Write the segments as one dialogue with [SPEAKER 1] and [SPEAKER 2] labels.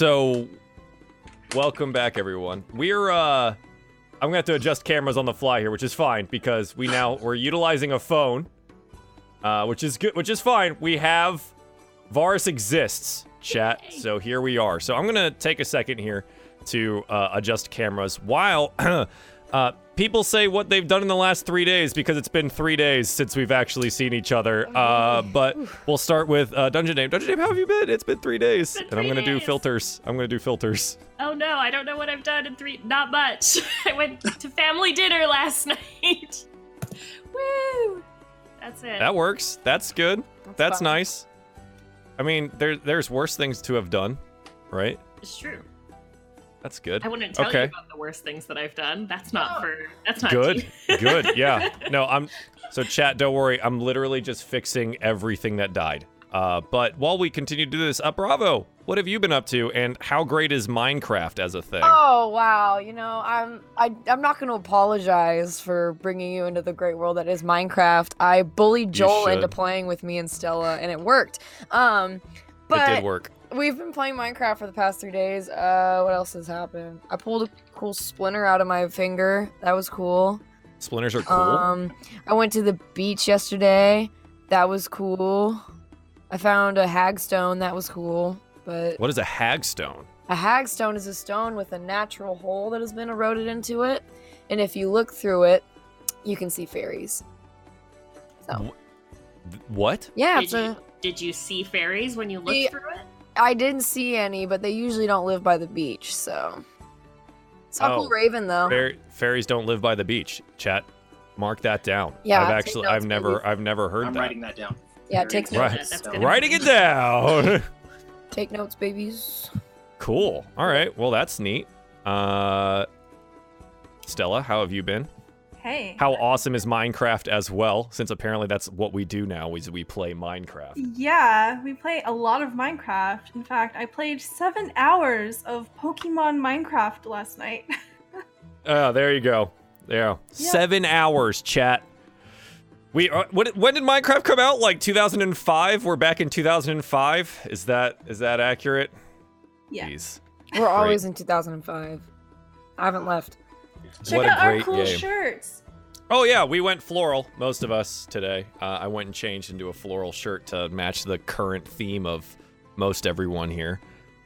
[SPEAKER 1] so welcome back everyone. We're uh I'm gonna have to adjust cameras on the fly here, which is fine because we now we're utilizing a phone. Uh which is good which is fine. We have Varus exists, chat. So here we are. So I'm gonna take a second here to uh, adjust cameras while uh, people say what they've done in the last three days because it's been three days since we've actually seen each other. Uh, but we'll start with uh, Dungeon Name. Dungeon Name, how have you been? It's been three days,
[SPEAKER 2] Been
[SPEAKER 1] and I'm gonna do filters. I'm gonna do filters.
[SPEAKER 2] Oh no, I don't know what I've done in three. Not much. I went to family dinner last night. Woo! That's it.
[SPEAKER 1] That works. That's good. That's
[SPEAKER 3] fine.
[SPEAKER 1] nice. I mean, there there's worse things to have done, right?
[SPEAKER 2] it's true.
[SPEAKER 1] That's good.
[SPEAKER 2] I wouldn't tell
[SPEAKER 1] Okay.
[SPEAKER 2] you about the worst things that I've done. That's not for. That's not
[SPEAKER 1] Good.
[SPEAKER 2] tea.
[SPEAKER 1] Good. Yeah. No, I'm so chat, don't worry. I'm literally just fixing everything that died. Uh, but while we continue to do this, uh, Bravo, what have you been up to and how great is Minecraft as a thing?
[SPEAKER 3] Oh wow! You know, I'm I I'm not going to apologize for bringing you into the great world that is Minecraft. I bullied Joel into playing with me and Stella, and it worked. Um, but
[SPEAKER 1] it did work.
[SPEAKER 3] We've been playing Minecraft for the past three days. Uh, what else has happened? I pulled a cool splinter out of my finger. That was cool.
[SPEAKER 1] Splinters are cool.
[SPEAKER 3] Um, I went to the beach yesterday. That was cool. I found a hagstone. That was cool. But
[SPEAKER 1] what is a hagstone?
[SPEAKER 3] a hagstone is a stone with a natural hole that has been eroded into it, and if you look through it, you can see fairies. So
[SPEAKER 1] What?
[SPEAKER 3] yeah,
[SPEAKER 2] Did
[SPEAKER 3] it's
[SPEAKER 2] you, did you see fairies when you looked
[SPEAKER 3] Yeah.
[SPEAKER 2] through it?
[SPEAKER 3] I didn't see any, but they usually don't live by the beach, so. Saw a
[SPEAKER 1] Oh,
[SPEAKER 3] cool raven though.
[SPEAKER 1] Fair- fairies don't live by the beach. Chat, mark that down.
[SPEAKER 3] Yeah,
[SPEAKER 1] I've actually,
[SPEAKER 3] notes,
[SPEAKER 1] I've never,
[SPEAKER 3] babies.
[SPEAKER 1] I've never heard
[SPEAKER 4] I'm
[SPEAKER 1] that.
[SPEAKER 4] writing that down.
[SPEAKER 3] Yeah,
[SPEAKER 4] Very
[SPEAKER 3] take
[SPEAKER 4] good.
[SPEAKER 1] Right.
[SPEAKER 2] That's gonna
[SPEAKER 1] Writing it down.
[SPEAKER 3] Take notes, babies.
[SPEAKER 1] cool. All right. Well, that's neat. Uh, Stella, how have you been?
[SPEAKER 5] Hey.
[SPEAKER 1] How awesome is Minecraft as well? Since apparently that's what we do now is we play Minecraft.
[SPEAKER 5] Yeah, we play a lot of Minecraft. In fact, I played seven hours of Pokemon Minecraft last night.
[SPEAKER 1] Oh, there you go. Yeah,
[SPEAKER 5] Yeah.
[SPEAKER 1] seven hours, chat. We uh, what, when did Minecraft come out? Like 2005. We're back in 2005. Is that is that accurate?
[SPEAKER 5] yeah.
[SPEAKER 1] Jeez.
[SPEAKER 3] We're always in 2005. I haven't left.
[SPEAKER 5] Check
[SPEAKER 1] what a
[SPEAKER 5] out our
[SPEAKER 1] great
[SPEAKER 5] cool
[SPEAKER 1] game.
[SPEAKER 5] shirts.
[SPEAKER 1] Oh yeah, we went floral. Most of us today. Uh, I went and changed into a floral shirt to match the current theme of most everyone here.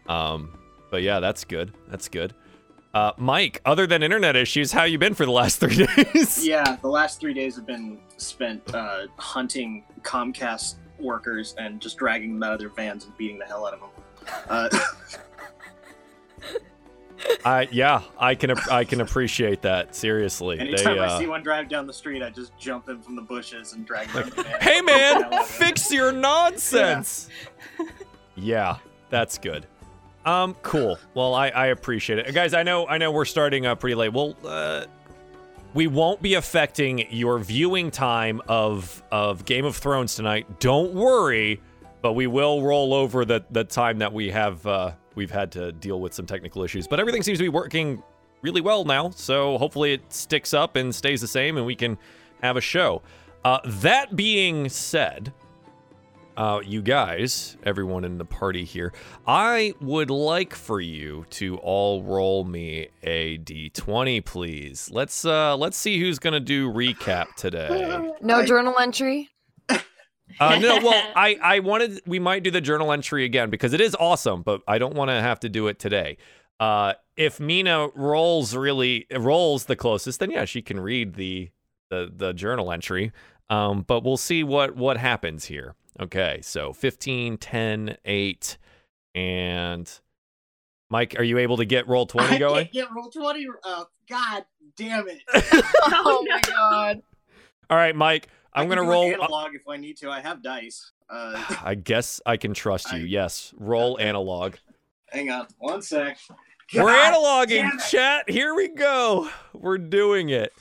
[SPEAKER 1] Um, but yeah, that's good. That's good. Uh, Mike, other than internet issues, how you been for the last three days?
[SPEAKER 4] Yeah, the last three days have been spent uh, hunting Comcast workers and just dragging them out of their vans and beating the hell out of them. Uh,
[SPEAKER 1] I yeah, I can I can appreciate that. Seriously,
[SPEAKER 4] anytime
[SPEAKER 1] they.
[SPEAKER 4] I
[SPEAKER 1] Uh,
[SPEAKER 4] see one drive down the street, I just jump in from the bushes and drag them out of the van.
[SPEAKER 1] hey
[SPEAKER 4] Beat the hell
[SPEAKER 1] man,
[SPEAKER 4] out of them.
[SPEAKER 1] fix your nonsense. Yeah, that's good. Um, cool. Well, I I appreciate it, guys. I know I know we're starting uh, pretty late. Well, uh, we won't be affecting your viewing time of of Game of Thrones tonight. Don't worry, but we will roll over the the time that we have uh, we've had to deal with some technical issues. But everything seems to be working really well now, so hopefully it sticks up and stays the same, and we can have a show. Uh, that being said, uh, you guys, everyone in the party here, I would like for you to all roll me a d20, please. Let's uh, let's see who's gonna do recap today.
[SPEAKER 3] No journal entry.
[SPEAKER 1] Uh, no, well, I I wanted we might do the journal entry again because it is awesome, but I don't want to have to do it today. Uh, if Mina rolls really rolls the closest, then yeah, she can read the the the journal entry. Um, but we'll see what what happens here. Okay, so 15, 10, 8, and Mike, are you able to get roll 20
[SPEAKER 4] I
[SPEAKER 1] going?
[SPEAKER 4] can't get roll twenty. Uh, God damn it!
[SPEAKER 3] Oh my god.
[SPEAKER 1] All right, Mike, I'm gonna
[SPEAKER 4] can do an
[SPEAKER 1] roll.
[SPEAKER 4] analog if I need to. I have dice. Uh,
[SPEAKER 1] I guess I can trust you.
[SPEAKER 4] I-
[SPEAKER 1] Yes, roll analog.
[SPEAKER 4] hang on, one sec.
[SPEAKER 1] We're analoging, chat. Here we go. We're doing it.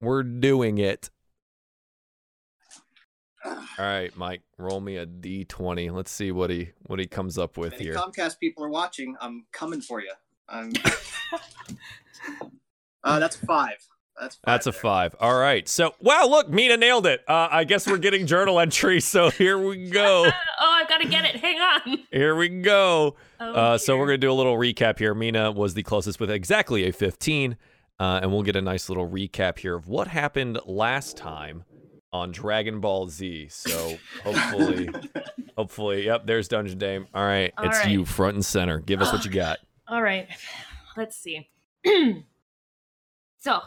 [SPEAKER 1] We're doing it. All right, Mike, roll me a d20. Let's see what he what he comes up with
[SPEAKER 4] Any
[SPEAKER 1] here.
[SPEAKER 4] Comcast people are watching. I'm coming for you. I'm. uh, that's five. That's
[SPEAKER 1] That's a
[SPEAKER 4] there.
[SPEAKER 1] five. All right. So, wow, look, Mina nailed it. Uh, I guess we're getting journal entries. So here we go.
[SPEAKER 2] oh, I've got to get it. Hang on.
[SPEAKER 1] Here we go.
[SPEAKER 2] Oh,
[SPEAKER 1] Uh, so we're gonna do a little recap here. Mina was the closest with exactly a 15, uh, and we'll get a nice little recap here of what happened last time on Dragon Ball Z. So hopefully, hopefully, yep. There's Dungeon Dame. All right,
[SPEAKER 2] All
[SPEAKER 1] it's
[SPEAKER 2] right.
[SPEAKER 1] you front and center. Give us what you got.
[SPEAKER 2] All right, let's see. so,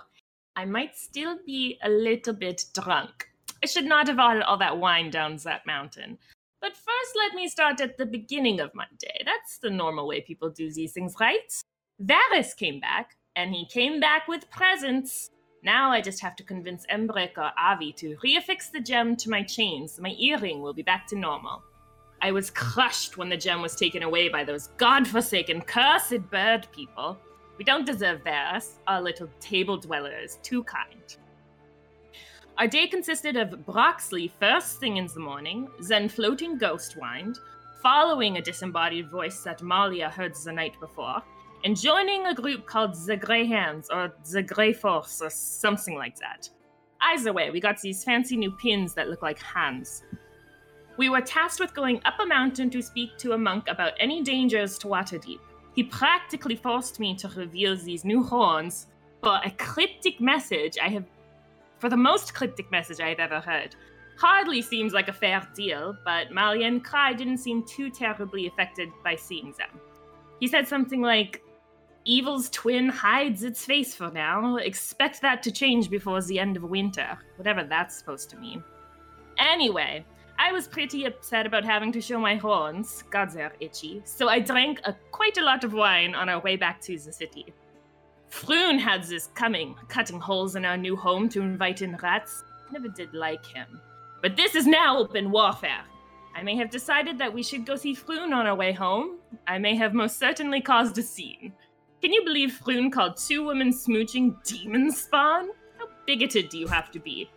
[SPEAKER 2] I might still be a little bit drunk. I should not have all, all that wine down that mountain. But first, let me start at the beginning of my day. That's the normal way people do these things, right? Varys came back, and he came back with presents. Now I just have to convince Embric or Avi to reaffix the gem to my chain so my earring will be back to normal. I was crushed when the gem was taken away by those godforsaken, cursed bird people. We don't deserve theirs. Our little table dweller is too kind. Our day consisted of Broxley first thing in the morning, then floating ghost wind, following a disembodied voice that Malia heard the night before, and joining a group called the Grey Hands or the Grey Force or something like that. Either way, we got these fancy new pins that look like hands. We were tasked with going up a mountain to speak to a monk about any dangers to Waterdeep. He practically forced me to reveal these new horns for a cryptic message I have, for the most cryptic message I have ever heard. Hardly seems like a fair deal, but Malia and Kai didn't seem too terribly affected by seeing them. He said something like, Evil's twin hides its face for now. Expect that to change before the end of winter, whatever that's supposed to mean. Anyway, I was pretty upset about having to show my horns. God, they're itchy. So I drank a, quite a lot of wine on our way back to the city. Frewn had this coming, cutting holes in our new home to invite in rats. Never did like him. But this is now open warfare. I may have decided that we should go see Frewn on our way home. I may have most certainly caused a scene. Can you believe Frewn called two women smooching demon spawn? How bigoted do you have to be?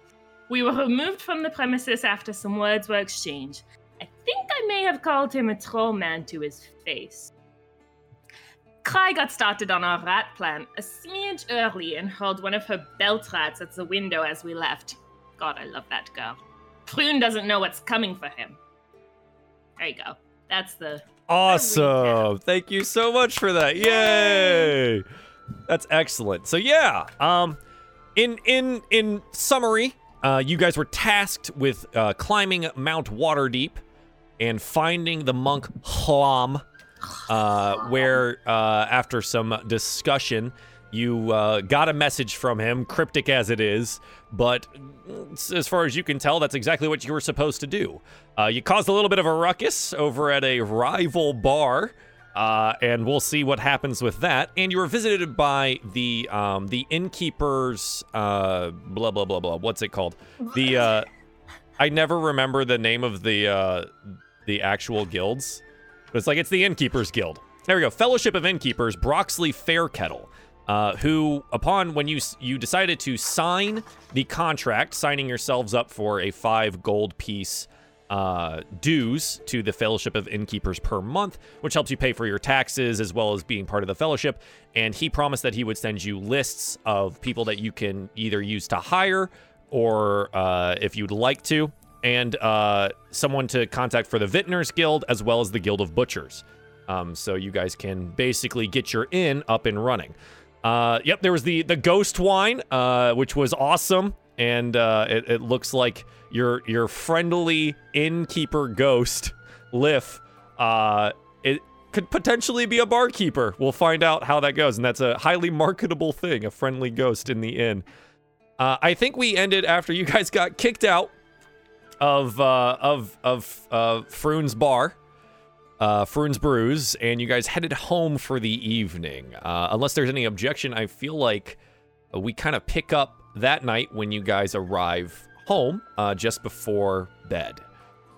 [SPEAKER 2] We were removed from the premises after some words were exchanged. I think I may have called him a troll man to his face. Kai got started on our rat plan a smidge early and hurled one of her belt rats at the window as we left. God, I love that girl. Frewn doesn't know what's coming for him. There you go. That's the.
[SPEAKER 1] Awesome. Thank you so much for that. Yay. That's excellent. So yeah, um in in in summary, uh you guys were tasked with uh climbing Mount Waterdeep and finding the monk Hlam uh where uh after some discussion you uh, got a message from him, cryptic as it is, but as far as you can tell, that's exactly what you were supposed to do. Uh, you caused a little bit of a ruckus over at a rival bar, uh, and we'll see what happens with that. And you were visited by the um, the innkeeper's uh, blah blah blah blah. What's it called? The uh, I never remember the name of the uh, the actual guilds, but it's like it's the innkeepers guild. There we go. Fellowship of Innkeepers, Broxley Fairkettle uh, who, upon when you you decided to sign the contract, signing yourselves up for a five gold piece uh, dues to the Fellowship of Innkeepers per month, which helps you pay for your taxes as well as being part of the fellowship. And he promised that he would send you lists of people that you can either use to hire or uh, if you'd like to, and uh, someone to contact for the Vintners Guild as well as the Guild of Butchers. Um, so you guys can basically get your inn up and running. Uh, yep, there was the the ghost wine, uh, which was awesome, and uh, it, it looks like your your friendly innkeeper ghost, Liff, uh, it could potentially be a barkeeper. We'll find out how that goes, and that's a highly marketable thing, a friendly ghost in the inn. Uh, I think we ended after you guys got kicked out of uh, of of uh, Frewn's bar uh, Frewn's Brews, and you guys headed home for the evening. Uh, unless there's any objection, I feel like we kind of pick up that night when you guys arrive home uh, just before bed.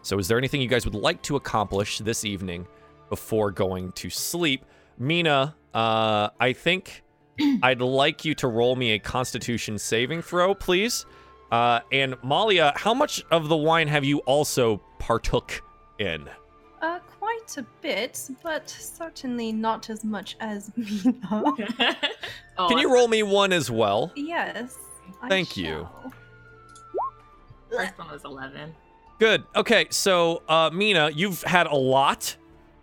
[SPEAKER 1] So, is there anything you guys would like to accomplish this evening before going to sleep? Mina, uh, I think I'd like you to roll me a Constitution saving throw, please. Uh, and Malia, how much of the wine have you also partook in?
[SPEAKER 5] Uh, quite quite a bit, but certainly not as much as Mina.
[SPEAKER 2] oh,
[SPEAKER 1] Can you roll me one as well?
[SPEAKER 5] yes. I
[SPEAKER 1] Thank you.
[SPEAKER 2] First one was 11.
[SPEAKER 1] Good. Okay, so uh, Mina, you've had a lot.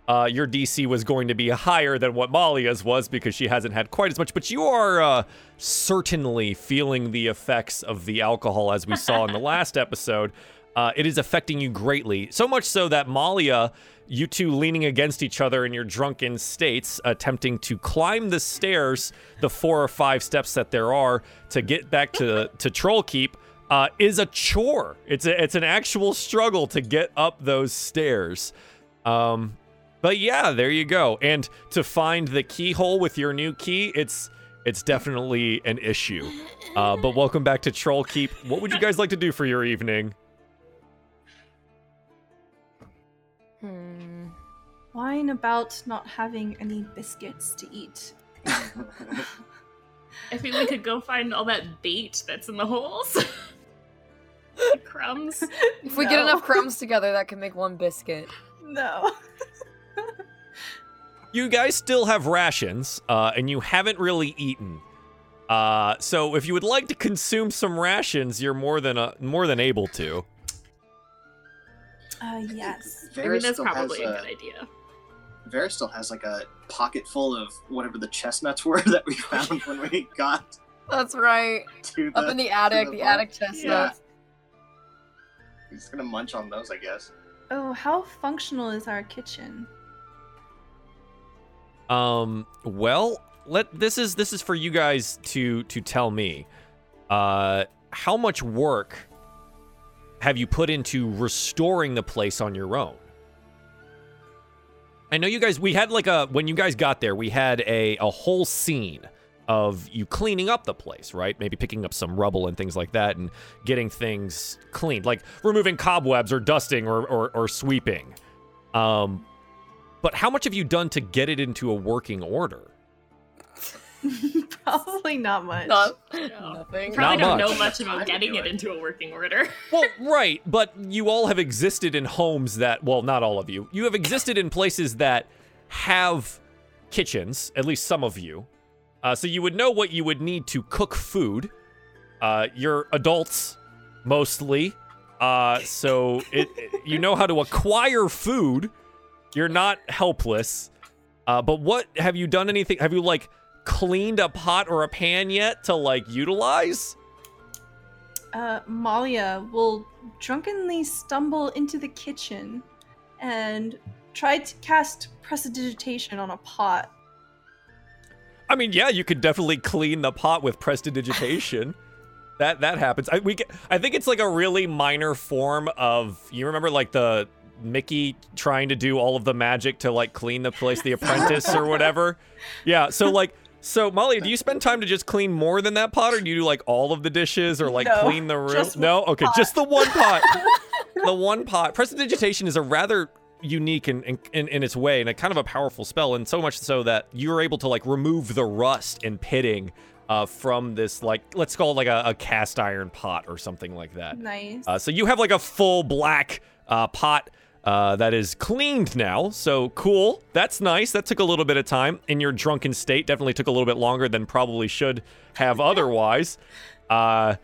[SPEAKER 1] Uh, your DC was going to be higher than what Malia's was because she hasn't had quite as much, but you are uh, certainly feeling the effects of the alcohol as we saw in the last episode. Uh, it is affecting you greatly, so much so that Malia, you two leaning against each other in your drunken states, attempting to climb the stairs, the four or five steps that there are to get back to to Troll Keep, uh, is a chore. It's a, it's an actual struggle to get up those stairs. Um, but yeah, there you go. And to find the keyhole with your new key, it's it's definitely an issue. Uh, but welcome back to Troll Keep. What would you guys like to do for your evening?
[SPEAKER 3] Hmm.
[SPEAKER 5] Whine about not having any biscuits to eat.
[SPEAKER 2] I think we could go find all that bait that's in the holes. Crumbs.
[SPEAKER 3] If we get enough crumbs together, that can make one biscuit.
[SPEAKER 5] No.
[SPEAKER 1] You guys still have rations, uh, and you haven't really eaten. Uh, so if you would like to consume some rations, you're more than uh, more than able to.
[SPEAKER 5] Uh, yes.
[SPEAKER 2] I mean, that's probably a
[SPEAKER 4] a,
[SPEAKER 2] good idea.
[SPEAKER 4] Vera still has like a pocket full of whatever the chestnuts were that we found when we got
[SPEAKER 3] That's right.
[SPEAKER 4] to the.
[SPEAKER 3] Up in the attic,
[SPEAKER 4] the
[SPEAKER 3] the,
[SPEAKER 4] farm.
[SPEAKER 3] attic chestnuts.
[SPEAKER 4] He's gonna munch on those, I guess.
[SPEAKER 5] Oh, how functional is our kitchen?
[SPEAKER 1] Um, well, let this is this is for you guys to to tell me. Uh, how much work have you put into restoring the place on your own? I know you guys we had like a when you guys got there, we had a a whole scene of you cleaning up the place, right? Maybe picking up some rubble and things like that and getting things cleaned, like removing cobwebs or dusting or or, or sweeping. Um, but how much have you done to get it into a working order?
[SPEAKER 5] Probably not much.
[SPEAKER 3] Not,
[SPEAKER 2] No.
[SPEAKER 3] nothing.
[SPEAKER 2] Probably
[SPEAKER 1] Not
[SPEAKER 2] don't know
[SPEAKER 1] much.
[SPEAKER 2] much about getting it
[SPEAKER 4] it.
[SPEAKER 2] into a working order.
[SPEAKER 1] Well, right, but you all have existed in homes that, well, not all of you. You have existed in places that have kitchens, at least some of you. Uh, so you would know what you would need to cook food. Uh, you're adults, mostly. Uh, so it, it- you know how to acquire food. You're not helpless. Uh, but what have you done anything? Have you like cleaned a pot or a pan yet to like utilize?
[SPEAKER 5] Uh, Malia will drunkenly stumble into the kitchen and try to cast prestidigitation on a pot.
[SPEAKER 1] I mean, yeah, you could definitely clean the pot with prestidigitation. that that happens. I we I think it's like a really minor form of you remember like the Mickey trying to do all of the magic to like clean the place, the apprentice or whatever. Yeah, so like so Molly, do you spend time to just clean more than that pot or do you do like all of the dishes or like
[SPEAKER 5] No,
[SPEAKER 1] clean the room?
[SPEAKER 5] just
[SPEAKER 1] No, okay,
[SPEAKER 5] pot.
[SPEAKER 1] just the one pot. the one pot. Prestidigitation is a rather unique in, in, in, in its way and a kind of a powerful spell and so much so that you're able to like remove the rust and pitting uh, from this like let's call it like a, a cast iron pot or something like that.
[SPEAKER 5] Nice.
[SPEAKER 1] uh, so you have like a full black uh, pot uh, that is cleaned now. So cool. That's nice. That took a little bit of time in your drunken state. Definitely took a little bit longer than probably should have otherwise. Uh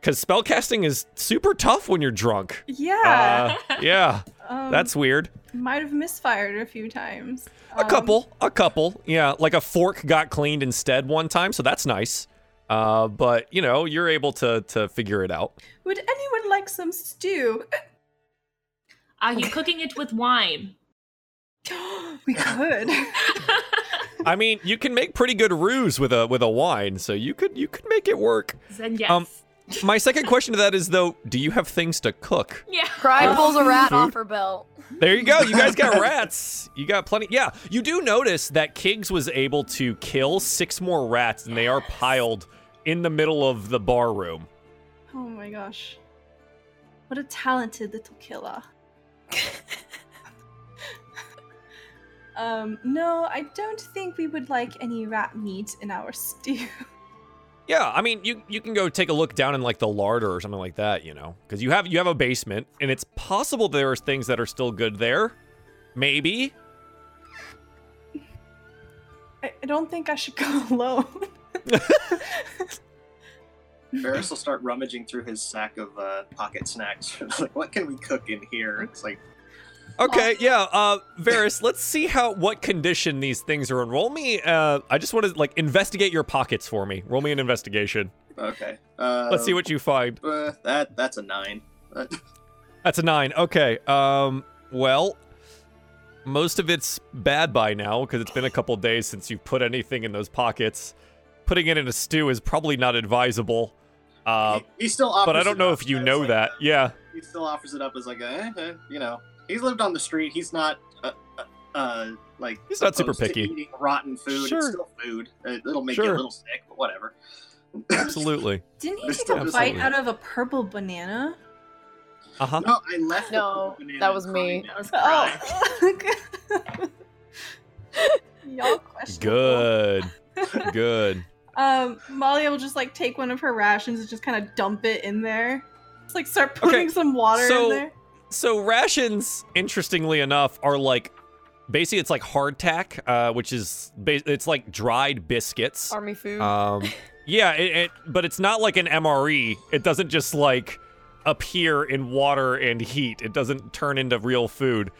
[SPEAKER 1] because spellcasting is super tough when you're drunk
[SPEAKER 5] yeah.
[SPEAKER 1] uh, yeah
[SPEAKER 5] um,
[SPEAKER 1] that's weird
[SPEAKER 5] might have misfired a few times.
[SPEAKER 1] A
[SPEAKER 5] Um,
[SPEAKER 1] couple, a couple. Yeah, like a fork got cleaned instead one time, so that's nice. Uh, but you know, you're able to to figure it out.
[SPEAKER 5] Would anyone like some stew?
[SPEAKER 2] Are you cooking it with wine?
[SPEAKER 5] we could.
[SPEAKER 1] I mean, you can make pretty good ruse with a with a wine, so you could you could make it work.
[SPEAKER 2] Then yes.
[SPEAKER 1] Um, My second question to that is though, do you have things to cook?
[SPEAKER 2] yeah.
[SPEAKER 3] Cry pulls a rat off her belt.
[SPEAKER 1] There you go. You guys got rats. You got plenty. Yeah, you do notice that Kiggs was able to kill six more rats, and they are piled in the middle of the bar room.
[SPEAKER 5] oh my gosh. What a talented little killer. um, no, I don't think we would like any rat meat in our stew.
[SPEAKER 1] Yeah, I mean, you you can go take a look down in like the larder or something like that, you know, because you have you have a basement, and it's possible there are things that are still good there. maybe.
[SPEAKER 5] I, I don't think I should go alone.
[SPEAKER 6] Varys will start rummaging through his sack of uh, pocket snacks. like, what can we cook in here? It's like,
[SPEAKER 1] Okay, yeah, uh, Varys, let's see how what condition these things are in. Roll me. Uh, I just want to like investigate your pockets for me. Roll me an investigation.
[SPEAKER 6] okay. Uh,
[SPEAKER 1] Let's see what you find.
[SPEAKER 6] Uh, that that's a nine. Uh,
[SPEAKER 1] That's a nine. Okay. Um. Well, most of it's bad by now because it's been a couple days since you've put anything in those pockets. Putting it in a stew is probably not advisable. Uh,
[SPEAKER 6] he, he still offers
[SPEAKER 1] but I don't know if you know
[SPEAKER 6] like,
[SPEAKER 1] that. Yeah.
[SPEAKER 6] He still offers it up as like a, eh, eh, you know, he's lived on the street. He's not, uh, uh, uh like
[SPEAKER 1] He's not super picky.
[SPEAKER 6] eating rotten food.
[SPEAKER 1] Sure.
[SPEAKER 6] It's still food. It, it'll make you a little sick, but whatever.
[SPEAKER 1] Absolutely.
[SPEAKER 5] Didn't he take
[SPEAKER 6] still
[SPEAKER 5] a
[SPEAKER 1] absolutely-
[SPEAKER 5] bite out of a purple banana?
[SPEAKER 1] Uh huh.
[SPEAKER 6] No, I left.
[SPEAKER 3] No, that was me.
[SPEAKER 2] That was.
[SPEAKER 5] Oh. Y'all questionable.
[SPEAKER 1] Good. Good.
[SPEAKER 5] Um, Malia will just like take one of her rations and just kind of dump it in there. Just like start putting
[SPEAKER 1] Okay,
[SPEAKER 5] some water
[SPEAKER 1] so-
[SPEAKER 5] in there.
[SPEAKER 1] So rations, interestingly enough, are like basically it's like hardtack, uh, which is ba- it's like dried biscuits.
[SPEAKER 3] Army food.
[SPEAKER 1] Um, yeah, it, it, but it's not like an MRE. It doesn't just like appear in water and heat. It doesn't turn into real food.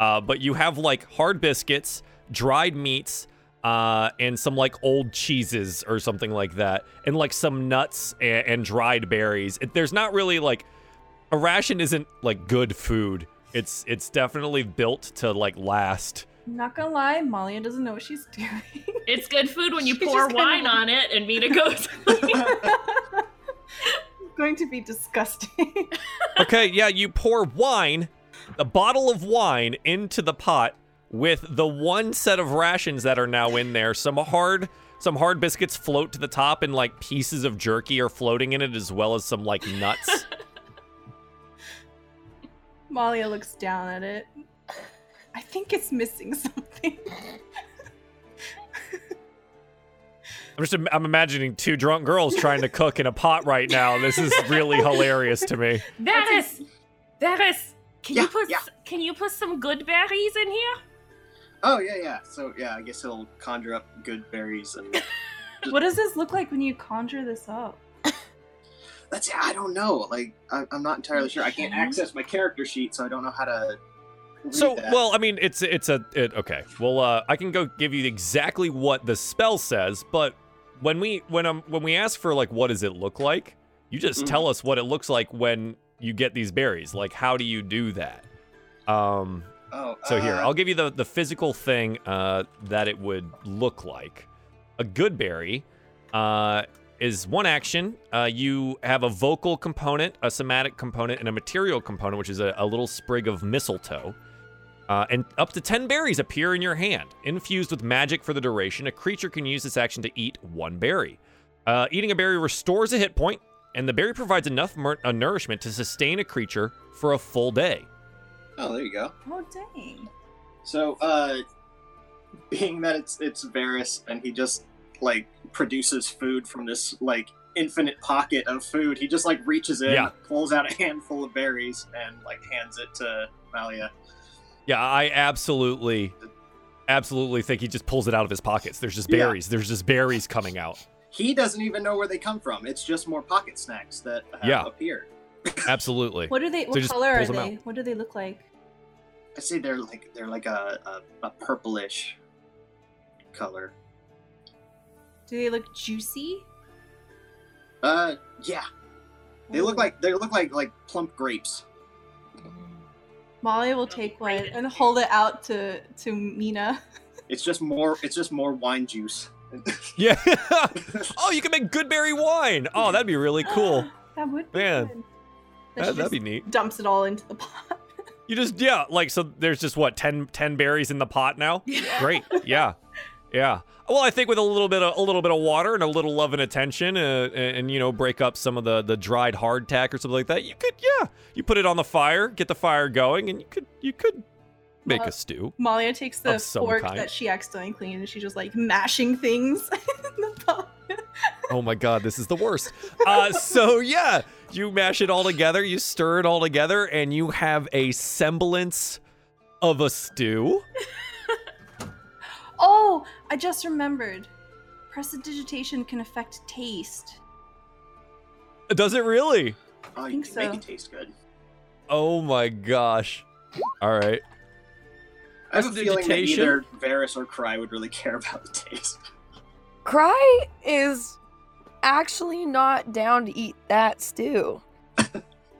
[SPEAKER 1] Uh, but you have like hard biscuits, dried meats, uh, and some like old cheeses or something like that, and like some nuts and, and dried berries. It, there's not really like a ration isn't like good food. It's it's definitely built to like last.
[SPEAKER 5] Not gonna lie, Malia doesn't know what she's doing.
[SPEAKER 2] It's good food when you
[SPEAKER 5] She's
[SPEAKER 2] pour
[SPEAKER 5] just kinda
[SPEAKER 2] wine on it and Mina goes.
[SPEAKER 5] going to be disgusting.
[SPEAKER 1] Okay, yeah, you pour wine, a bottle of wine into the pot with the one set of rations that are now in there. Some hard some hard biscuits float to the top and like pieces of jerky are floating in it as well as some like nuts.
[SPEAKER 5] Malia looks down at it. I think it's missing something.
[SPEAKER 1] I'm just im- I'm imagining two drunk girls trying to cook in a pot right now. This is really hilarious to me.
[SPEAKER 2] Varys, Varys, can
[SPEAKER 6] Yeah,
[SPEAKER 2] you put
[SPEAKER 6] yeah.
[SPEAKER 2] can you put some good berries in here?
[SPEAKER 6] Oh yeah, yeah. So yeah, I guess it'll conjure up good berries and
[SPEAKER 5] what does this look like when you conjure this up?
[SPEAKER 6] That's I don't know. Like I, I'm not entirely sure. I can't access my character sheet, so I don't know how to.
[SPEAKER 1] So,
[SPEAKER 6] that.
[SPEAKER 1] well, I mean, it's it's a it, okay. Well, uh, I can go give you exactly what the spell says, but when we when um when we ask for like what does it look like, you just
[SPEAKER 6] Mhm.
[SPEAKER 1] tell us what it looks like when you get these berries. Like, how do you do that? Um.
[SPEAKER 6] oh,
[SPEAKER 1] So here,
[SPEAKER 6] uh,
[SPEAKER 1] I'll give you the the physical thing uh, that it would look like. A good berry uh, is one action. Uh, you have a vocal component, a somatic component, and a material component, which is a, a little sprig of mistletoe. Uh, and up to 10 berries appear in your hand. Infused with magic for the duration, a creature can use this action to eat one berry. Uh, eating a berry restores a hit point, and the berry provides enough mer- uh, nourishment to sustain a creature for a full day.
[SPEAKER 6] Oh, there you go.
[SPEAKER 5] Oh dang.
[SPEAKER 6] So, uh, being that it's it's Varys and he just like produces food from this like infinite pocket of food, he just like reaches in,
[SPEAKER 1] Yeah.
[SPEAKER 6] pulls out a handful of berries, and like hands it to Malia.
[SPEAKER 1] Yeah, I absolutely, absolutely think he just pulls it out of his pockets. There's just
[SPEAKER 6] Yeah.
[SPEAKER 1] berries. There's just berries coming out.
[SPEAKER 6] He doesn't even know where they come from. It's just more pocket snacks that have
[SPEAKER 1] Yeah.
[SPEAKER 6] appeared.
[SPEAKER 1] Absolutely.
[SPEAKER 5] What do they? What
[SPEAKER 1] just
[SPEAKER 5] color are
[SPEAKER 1] pulls them
[SPEAKER 5] they? What do they look like?
[SPEAKER 6] I say they're like they're like a, a, a purplish color.
[SPEAKER 5] Do they look juicy?
[SPEAKER 6] Uh, yeah, they look like they look like like plump grapes.
[SPEAKER 5] Molly will take one and hold it out to to Mina.
[SPEAKER 6] It's just more. It's just more wine juice.
[SPEAKER 1] Yeah. oh, you can make good berry wine. Oh, that'd be really cool.
[SPEAKER 5] that would be
[SPEAKER 1] Man.
[SPEAKER 5] good.
[SPEAKER 1] That, that'd be neat.
[SPEAKER 5] Dumps it all into the pot.
[SPEAKER 1] You just yeah, like so. There's just what 10, 10 berries in the pot now. Yeah. Great. Yeah. Yeah. Well, I think with a little bit of a little bit of water and a little love and attention, uh, and, and you know, break up some of the the dried hardtack or something like that. You could, yeah, you put it on the fire, get the fire going, and you could you could make a stew.
[SPEAKER 5] Malia takes the fork
[SPEAKER 1] kind.
[SPEAKER 5] that she accidentally cleaned and she's just like mashing things in the pot.
[SPEAKER 1] Oh my god, this is the worst. Uh, so yeah, you mash it all together, you stir it all together, and you have a semblance of a stew.
[SPEAKER 5] Oh, I just remembered. Prestidigitation can affect taste.
[SPEAKER 1] Does it really?
[SPEAKER 4] Oh, you
[SPEAKER 5] think
[SPEAKER 4] can make it taste good.
[SPEAKER 1] Oh my gosh. All right.
[SPEAKER 4] I have a feeling that
[SPEAKER 1] Prestidigitation?
[SPEAKER 4] neither Varys or Cry would really care about the taste.
[SPEAKER 3] Cry is actually not down to eat that stew.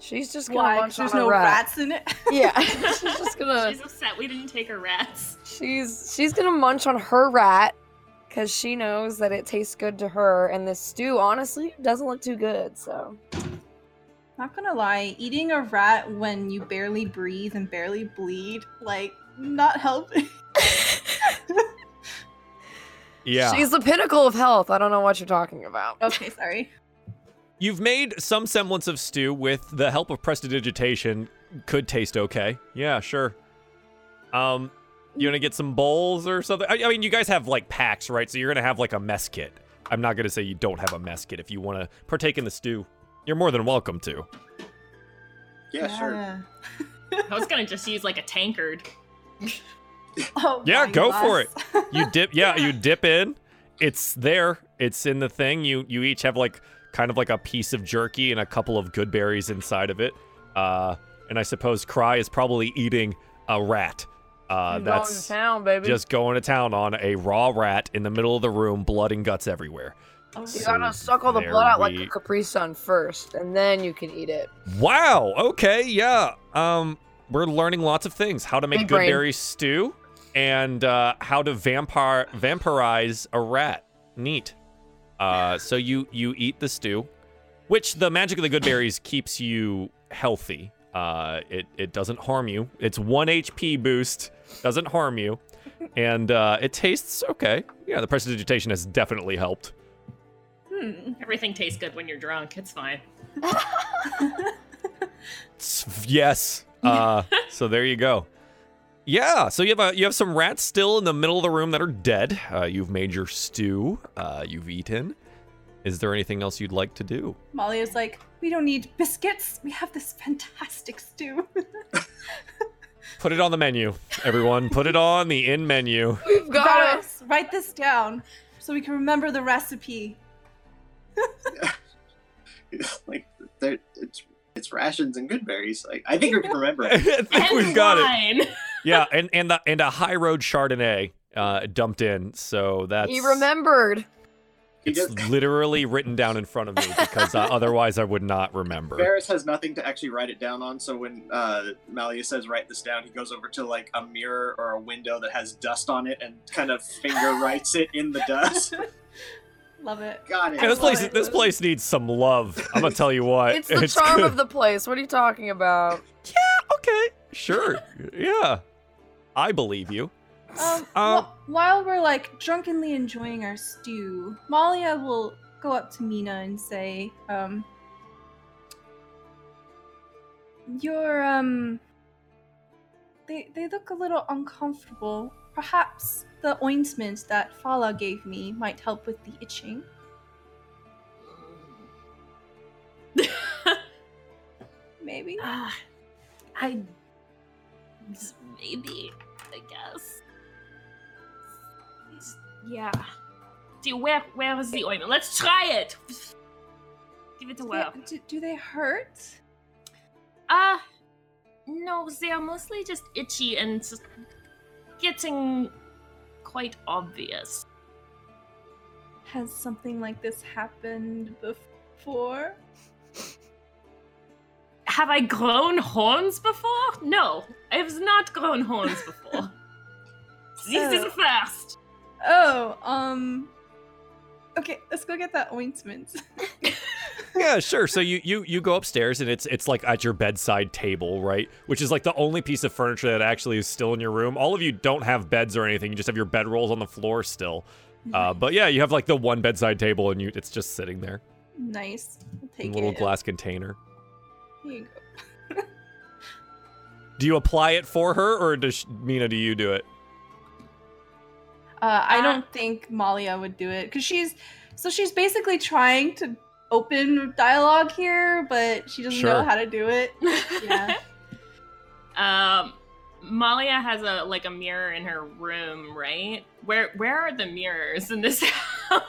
[SPEAKER 3] She's just gonna
[SPEAKER 5] Why?
[SPEAKER 3] munch
[SPEAKER 5] 'Cause there's
[SPEAKER 3] on a
[SPEAKER 5] no
[SPEAKER 3] rat.
[SPEAKER 5] rats in it.
[SPEAKER 3] Yeah, she's just gonna
[SPEAKER 2] She's upset we didn't take her rats.
[SPEAKER 3] she's she's gonna munch on her rat because she knows that it tastes good to her, and this stew honestly doesn't look too good. So
[SPEAKER 5] Not gonna lie, eating a rat when you barely breathe and barely bleed, like, not helping.
[SPEAKER 1] Yeah.
[SPEAKER 3] she's the pinnacle of health. I don't know what you're talking about.
[SPEAKER 5] okay, sorry.
[SPEAKER 1] You've made some semblance of stew with the help of prestidigitation. Could taste okay. Yeah, sure. Um, you want to get some bowls or something? I, I mean, you guys have like packs, right? So you're gonna have like a mess kit. I'm not gonna say you don't have a mess kit if you want to partake in the stew. You're more than welcome to.
[SPEAKER 4] Yeah, sure.
[SPEAKER 2] I was gonna just use like a tankard.
[SPEAKER 5] Oh,
[SPEAKER 1] Yeah, go
[SPEAKER 5] gosh.
[SPEAKER 1] for it. You dip, yeah, you dip in. It's there. It's in the thing. You you each have like kind of like a piece of jerky and a couple of good berries inside of it. Uh, and I suppose Cry is probably eating a rat. Uh,
[SPEAKER 3] I'm going to
[SPEAKER 1] that's
[SPEAKER 3] town, baby.
[SPEAKER 1] just going to town on a raw rat in the middle of the room, blood and guts everywhere.
[SPEAKER 5] Oh,
[SPEAKER 3] you
[SPEAKER 1] So
[SPEAKER 3] gotta suck all the blood out like
[SPEAKER 1] we-
[SPEAKER 3] a Capri Sun first, and then you can eat it.
[SPEAKER 1] Wow. Okay. Yeah. Um, we're learning lots of things: how to make
[SPEAKER 3] Big
[SPEAKER 1] good
[SPEAKER 3] brain.
[SPEAKER 1] berry stew, and uh, how to vampire vampirize a rat. Neat. Uh, so you you eat the stew, which the magic of the good berries keeps you healthy. Uh, it it doesn't harm you. It's one HP boost, doesn't harm you, and uh, it tastes okay. Yeah, the prestidigitation has definitely helped.
[SPEAKER 5] Hmm.
[SPEAKER 2] Everything tastes good when you're drunk. It's fine.
[SPEAKER 1] S- Yes. Uh, so there you go. Yeah. So you have a, you have some rats still in the middle of the room that are dead. Uh, you've made your stew. Uh, you've eaten. Is there anything else you'd like to do?
[SPEAKER 5] Molly is like, we don't need biscuits. We have this fantastic stew.
[SPEAKER 1] Put it on the menu, everyone. Put it on the in menu.
[SPEAKER 3] We've got it.
[SPEAKER 5] Varys, write this down so we can remember the recipe.
[SPEAKER 4] like, it's it's rations and good berries. Like, I think we can remember
[SPEAKER 1] I
[SPEAKER 4] it.
[SPEAKER 1] think
[SPEAKER 2] and
[SPEAKER 1] we've got it.
[SPEAKER 2] Wine.
[SPEAKER 1] Yeah, and and the, and a high road Chardonnay uh, dumped in. So that's
[SPEAKER 3] He remembered.
[SPEAKER 1] It's literally written down in front of me because uh, otherwise I would not remember.
[SPEAKER 4] Varys has nothing to actually write it down on, so when uh, Malia says write this down, he goes over to like a mirror or a window that has dust on it and kind of finger writes it in the dust.
[SPEAKER 5] Love it.
[SPEAKER 4] Got it.
[SPEAKER 1] Yeah, this place
[SPEAKER 5] it.
[SPEAKER 1] this place needs some love. I'm gonna tell you what.
[SPEAKER 3] It's the charm
[SPEAKER 1] good.
[SPEAKER 3] of the place. What are you talking about? Yeah.
[SPEAKER 1] Okay, sure. yeah. I believe you.
[SPEAKER 5] Um,
[SPEAKER 1] Um,
[SPEAKER 5] wh- while we're like drunkenly enjoying our stew, Malia will go up to Mina and say, um, "Your um, they they look a little uncomfortable. Perhaps the ointment that Fala gave me might help with the itching." Maybe.
[SPEAKER 2] Ah, I maybe I guess. Yeah. Do where where is the ointment? Let's try it. Give it a
[SPEAKER 5] Do
[SPEAKER 2] whirl.
[SPEAKER 5] they, do, do they hurt?
[SPEAKER 2] Ah, no, they are mostly just itchy and just getting quite obvious.
[SPEAKER 5] Has something like this happened before?
[SPEAKER 2] Have I grown horns before? No, I have not grown horns before. this is
[SPEAKER 5] Oh.
[SPEAKER 2] first.
[SPEAKER 5] Oh, um. Okay, let's go get that ointment.
[SPEAKER 1] Yeah, sure. So you you you go upstairs and it's it's like at your bedside table, right? Which is like the only piece of furniture that actually is still in your room. All of you don't have beds or anything. You just have your bed rolls on the floor still. Uh, but yeah, you have like the one bedside table and you it's just sitting there
[SPEAKER 5] nice. I'll
[SPEAKER 1] in
[SPEAKER 5] take
[SPEAKER 1] a little
[SPEAKER 5] it.
[SPEAKER 1] glass container.
[SPEAKER 5] Here you go.
[SPEAKER 1] Do you apply it for her or does Mina do you do it?
[SPEAKER 5] Uh, I
[SPEAKER 2] Uh,
[SPEAKER 5] don't think Malia would do it because she's so she's basically trying to open dialogue here, but she doesn't know how to do it. Yeah.
[SPEAKER 2] Um, Malia has a like a mirror in her room, right? Where where are the mirrors in this house?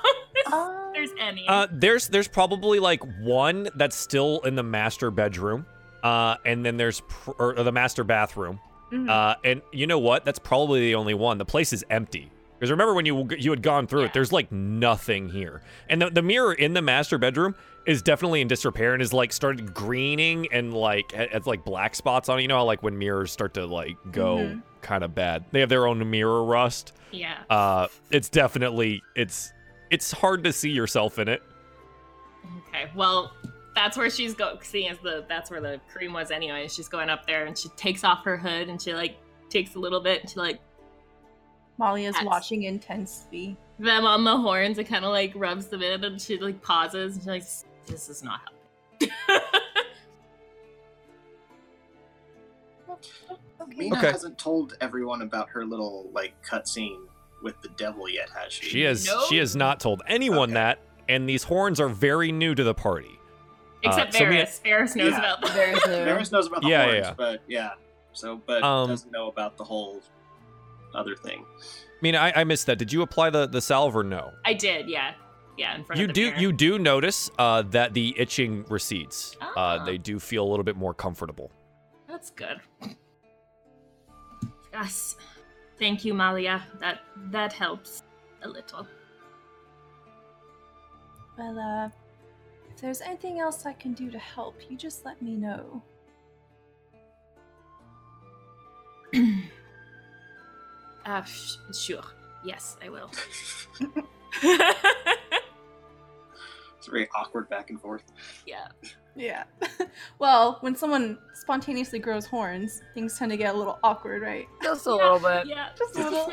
[SPEAKER 2] There's any.
[SPEAKER 1] Uh, there's there's probably like one that's still in the master bedroom, uh, and then there's pr- or the master bathroom.
[SPEAKER 5] mhm.
[SPEAKER 1] Uh, and you know what? That's probably the only one. The place is empty. Because remember when you you had gone through
[SPEAKER 2] Yeah.
[SPEAKER 1] it, there's like nothing here. And the, the mirror in the master bedroom is definitely in disrepair and is like started greening and like ha- has like black spots on it. You know how like when mirrors start to like go
[SPEAKER 5] Mhm.
[SPEAKER 1] kind of bad. They have their own mirror rust.
[SPEAKER 2] yeah.
[SPEAKER 1] Uh, it's definitely it's it's hard to see yourself in it.
[SPEAKER 2] Okay. Well, that's where she's going. Seeing as the that's where the cream was anyway. She's going up there and she takes off her hood and she like takes a little bit and she like
[SPEAKER 5] Molly
[SPEAKER 2] is
[SPEAKER 5] watching intensely.
[SPEAKER 2] them on the horns and kind of like rubs them in and she like pauses and she's like, "This is not helping."
[SPEAKER 4] Mina
[SPEAKER 1] Okay.
[SPEAKER 4] hasn't told everyone about her little like cutscene with the devil yet, has she?
[SPEAKER 1] She has
[SPEAKER 2] No.
[SPEAKER 1] she has not told anyone
[SPEAKER 4] Okay.
[SPEAKER 1] that, and these horns are very new to the party.
[SPEAKER 2] Except
[SPEAKER 1] Uh, so we-
[SPEAKER 2] Varys. Varys knows
[SPEAKER 4] Yeah.
[SPEAKER 2] about them.
[SPEAKER 3] There's no.
[SPEAKER 4] Varys knows about the
[SPEAKER 1] Yeah,
[SPEAKER 4] horns,
[SPEAKER 1] yeah, yeah.
[SPEAKER 4] but yeah. So, but
[SPEAKER 1] Um,
[SPEAKER 4] doesn't know about the whole other thing.
[SPEAKER 1] I mean, I, I missed that. Did you apply the the salve or no?
[SPEAKER 2] I did, yeah, yeah. In front
[SPEAKER 1] You
[SPEAKER 2] of the
[SPEAKER 1] do
[SPEAKER 2] mirror.
[SPEAKER 1] you do notice uh, that the itching recedes. Uh,
[SPEAKER 2] Ah.
[SPEAKER 1] they do feel a little bit more comfortable.
[SPEAKER 2] That's good. Yes. Thank you, Malia. That that helps a little.
[SPEAKER 5] Well, uh, if there's anything else I can do to help, you just let me know.
[SPEAKER 2] Uh, sh- sure. Yes, I will.
[SPEAKER 4] It's very awkward back and forth.
[SPEAKER 2] yeah.
[SPEAKER 5] Yeah. well, when someone spontaneously grows horns, things tend to get a little awkward, right?
[SPEAKER 3] Just a little bit.
[SPEAKER 2] Yeah.
[SPEAKER 5] Just a little.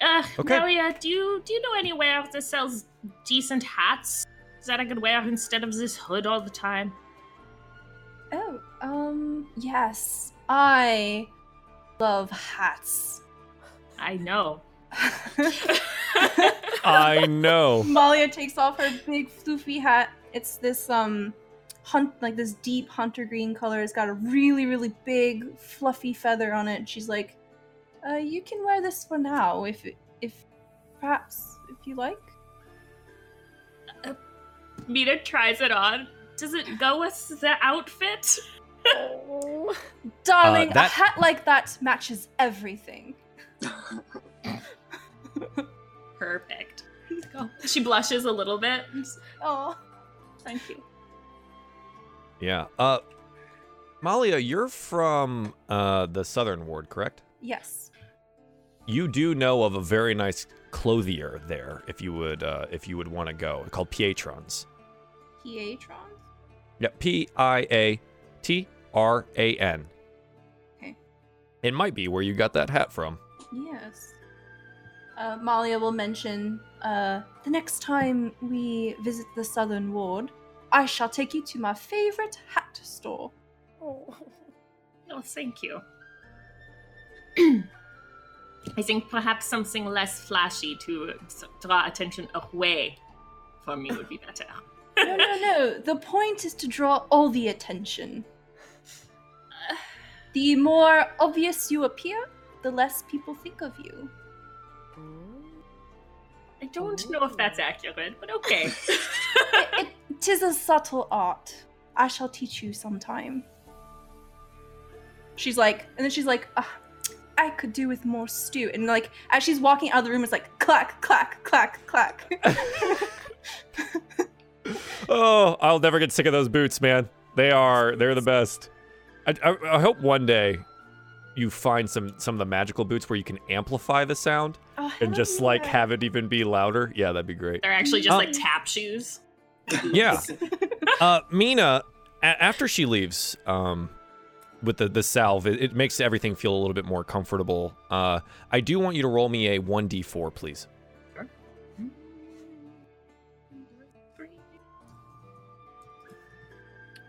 [SPEAKER 2] Uh,
[SPEAKER 1] Okay.
[SPEAKER 2] Malia, do you do you know anywhere that sells decent hats that I could wear instead of this hood all the time?
[SPEAKER 5] Oh, um, yes. I love hats.
[SPEAKER 2] I know.
[SPEAKER 1] I know.
[SPEAKER 5] Malia takes off her big floofy hat. It's this um hunt like this deep hunter green color. It's got a really, really big fluffy feather on it. She's like, uh, you can wear this for now if if perhaps if you like.
[SPEAKER 2] Mina tries it on. Does it go with the outfit?
[SPEAKER 3] Oh.
[SPEAKER 5] Darling,
[SPEAKER 1] that-
[SPEAKER 5] a hat like that matches everything.
[SPEAKER 2] Perfect. Go. She blushes a little bit.
[SPEAKER 5] Oh.
[SPEAKER 2] Thank you.
[SPEAKER 1] Yeah. Uh, Malia, you're from uh the Southern Ward, correct?
[SPEAKER 5] Yes.
[SPEAKER 1] You do know of a very nice clothier there, if you would uh, if you would want to go, called Pietrons.
[SPEAKER 5] Pietron?
[SPEAKER 1] Yeah, P I A T R A N.
[SPEAKER 5] Okay.
[SPEAKER 1] It might be where you got that hat from.
[SPEAKER 5] Yes. Uh, Malia will mention uh, the next time we visit the Southern Ward, I shall take you to my favorite hat store.
[SPEAKER 3] Oh.
[SPEAKER 2] Oh, thank you. I think perhaps something less flashy to draw attention away from me would be better.
[SPEAKER 5] No, no, no. The point is to draw all the attention. The more obvious you appear, the less people think of you.
[SPEAKER 2] I don't know if that's accurate, but okay.
[SPEAKER 5] It, it, tis a subtle art. I shall teach you sometime. She's like, and then she's like, "Ah, I could do with more stew. And like, as she's walking out of the room, it's like clack, clack, clack, clack.
[SPEAKER 1] Oh, I'll never get sick of those boots, man. They are they're the best. I, I, I hope one day you find some some of the magical boots where you can amplify the sound
[SPEAKER 5] Oh,
[SPEAKER 1] and
[SPEAKER 5] hell
[SPEAKER 1] just like have it even be louder. Yeah, that'd be great.
[SPEAKER 2] They're actually just
[SPEAKER 1] Um,
[SPEAKER 2] like tap shoes.
[SPEAKER 1] Yeah. Uh, Mina, a- after she leaves, um, with the the salve, it, it makes everything feel a little bit more comfortable. Uh, I do want you to roll me a one d four, please.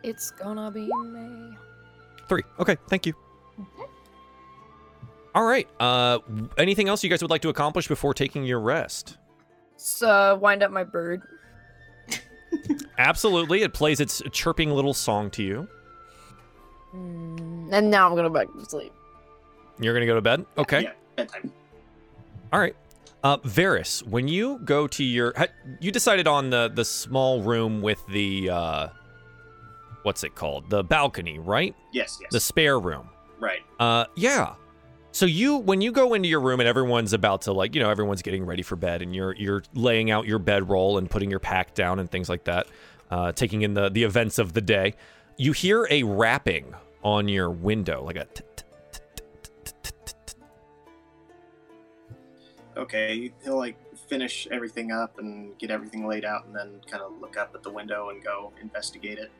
[SPEAKER 3] It's gonna be May.
[SPEAKER 1] Three. Okay, thank you. All right. Uh, anything else you guys would like to accomplish before taking your rest?
[SPEAKER 3] So wind up my bird.
[SPEAKER 1] Absolutely. It plays its chirping little song to you.
[SPEAKER 3] Mm, and now I'm gonna go back to sleep.
[SPEAKER 1] You're going to go to bed? Okay.
[SPEAKER 6] Yeah, bedtime.
[SPEAKER 1] All right. Uh, Varys, when you go to your, you decided on the the small room with the, uh, what's it called? The balcony, right?
[SPEAKER 6] Yes, yes.
[SPEAKER 1] The spare room.
[SPEAKER 6] Right.
[SPEAKER 1] Uh, yeah. So you when you go into your room and everyone's about to like, you know, everyone's getting ready for bed and you're you're laying out your bedroll and putting your pack down and things like that, uh, taking in the the events of the day, you hear a rapping on your window, like a
[SPEAKER 6] Okay, he'll like finish everything up and get everything laid out and then kind of look up at the window and go investigate it.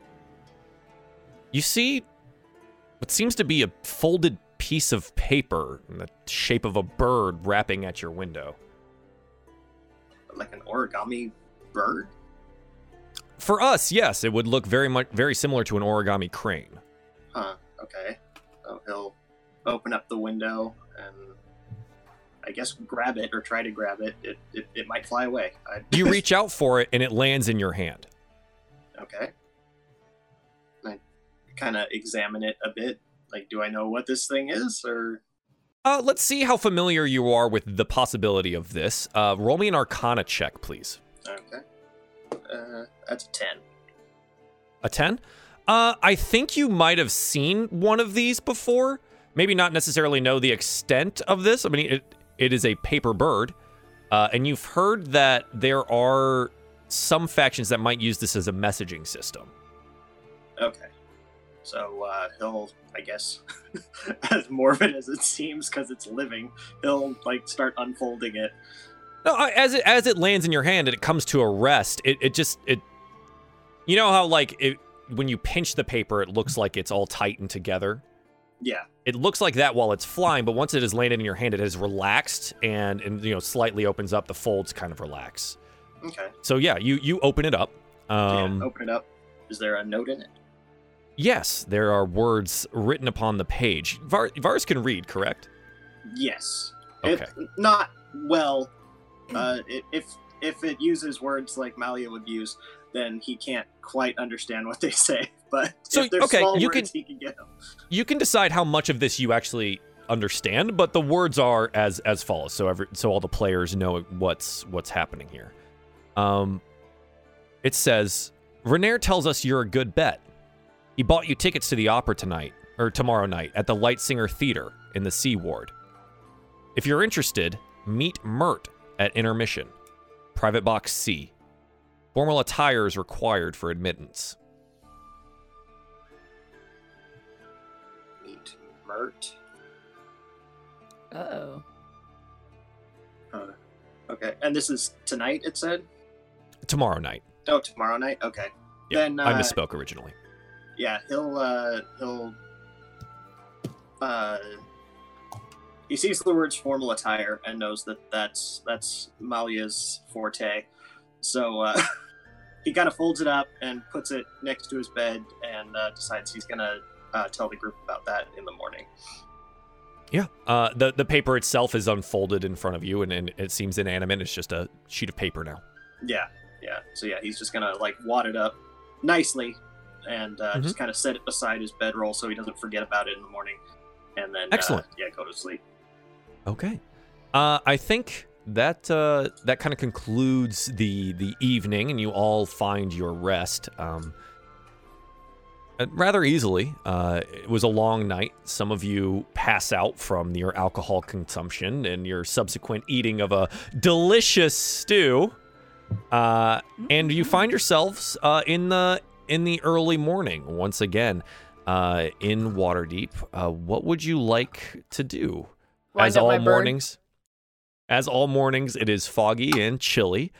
[SPEAKER 1] You see what seems to be a folded piece of paper in the shape of a bird rapping at your window.
[SPEAKER 6] Like an origami bird.
[SPEAKER 1] For us, yes, it would look very much very similar to an origami crane.
[SPEAKER 6] Huh. Okay. So he'll open up the window and I guess grab it or try to grab it. It it, it might fly away. I,
[SPEAKER 1] You reach out for it and it lands in your hand.
[SPEAKER 6] okay. I kind of examine it a bit. Like, do I know what this thing is, or
[SPEAKER 1] Uh, let's see how familiar you are with the possibility of this. Uh, roll me an Arcana check, please.
[SPEAKER 6] okay? Uh, that's a ten.
[SPEAKER 1] A 10? Uh, I think you might have seen one of these before. Maybe not necessarily know the extent of this. I mean, it, it is a paper bird. Uh, and you've heard that there are some factions that might use this as a messaging system.
[SPEAKER 6] Okay. So uh, he'll, I guess, as morbid as it seems, because it's living, he'll like start unfolding it.
[SPEAKER 1] No, I- as it as it lands in your hand and it comes to a rest, it, it just it you know how like it when you pinch the paper it looks like it's all tightened together.
[SPEAKER 6] Yeah.
[SPEAKER 1] It looks like that while it's flying, but once it has landed in your hand, it has relaxed and, and you know slightly opens up. The folds kind of relax.
[SPEAKER 6] Okay.
[SPEAKER 1] So yeah, you you open it up. Um,
[SPEAKER 6] yeah. Open it up. Is there a note in it?
[SPEAKER 1] Yes, there are words written upon the page. Var- Vars can read, correct?
[SPEAKER 6] Yes.
[SPEAKER 1] Okay.
[SPEAKER 6] It, not well. Uh, if if it uses words like Malia would use, then he can't quite understand what they say. But
[SPEAKER 1] So,
[SPEAKER 6] if they're
[SPEAKER 1] okay,
[SPEAKER 6] small
[SPEAKER 1] you
[SPEAKER 6] words,
[SPEAKER 1] can-
[SPEAKER 6] he can get them.
[SPEAKER 1] You can decide how much of this you actually understand, but the words are as as follows. So every so all the players know what's what's happening here. Um, it says Renaer tells us you're a good bet. He bought you tickets to the opera tonight or tomorrow night at the Lightsinger Theater in the Sea Ward. If you're interested, meet Mirt at intermission. Private box C. Formal attire is required for admittance.
[SPEAKER 6] Meet Mirt.
[SPEAKER 3] Uh oh.
[SPEAKER 6] Uh, okay, and this is tonight. It said.
[SPEAKER 1] Tomorrow night.
[SPEAKER 6] Oh, tomorrow night. Okay.
[SPEAKER 1] Yeah,
[SPEAKER 6] Then,
[SPEAKER 1] I
[SPEAKER 6] uh,
[SPEAKER 1] misspoke originally.
[SPEAKER 6] Yeah he'll uh he'll uh he sees the words formal attire and knows that that's that's malia's forte so uh he kind of folds it up and puts it next to his bed and uh, decides he's gonna uh, tell the group about that in the morning
[SPEAKER 1] Yeah. Uh, the the paper itself is unfolded in front of you, and, and it seems inanimate. It's just a sheet of paper now.
[SPEAKER 6] yeah yeah so yeah he's just gonna like wad it up nicely and uh,
[SPEAKER 1] Mhm.
[SPEAKER 6] just kind of set it beside his bedroll so he doesn't forget about it in the morning and then
[SPEAKER 1] Excellent.
[SPEAKER 6] uh, yeah go to sleep
[SPEAKER 1] Okay. Uh, I think that uh, that kind of concludes the the evening, and you all find your rest. Um, uh, rather easily. Uh, it was a long night. Some of you pass out from your alcohol consumption and your subsequent eating of a delicious stew, uh, and you find yourselves uh, in the in the early morning once again uh, in Waterdeep. Uh, what would you like to do?
[SPEAKER 3] Wind
[SPEAKER 1] as all
[SPEAKER 3] my bird.
[SPEAKER 1] mornings, as all mornings, it is foggy and chilly.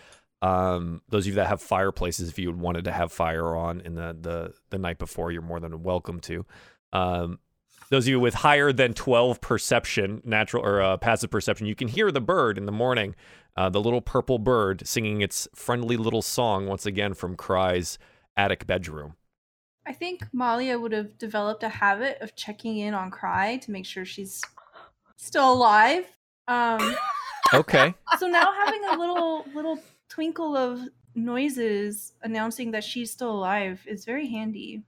[SPEAKER 1] Um, those of you that have fireplaces, if you would wanted to have fire on in the the, the night before, you're more than welcome to. Um, those of you with higher than 12 perception, natural or uh, passive perception, you can hear the bird in the morning, uh, the little purple bird singing its friendly little song once again from Cry's attic bedroom.
[SPEAKER 5] I think Malia would have developed a habit of checking in on Cry to make sure she's still alive. Um,
[SPEAKER 1] Okay.
[SPEAKER 5] so now having a little little twinkle of noises announcing that she's still alive is very handy.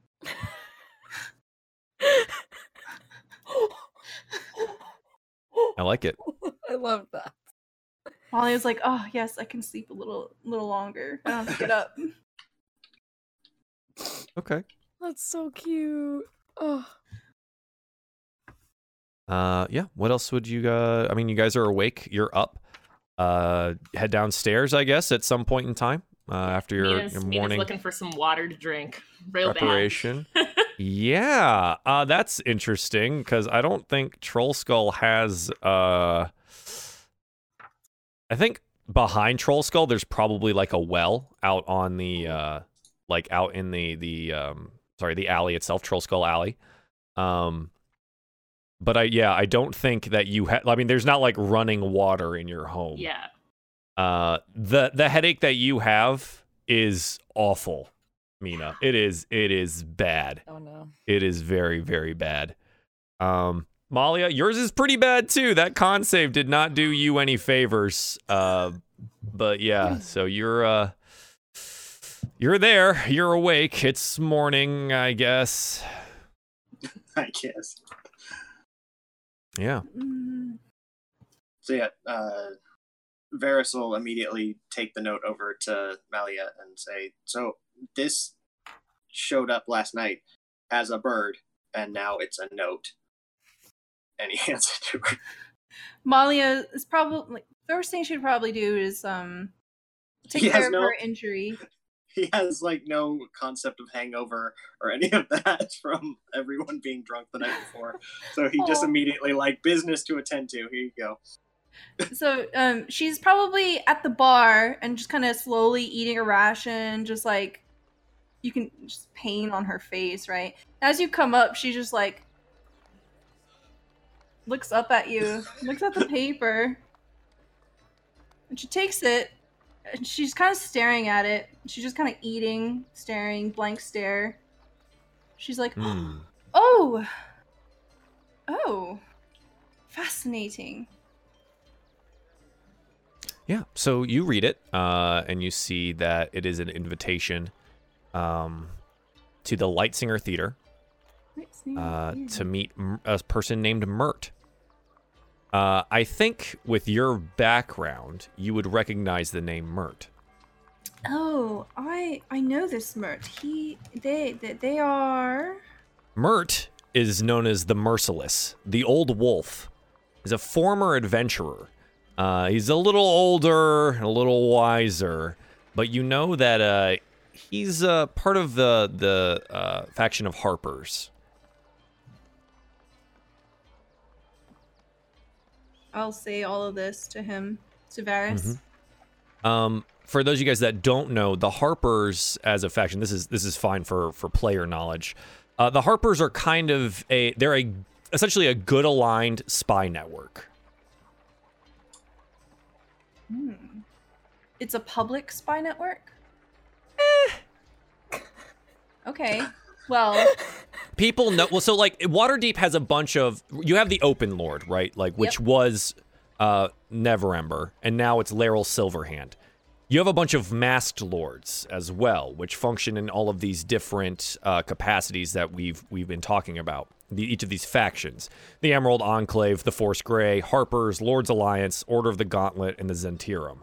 [SPEAKER 1] I like it.
[SPEAKER 3] I love that.
[SPEAKER 5] Molly was like, "Oh yes, I can sleep a little, little longer. I don't have to get up."
[SPEAKER 1] Okay.
[SPEAKER 3] That's so cute. Oh,
[SPEAKER 1] Uh, yeah. What else would you? Uh, I mean, you guys are awake. You're up. Uh, head downstairs, I guess, at some point in time. Uh, after your,
[SPEAKER 2] Mina's,
[SPEAKER 1] your
[SPEAKER 2] Mina's
[SPEAKER 1] morning
[SPEAKER 2] looking for some water to drink. Real
[SPEAKER 1] preparation.
[SPEAKER 2] bad.
[SPEAKER 1] yeah. Uh, that's interesting because I don't think Troll Skull has. Uh, I think behind Troll Skull, there's probably like a well out on the, uh, like out in the the um, sorry, the alley itself, Troll Skull Alley. Um, but I yeah, I don't think that you have. I mean, there's not like running water in your home.
[SPEAKER 2] yeah.
[SPEAKER 1] Uh, the the headache that you have is awful, Mina. It is it is bad.
[SPEAKER 3] oh no.
[SPEAKER 1] It is very very bad. Um, Malia, yours is pretty bad too. That con save did not do you any favors. Uh, but yeah, so you're uh, you're there. You're awake. It's morning, I guess.
[SPEAKER 4] I guess.
[SPEAKER 1] Yeah.
[SPEAKER 4] So yeah, uh, Varys will immediately take the note over to Malia and say, "So this showed up last night as a bird, and now it's a note." And he hands it to her.
[SPEAKER 5] Malia is probably like, first thing she'd probably do is um take
[SPEAKER 4] He
[SPEAKER 5] care of
[SPEAKER 4] no-
[SPEAKER 5] her injury.
[SPEAKER 4] He has like no concept of hangover or any of that from everyone being drunk the night before. So he just immediately like business to attend to. Here you go.
[SPEAKER 5] So um she's probably at the bar and just kind of slowly eating a ration, just like you can just pain on her face, right? As you come up, she just like looks up at you, looks at the paper, and she takes it. And she's kind of staring at it. She's just kind of eating, staring, blank stare. She's like,
[SPEAKER 1] Hmm.
[SPEAKER 5] "Oh, oh, fascinating."
[SPEAKER 1] Yeah. So you read it, uh, and you see that it is an invitation um, to the Lightsinger Theater uh, to meet a person named Mirt. Uh, I think with your background, you would recognize the name Mirt.
[SPEAKER 5] Oh, I I know this Mirt. He they they, they are
[SPEAKER 1] Mirt is known as the Merciless, the Old Wolf. He's a former adventurer. Uh, he's a little older, a little wiser, but you know that uh, he's uh, part of the the uh, faction of Harpers.
[SPEAKER 5] I'll say all of this to him, to Varys.
[SPEAKER 1] Um, for those of you guys that don't know, the Harpers as a faction, this is this is fine for for player knowledge. Uh, the Harpers are kind of a they're a essentially a good aligned spy network.
[SPEAKER 5] Hmm. It's a public spy network. Okay. Well,
[SPEAKER 1] people know well so like waterdeep has a bunch of you have the open lord right? Like which
[SPEAKER 3] Yep.
[SPEAKER 1] was uh neverember and now it's laeral silverhand. You have a bunch of masked lords as well which function in all of these different uh, capacities that we've we've been talking about. The, each of these factions. The emerald enclave the force grey harpers lords alliance order of the gauntlet and the zhentarim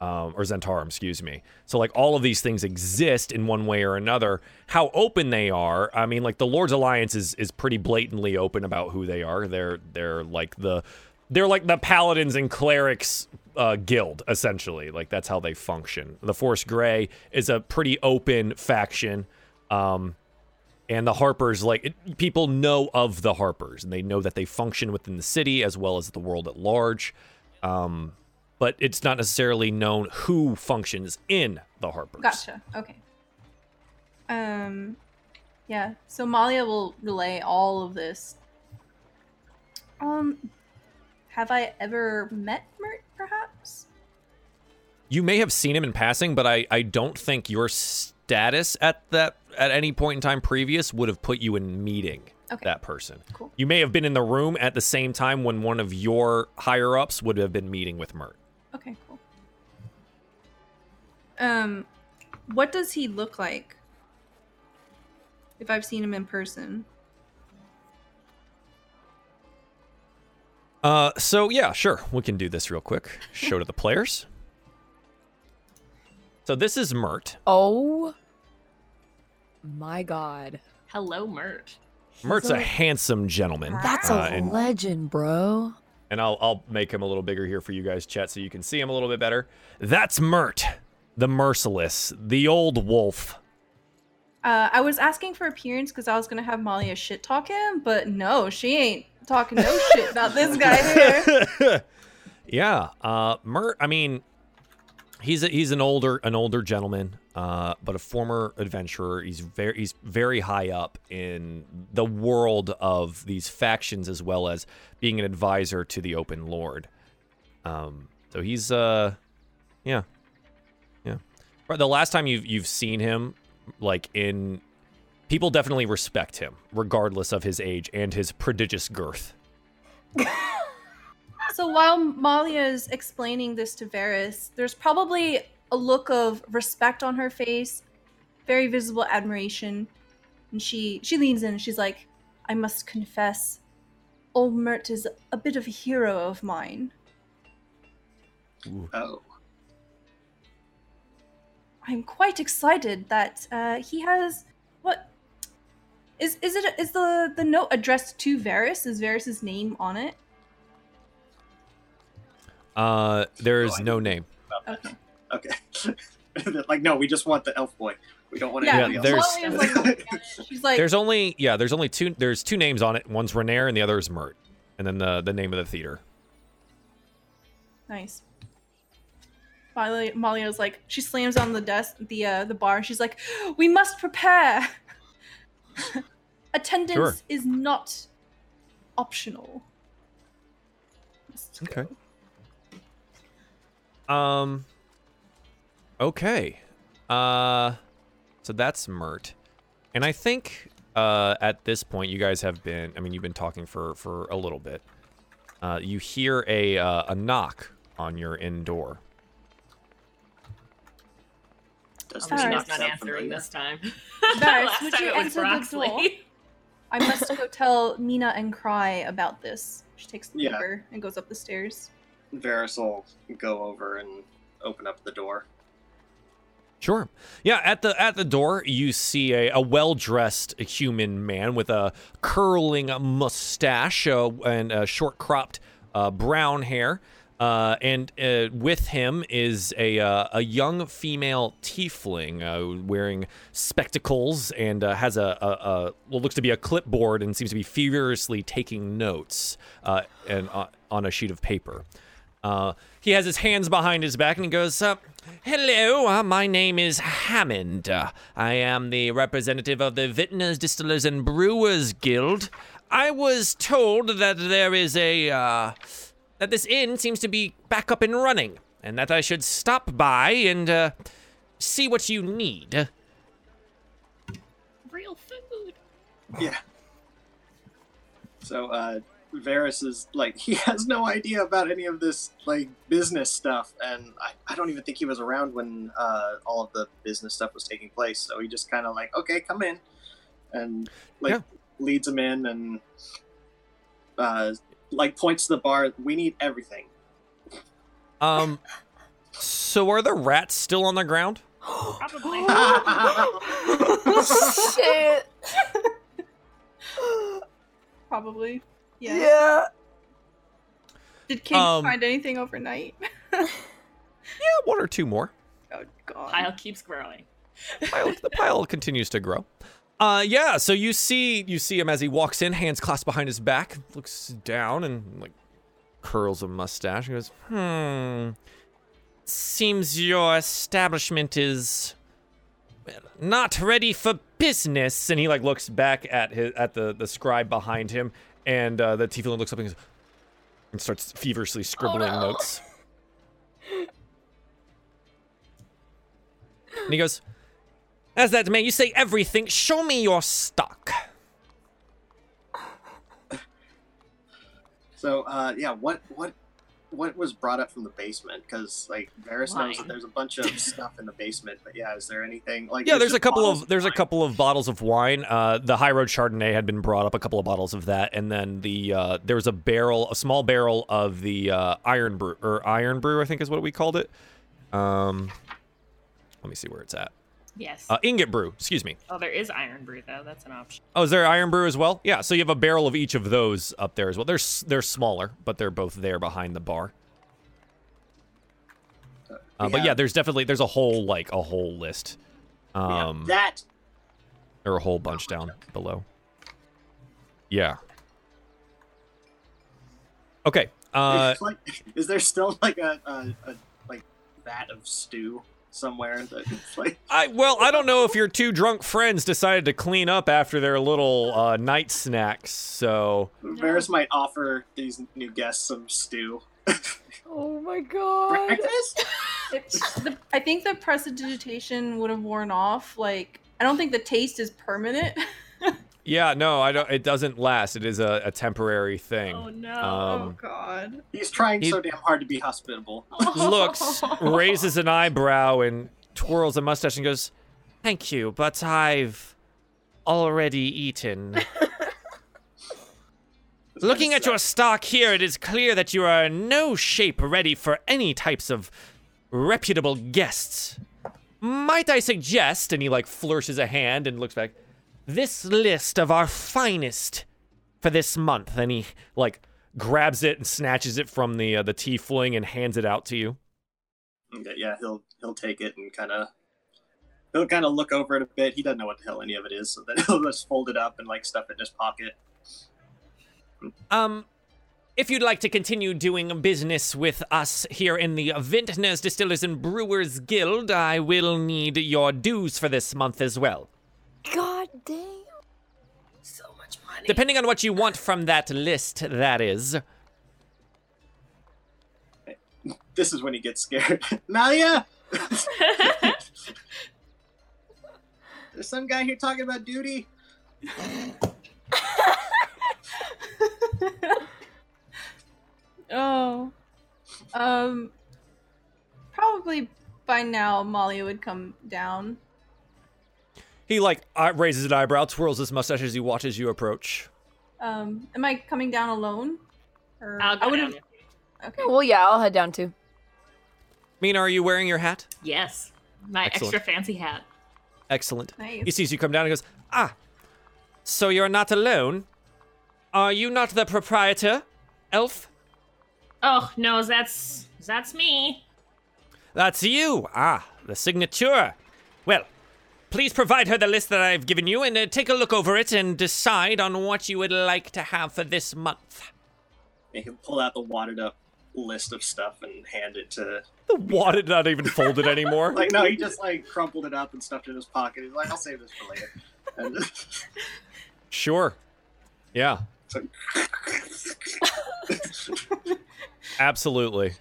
[SPEAKER 1] um, or Zhentarim, excuse me. So like all of these things exist in one way or another. How open they are, I mean, like the Lord's Alliance is is pretty blatantly open about who they are. They're they're like the they're like the paladins and clerics uh, guild essentially. Like that's how they function. The Force Grey is a pretty open faction. Um, and the Harpers, like it, people know of the Harpers, and they know that they function within the city as well as the world at large. Um, but it's not necessarily known who functions in the Harpers.
[SPEAKER 5] gotcha. Okay. Um, yeah. So Malia will relay all of this. Um, have I ever met Mirt? Perhaps.
[SPEAKER 1] You may have seen him in passing, but I, I don't think your status at that at any point in time previous would have put you in meeting
[SPEAKER 5] Okay.
[SPEAKER 1] that person.
[SPEAKER 5] Cool.
[SPEAKER 1] You may have been in the room at the same time when one of your higher ups would have been meeting with Mirt.
[SPEAKER 5] Okay. Cool. Um, what does he look like? If I've seen him in person.
[SPEAKER 1] Uh, so yeah, sure, we can do this real quick. Show to the players. So this is Mirt.
[SPEAKER 3] Oh my god.
[SPEAKER 2] Hello, Mirt.
[SPEAKER 1] Mirt's a
[SPEAKER 3] a-
[SPEAKER 1] handsome gentleman.
[SPEAKER 3] That's
[SPEAKER 1] uh,
[SPEAKER 3] a
[SPEAKER 1] and,
[SPEAKER 3] legend, bro.
[SPEAKER 1] And I'll I'll make him a little bigger here for you guys, chat, so you can see him a little bit better. That's Mirt, the merciless, the old wolf.
[SPEAKER 5] Uh, I was asking for appearance because I was gonna have Malia shit talk him, but no, she ain't talking no shit about this guy here.
[SPEAKER 1] yeah, uh, Mirt. I mean, he's a, he's an older an older gentleman, uh, but a former adventurer. He's very he's very high up in the world of these factions as well as being an advisor to the Open Lord. Um, so he's uh, yeah, yeah. The last time you've you've seen him, like in. People definitely respect him, regardless of his age and his prodigious girth.
[SPEAKER 5] So while Malia is explaining this to Varys, there's probably a look of respect on her face, very visible admiration, and she she leans in and she's like, "I must confess, old Mirt is a bit of a hero of mine.
[SPEAKER 4] Oh.
[SPEAKER 5] I'm quite excited that uh, he has what is is it is the the note addressed to Varys? Is Varys's name on it?
[SPEAKER 1] Uh, there is
[SPEAKER 4] Oh,
[SPEAKER 1] no name.
[SPEAKER 5] Okay.
[SPEAKER 4] Okay. like, no, we just want the elf boy. We don't want
[SPEAKER 5] Yeah,
[SPEAKER 4] anybody
[SPEAKER 1] there's-
[SPEAKER 4] else.
[SPEAKER 5] Malia's like, she's like,
[SPEAKER 1] There's only yeah, there's only two. There's two names on it. One's Renaer and the other is Mirt, and then the the name of the theater.
[SPEAKER 5] Nice. Molly, Molly Malia's like she slams on the desk, the uh, the bar. She's like, "We must prepare. Attendance
[SPEAKER 1] Sure.
[SPEAKER 5] is not optional." Must go.
[SPEAKER 1] Okay. Um. Okay. Uh, so that's Mirt, and I think uh at this point you guys have been. I mean, you've been talking for for a little bit. Uh, you hear a uh, a knock on your inn door.
[SPEAKER 4] Does
[SPEAKER 2] I'm not
[SPEAKER 4] sound
[SPEAKER 2] answering
[SPEAKER 4] familiar?
[SPEAKER 2] this time.
[SPEAKER 5] Varys,
[SPEAKER 2] Last
[SPEAKER 5] would
[SPEAKER 2] time
[SPEAKER 5] you
[SPEAKER 2] it was
[SPEAKER 5] the door? I must go tell Mina and Cry about this. She takes the
[SPEAKER 4] Yeah.
[SPEAKER 5] paper and goes up the stairs.
[SPEAKER 4] Varys will go over and open up the door.
[SPEAKER 1] Sure. Yeah, at the at the door you see a, a well-dressed human man with a curling mustache uh, and short cropped uh, brown hair. Uh, and uh, with him is a uh, a young female tiefling wearing spectacles and has a, a, a what looks to be a clipboard and seems to be furiously taking notes and on a sheet of paper. Uh, he has his hands behind his back and he goes, uh, Hello, uh, my name is Hammond. Uh, I am the representative of the Vintners, Distillers, and Brewers Guild. I was told that there is a, uh, that this inn seems to be back up and running, and that I should stop by and, uh, see what you need.
[SPEAKER 2] Real food.
[SPEAKER 4] Yeah. So, uh, Varys is like, he has no idea about any of this, like, business stuff, and I, I don't even think he was around when, uh, all of the business stuff was taking place, so he just kind of like, okay, come in, and, like,
[SPEAKER 1] Yeah.
[SPEAKER 4] leads him in and, uh, like, points to the bar, we need everything.
[SPEAKER 1] Um, so are the rats still on the ground?
[SPEAKER 2] Probably.
[SPEAKER 3] Shit.
[SPEAKER 5] Probably. Yeah.
[SPEAKER 3] Yeah.
[SPEAKER 5] Did King
[SPEAKER 1] Um,
[SPEAKER 5] find anything overnight?
[SPEAKER 1] Yeah, one or two more.
[SPEAKER 5] oh God.
[SPEAKER 2] Pile keeps growing.
[SPEAKER 1] pile, the pile continues to grow. Uh, yeah. So you see, you see him as he walks in, hands clasped behind his back, looks down and like curls a mustache. and goes, "Hmm. Seems your establishment is not ready for business." And he like looks back at his at the the scribe behind him, and uh, the tiefling looks up and goes, and starts feverishly scribbling
[SPEAKER 2] no.
[SPEAKER 1] notes. And he goes, As that man, you say everything. Show me your stock.
[SPEAKER 4] So, uh, yeah, what, what,
[SPEAKER 6] what was brought up from the basement? Because like Varys knows that there's a bunch of stuff in the basement, but yeah, is there anything like?
[SPEAKER 1] Yeah, there's a couple
[SPEAKER 6] bottles
[SPEAKER 1] of there's a couple of bottles of wine. Uh, the High Road Chardonnay had been brought up, a couple of bottles of that, and then the uh, there was a barrel, a small barrel of the uh, Iron Brew or Iron Brew, I think is what we called it. Um, let me see where it's at.
[SPEAKER 2] Yes.
[SPEAKER 1] Uh, Ingot Brew, excuse me.
[SPEAKER 2] oh, there is Iron Brew though. That's an option.
[SPEAKER 1] Oh, is there Iron Brew as well? Yeah, so you have a barrel of each of those up there as well. They're they're smaller, but they're both there behind the bar. Uh, But
[SPEAKER 6] Yeah.
[SPEAKER 1] yeah, there's definitely there's a whole like a whole list,
[SPEAKER 6] Yeah,
[SPEAKER 1] um,
[SPEAKER 6] that
[SPEAKER 1] or a whole bunch down below. Yeah. Okay. Uh,
[SPEAKER 6] like, is there still like a, a, a like vat of stew somewhere that it's like
[SPEAKER 1] I well, I don't know if your two drunk friends decided to clean up after their little uh, night snacks. So
[SPEAKER 6] Varys might offer these new guests some stew.
[SPEAKER 3] Oh my god.
[SPEAKER 6] Breakfast?
[SPEAKER 5] It's the, I think the prestidigitation would have worn off. Like, I don't think the taste is permanent.
[SPEAKER 1] Yeah, no, I don't. It doesn't last. It is a, a temporary thing.
[SPEAKER 2] Oh no.
[SPEAKER 1] Um,
[SPEAKER 5] God.
[SPEAKER 6] He's trying
[SPEAKER 1] He-
[SPEAKER 6] so damn hard to be hospitable.
[SPEAKER 1] looks, raises an eyebrow, and twirls a mustache and goes, "Thank you, but I've already eaten." Looking at your stock here, it is clear that you are in no shape ready for any types of reputable guests. Might I suggest, and he like flourishes a hand and looks back, this list of our finest for this month, and he like grabs it and snatches it from the uh, the tiefling and hands it out to you.
[SPEAKER 6] Okay, yeah, he'll he'll take it and kind of he'll kind of look over it a bit. He doesn't know what the hell any of it is, so then he'll just fold it up and like stuff it in his pocket.
[SPEAKER 1] Um, if you'd like to continue doing business with us here in the Vintners Distillers and Brewers Guild, I will need your dues for this month as well.
[SPEAKER 3] God damn.
[SPEAKER 2] so much money.
[SPEAKER 1] Depending on what you want from that list, that is.
[SPEAKER 6] This is when he gets scared. Malia, there's some guy here talking about duty.
[SPEAKER 5] Oh. Um. Probably by now, Molly would come down.
[SPEAKER 1] He like uh, raises an eyebrow, twirls his mustache as he watches you approach.
[SPEAKER 5] Um. Am I coming down alone? Or
[SPEAKER 2] I'll go
[SPEAKER 5] I would
[SPEAKER 2] down.
[SPEAKER 5] have. Okay.
[SPEAKER 3] Well, yeah, I'll head down too.
[SPEAKER 1] Mina, are you wearing your hat?
[SPEAKER 2] Yes. My
[SPEAKER 1] Excellent.
[SPEAKER 2] extra fancy hat.
[SPEAKER 1] Excellent.
[SPEAKER 5] Nice.
[SPEAKER 1] He sees you come down and goes, Ah, so you're not alone? Are you not the proprietor, elf?
[SPEAKER 2] Oh no, that's that's me.
[SPEAKER 1] That's you. Ah, the signature. Well, please provide her the list that I've given you and uh, take a look over it and decide on what you would like to have for this month.
[SPEAKER 6] He can pull out the wadded up list of stuff and hand it to.
[SPEAKER 1] The wadded not even folded anymore.
[SPEAKER 6] Like no, he just like crumpled it up and stuffed it in his pocket. He's like, I'll save this for later. And
[SPEAKER 1] Sure. Yeah, absolutely.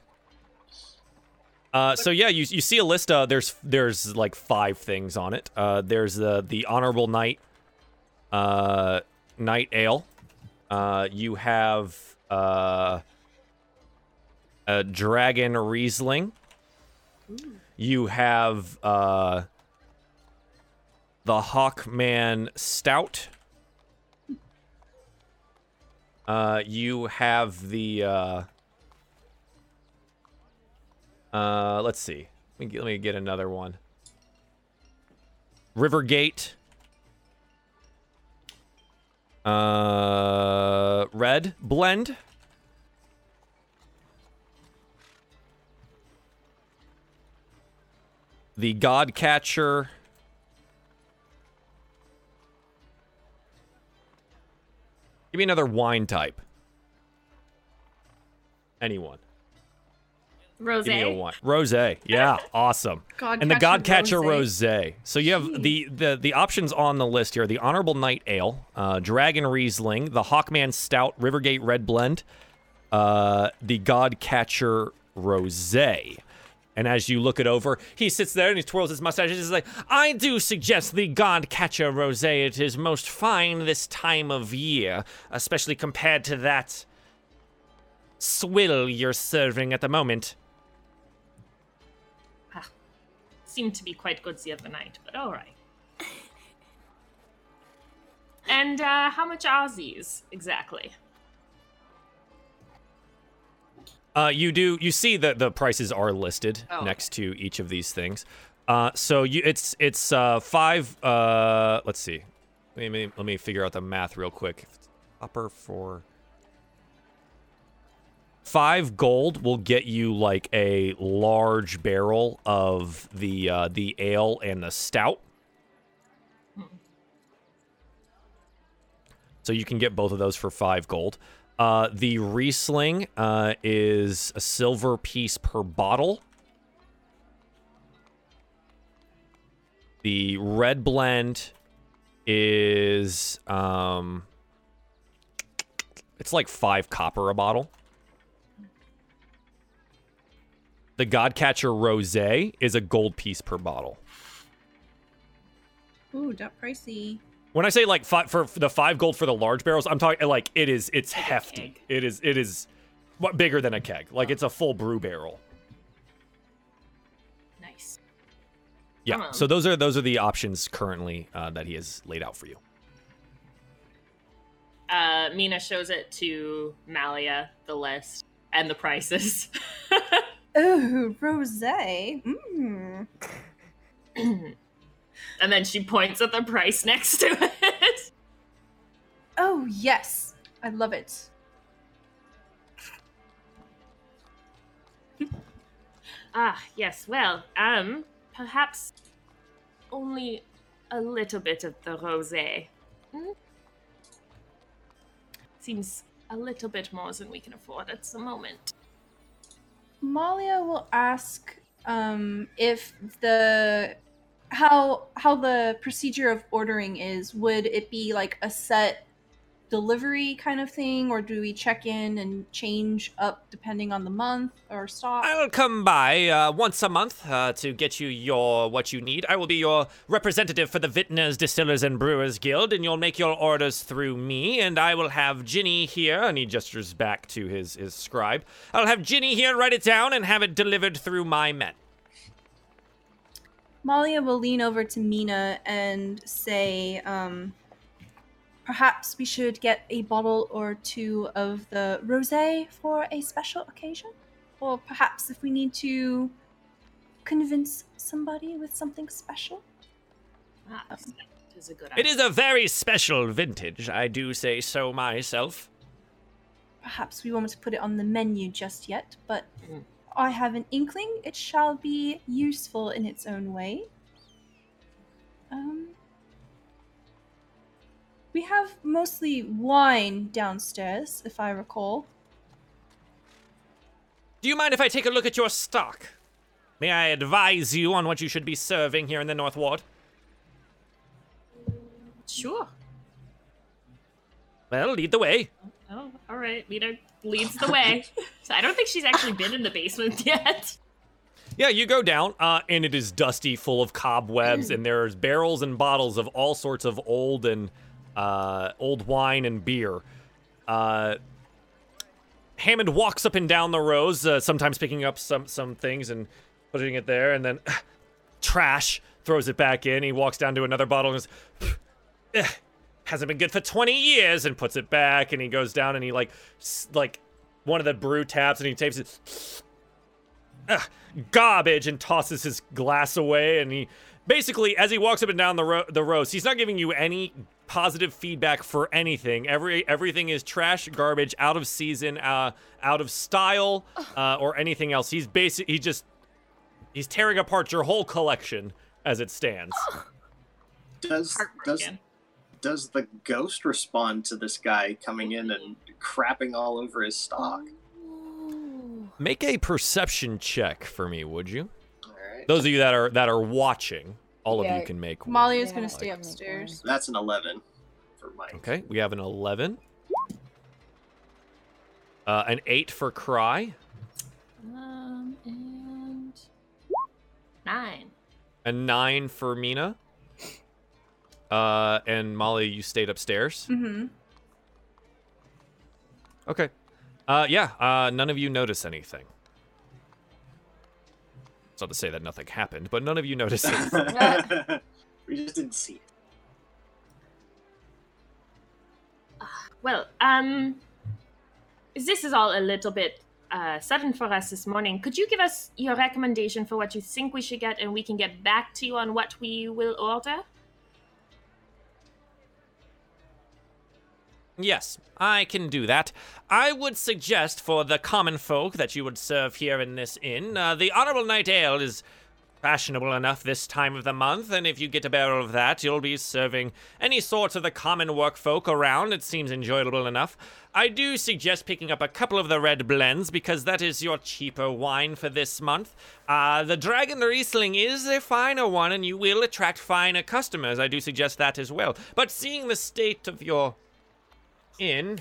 [SPEAKER 1] Uh, so yeah, you you see a list. Uh, there's there's like five things on it. Uh, there's the the honorable knight, uh, night ale. Uh, you have uh, a dragon riesling. You have uh, the Hawkman stout. Uh, you have the uh, uh, let's see. Let me, get, let me get another one. Rivergate. Uh, red blend. The Godcatcher. Give me another wine type. Anyone.
[SPEAKER 2] Rose.
[SPEAKER 1] Give me a wine. Rosé. Yeah, awesome.
[SPEAKER 5] God
[SPEAKER 1] and the Godcatcher Rosé. So you have the, the the options on the list here: the Honorable Night Ale, uh, Dragon Riesling, the Hawkman Stout, Rivergate Red Blend, uh, the Godcatcher Rosé. And as you look it over, he sits there and he twirls his mustache. He's like, "I do suggest the Godcatcher Rosé. It is most fine this time of year, especially compared to that swill you're serving at the moment.
[SPEAKER 2] Seemed to be quite good the other night, but all right. and uh, how much are these exactly?
[SPEAKER 1] Uh, you do you see that the prices are listed
[SPEAKER 2] Oh,
[SPEAKER 1] next to each of these things. Uh, so you it's it's uh five uh let's see. Let me let me figure out the math real quick. Upper for five gold will get you like a large barrel of the uh, the ale and the stout. So you can get both of those for five gold. Uh, the Riesling uh, is a silver piece per bottle. The red blend is um, it's like five copper a bottle. The Godcatcher Rosé is a gold piece per bottle.
[SPEAKER 5] Ooh, that pricey.
[SPEAKER 1] When I say like five for, the five gold for the large barrels, I'm talking like it is it's
[SPEAKER 2] Like
[SPEAKER 1] hefty. It is it is what bigger than a keg. Like it's a full brew barrel.
[SPEAKER 2] Nice.
[SPEAKER 1] Yeah. So those are those are the options currently uh, that he has laid out for you.
[SPEAKER 2] Uh, Mina shows it to Malia, the list, and the prices.
[SPEAKER 5] Ooh, rosé. Mmm.
[SPEAKER 2] and then she points at the price next to it.
[SPEAKER 5] Oh yes, I love it.
[SPEAKER 2] Ah, yes. Well, um, perhaps only a little bit of the rosé. Hmm? Seems a little bit more than we can afford at the moment.
[SPEAKER 5] Malia will ask um, if the how how the procedure of ordering is. Would it be like a set delivery kind of thing, or do we check in and change up depending on the month or stock?
[SPEAKER 1] I'll come by uh, once a month uh, to get you your what you need. I will be your representative for the Vintners, Distillers, and Brewers Guild, and you'll make your orders through me. And I will have Ginny here, and he gestures back to his his scribe. I'll have Ginny here write it down and have it delivered through my men.
[SPEAKER 5] Malia will lean over to Mina and say, um, perhaps we should get a bottle or two of the rosé for a special occasion? Or perhaps if we need to convince somebody with something special?
[SPEAKER 2] Ah, that is a good
[SPEAKER 1] It is a very special vintage, I do say so myself.
[SPEAKER 5] Perhaps we won't put it on the menu just yet, but
[SPEAKER 2] Mm.
[SPEAKER 5] I have an inkling it shall be useful in its own way. Um, we have mostly wine downstairs, if I recall.
[SPEAKER 1] Do you mind if I take a look at your stock? May I advise you on what you should be serving here in the North Ward?
[SPEAKER 2] Sure.
[SPEAKER 1] Well, lead the way.
[SPEAKER 2] Oh, all right. Mina leads the way. so I don't think she's actually been in the basement yet.
[SPEAKER 1] Yeah, you go down, uh, and it is dusty, full of cobwebs, and there's barrels and bottles of all sorts of old and uh, old wine and beer. Uh, Hammond walks up and down the rows, uh, sometimes picking up some some things and putting it there, and then trash throws it back in. He walks down to another bottle and goes, "Eh, hasn't been good for 20 years, and puts it back. And he goes down and he like like one of the brew taps and he tapes it. Garbage and tosses his glass away and he basically as he walks up and down the ro- the rows he's not giving you any positive feedback for anything. Every everything is trash garbage out of season uh out of style uh, or anything else. He's basic he just he's tearing apart your whole collection as it stands.
[SPEAKER 4] Does does does the ghost respond to this guy coming in and crapping all over his stock?
[SPEAKER 1] Make a perception check for me would you?
[SPEAKER 4] All right,
[SPEAKER 1] those of you that are that are watching all of you can make one.
[SPEAKER 5] Molly is
[SPEAKER 3] Yeah,
[SPEAKER 5] gonna stay upstairs.
[SPEAKER 4] that's an eleven for Mike.
[SPEAKER 1] Okay, we have an 11. Uh, an 8 for Cry.
[SPEAKER 2] Um, and nine.
[SPEAKER 1] A 9 for Mina. Uh, and Molly, you stayed upstairs.
[SPEAKER 5] Mm-hmm.
[SPEAKER 1] Okay. Uh, yeah, uh, none of you notice anything. It's not to say that nothing happened, but none of you noticed anything.
[SPEAKER 4] we just didn't see it.
[SPEAKER 2] Well, um, this is all a little bit uh, sudden for us this morning. Could you give us your recommendation for what you think we should get, and we can get back to you on what we will order?
[SPEAKER 1] Yes, I can do that. I would suggest for the common folk that you would serve here in this inn, uh, the Honorable Night Ale is fashionable enough this time of the month, and if you get a barrel of that, you'll be serving any sorts of the common work folk around. It seems enjoyable enough. I do suggest picking up a couple of the red blends because that is your cheaper wine for this month. Uh, the Dragon Riesling is a finer one, and you will attract finer customers. I do suggest that as well. But seeing the state of your inn,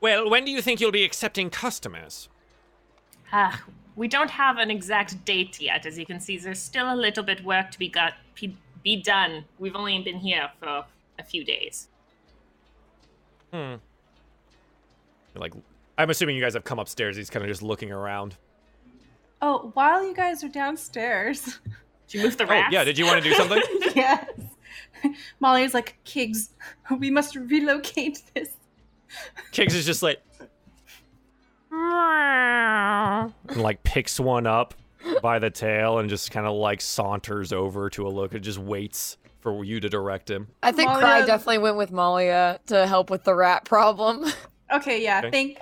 [SPEAKER 1] well, when do you think you'll be accepting customers?
[SPEAKER 2] Ah, we don't have an exact date yet. As you can see, there's still a little bit work to be got be, be done. We've only been here for a few days.
[SPEAKER 1] Hmm. Like, I'm assuming you guys have come upstairs. He's kind of just looking around.
[SPEAKER 5] Oh, while you guys are downstairs,
[SPEAKER 2] Did you move the
[SPEAKER 1] Oh, yeah. Did you want to do something?
[SPEAKER 5] yes, Molly's like, Kigs, we must relocate this.
[SPEAKER 1] Kiggs is just like, and like picks one up by the tail and just kind of like saunters over to a look and just waits for you to direct him.
[SPEAKER 3] I think
[SPEAKER 5] Malia-
[SPEAKER 3] Cry definitely went with Malia uh, to help with the rat problem.
[SPEAKER 5] Okay, yeah,
[SPEAKER 1] Okay.
[SPEAKER 5] thank,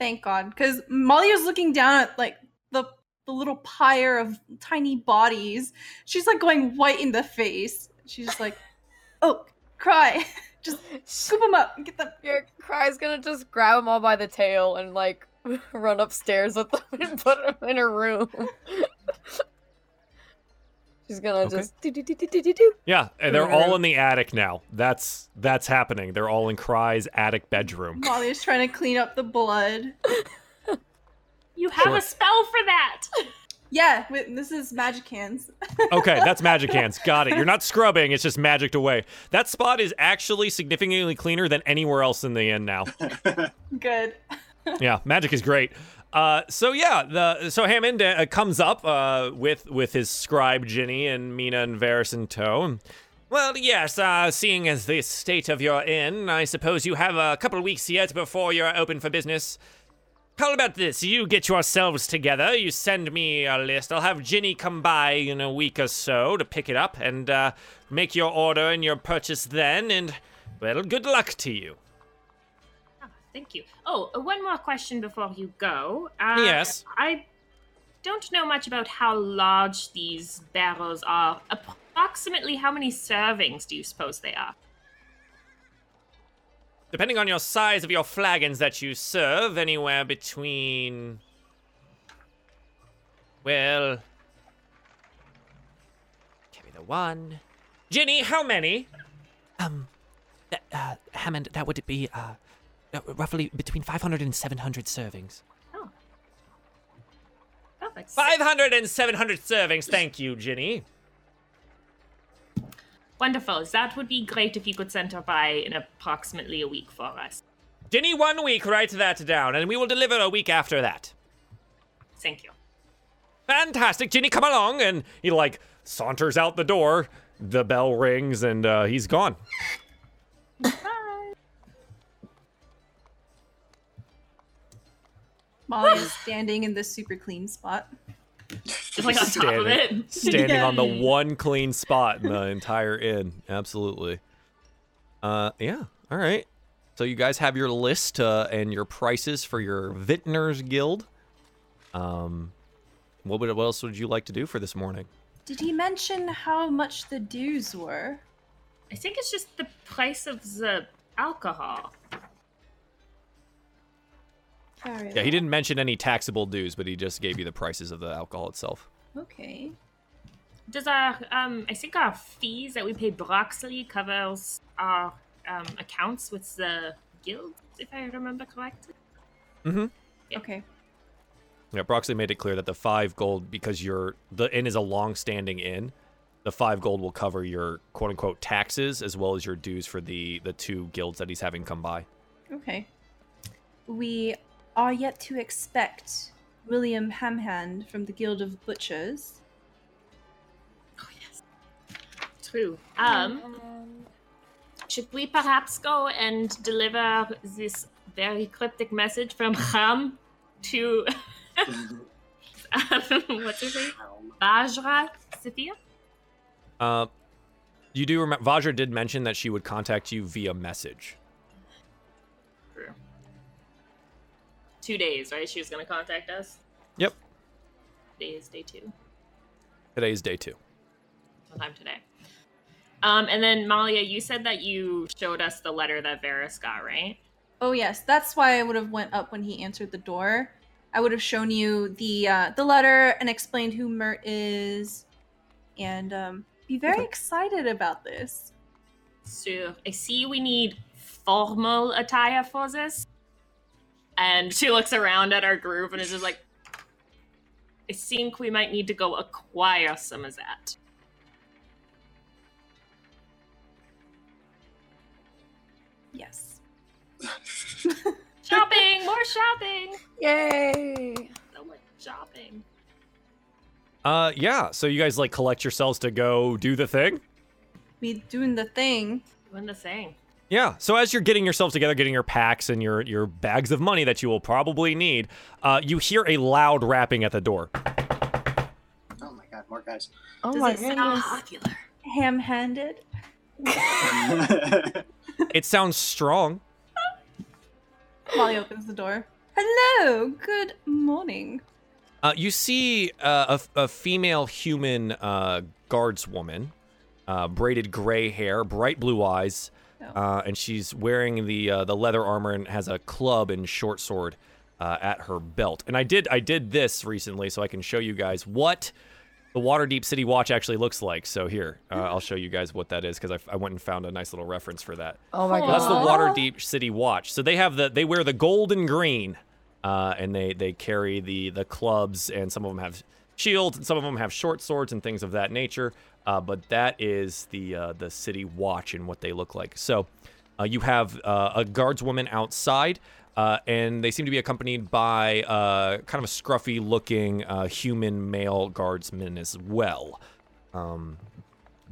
[SPEAKER 5] thank God, because Molly was looking down at like the the little pyre of tiny bodies. She's like going white in the face. She's just like, oh, cry, just scoop them up, and get them.
[SPEAKER 3] Your Cry's gonna just grab them all by the tail and like run upstairs with them and put them in her room. She's gonna
[SPEAKER 1] Okay.
[SPEAKER 3] just do do do do do do do.
[SPEAKER 1] Yeah, and they're all in the attic now. That's that's happening. They're all in Cry's attic bedroom.
[SPEAKER 5] Molly's trying to clean up the blood.
[SPEAKER 2] You have
[SPEAKER 1] Sure.
[SPEAKER 2] a spell for that.
[SPEAKER 5] Yeah, wait, this is magic hands.
[SPEAKER 1] Okay, that's magic hands. Got it. You're not scrubbing, it's just magicked away. That spot is actually significantly cleaner than anywhere else in the inn now.
[SPEAKER 5] Good.
[SPEAKER 1] yeah, magic is great. Uh, so yeah, the so Hammond uh, comes up uh, with with his scribe Ginny and Mina and Varys in tow. Well, yes. Uh, seeing as the state of your inn, I suppose you have a couple of weeks yet before you're open for business. How about this? You get yourselves together. You send me a list. I'll have Ginny come by in a week or so to pick it up and uh, make your order and your purchase then. And well, good luck to you.
[SPEAKER 2] Ah, Thank you. Oh, uh, one more question before you go. Uh,
[SPEAKER 1] Yes.
[SPEAKER 2] I don't know much about how large these barrels are. Approximately how many servings do you suppose they are?
[SPEAKER 1] Depending on your size of your flagons that you serve, anywhere between. Well. Carry the one. Ginny, how many?
[SPEAKER 7] Um, uh, Hammond, that would be, uh, uh, roughly between 500 and 700 servings.
[SPEAKER 2] Oh. Perfect.
[SPEAKER 1] 500 and 700 servings. Thank you, Ginny.
[SPEAKER 2] Wonderful. That would be great if you could send her by in approximately a week for us.
[SPEAKER 1] Ginny, one week, write that down, and we will deliver a week after that.
[SPEAKER 2] Thank you.
[SPEAKER 1] Fantastic, Ginny, come along. And he, like, saunters out the door. The bell rings, and uh, he's gone. Bye.
[SPEAKER 5] Molly is standing in this super clean spot.
[SPEAKER 2] Just like on top of
[SPEAKER 1] Standing-
[SPEAKER 2] it.
[SPEAKER 1] standing on the one clean spot in the entire inn. Absolutely. Uh, yeah. All right. So you guys have your list uh, and your prices for your Vintners Guild. Um, what would what else would you like to do for this morning?
[SPEAKER 5] Did he mention how much the dues were?
[SPEAKER 2] I think it's just the price of the alcohol.
[SPEAKER 5] Carry
[SPEAKER 1] Yeah, he didn't mention any taxable dues, but he just gave you the prices of the alcohol itself.
[SPEAKER 5] Okay.
[SPEAKER 2] Does our um I think our fees that we pay Broxley covers our um accounts with the guild, if I remember correctly.
[SPEAKER 1] Mm-hmm.
[SPEAKER 5] Okay.
[SPEAKER 1] Yeah, Broxley made it clear that the five gold, because your the inn is a long-standing inn, the five gold will cover your quote-unquote taxes as well as your dues for the the two guilds that he's having come by.
[SPEAKER 5] Okay. we are yet to expect William Hamhand from the Guild of Butchers.
[SPEAKER 2] Oh yes. True. Um, should we perhaps go and deliver this very cryptic message from Ham to what's his name? Vajra Safahr?
[SPEAKER 1] Uh, you do remember Vajra did mention that she would contact you via message.
[SPEAKER 2] Two days, right? She was gonna contact us.
[SPEAKER 1] Yep.
[SPEAKER 2] Today is day two.
[SPEAKER 1] Today is day two.
[SPEAKER 2] Sometime today. Um, and then Malia, you said that you showed us the letter that Varys got, right?
[SPEAKER 5] Oh yes, that's why I would have went up when he answered the door. I would have shown you the uh, the letter and explained who Mirt is, and um, be very excited about this.
[SPEAKER 2] So I see we need formal attire for this. And she looks around at our group and is just like, I think we might need to go acquire some of that.
[SPEAKER 5] Yes.
[SPEAKER 2] Shopping! More shopping!
[SPEAKER 3] Yay!
[SPEAKER 2] So much shopping.
[SPEAKER 1] Uh, yeah. So you guys like collect yourselves to go do the thing.
[SPEAKER 5] We doing the thing.
[SPEAKER 2] Doing the thing.
[SPEAKER 1] Yeah. So as you're getting yourselves together, getting your packs and your your bags of money that you will probably need, uh, you hear a loud rapping at the door.
[SPEAKER 4] Oh my god, more guys.
[SPEAKER 3] Oh
[SPEAKER 2] Does
[SPEAKER 3] my
[SPEAKER 2] it sound
[SPEAKER 3] goodness.
[SPEAKER 2] popular?
[SPEAKER 5] Ham-handed.
[SPEAKER 1] It sounds strong.
[SPEAKER 5] Molly opens the door. Hello. Good morning.
[SPEAKER 1] Uh, you see uh, a, a female human uh, guardswoman, uh, braided gray hair, bright blue eyes. Uh, and she's wearing the uh, the leather armor and has a club and short sword uh, at her belt. And I did I did this recently, so I can show you guys what the Waterdeep City Watch actually looks like. So here, uh, I'll show you guys what that is because I, I went and found a nice little reference for that.
[SPEAKER 3] Oh my god.
[SPEAKER 1] That's the. Waterdeep City Watch. So they have the they wear the gold and green, uh, and they they carry the the clubs, and some of them have shields, and some of them have short swords and things of that nature. Uh, but that is the uh, the City Watch and what they look like. So uh, you have uh, a guardswoman outside. Uh, and they seem to be accompanied by uh, kind of a scruffy looking human male guardsman as well. Um,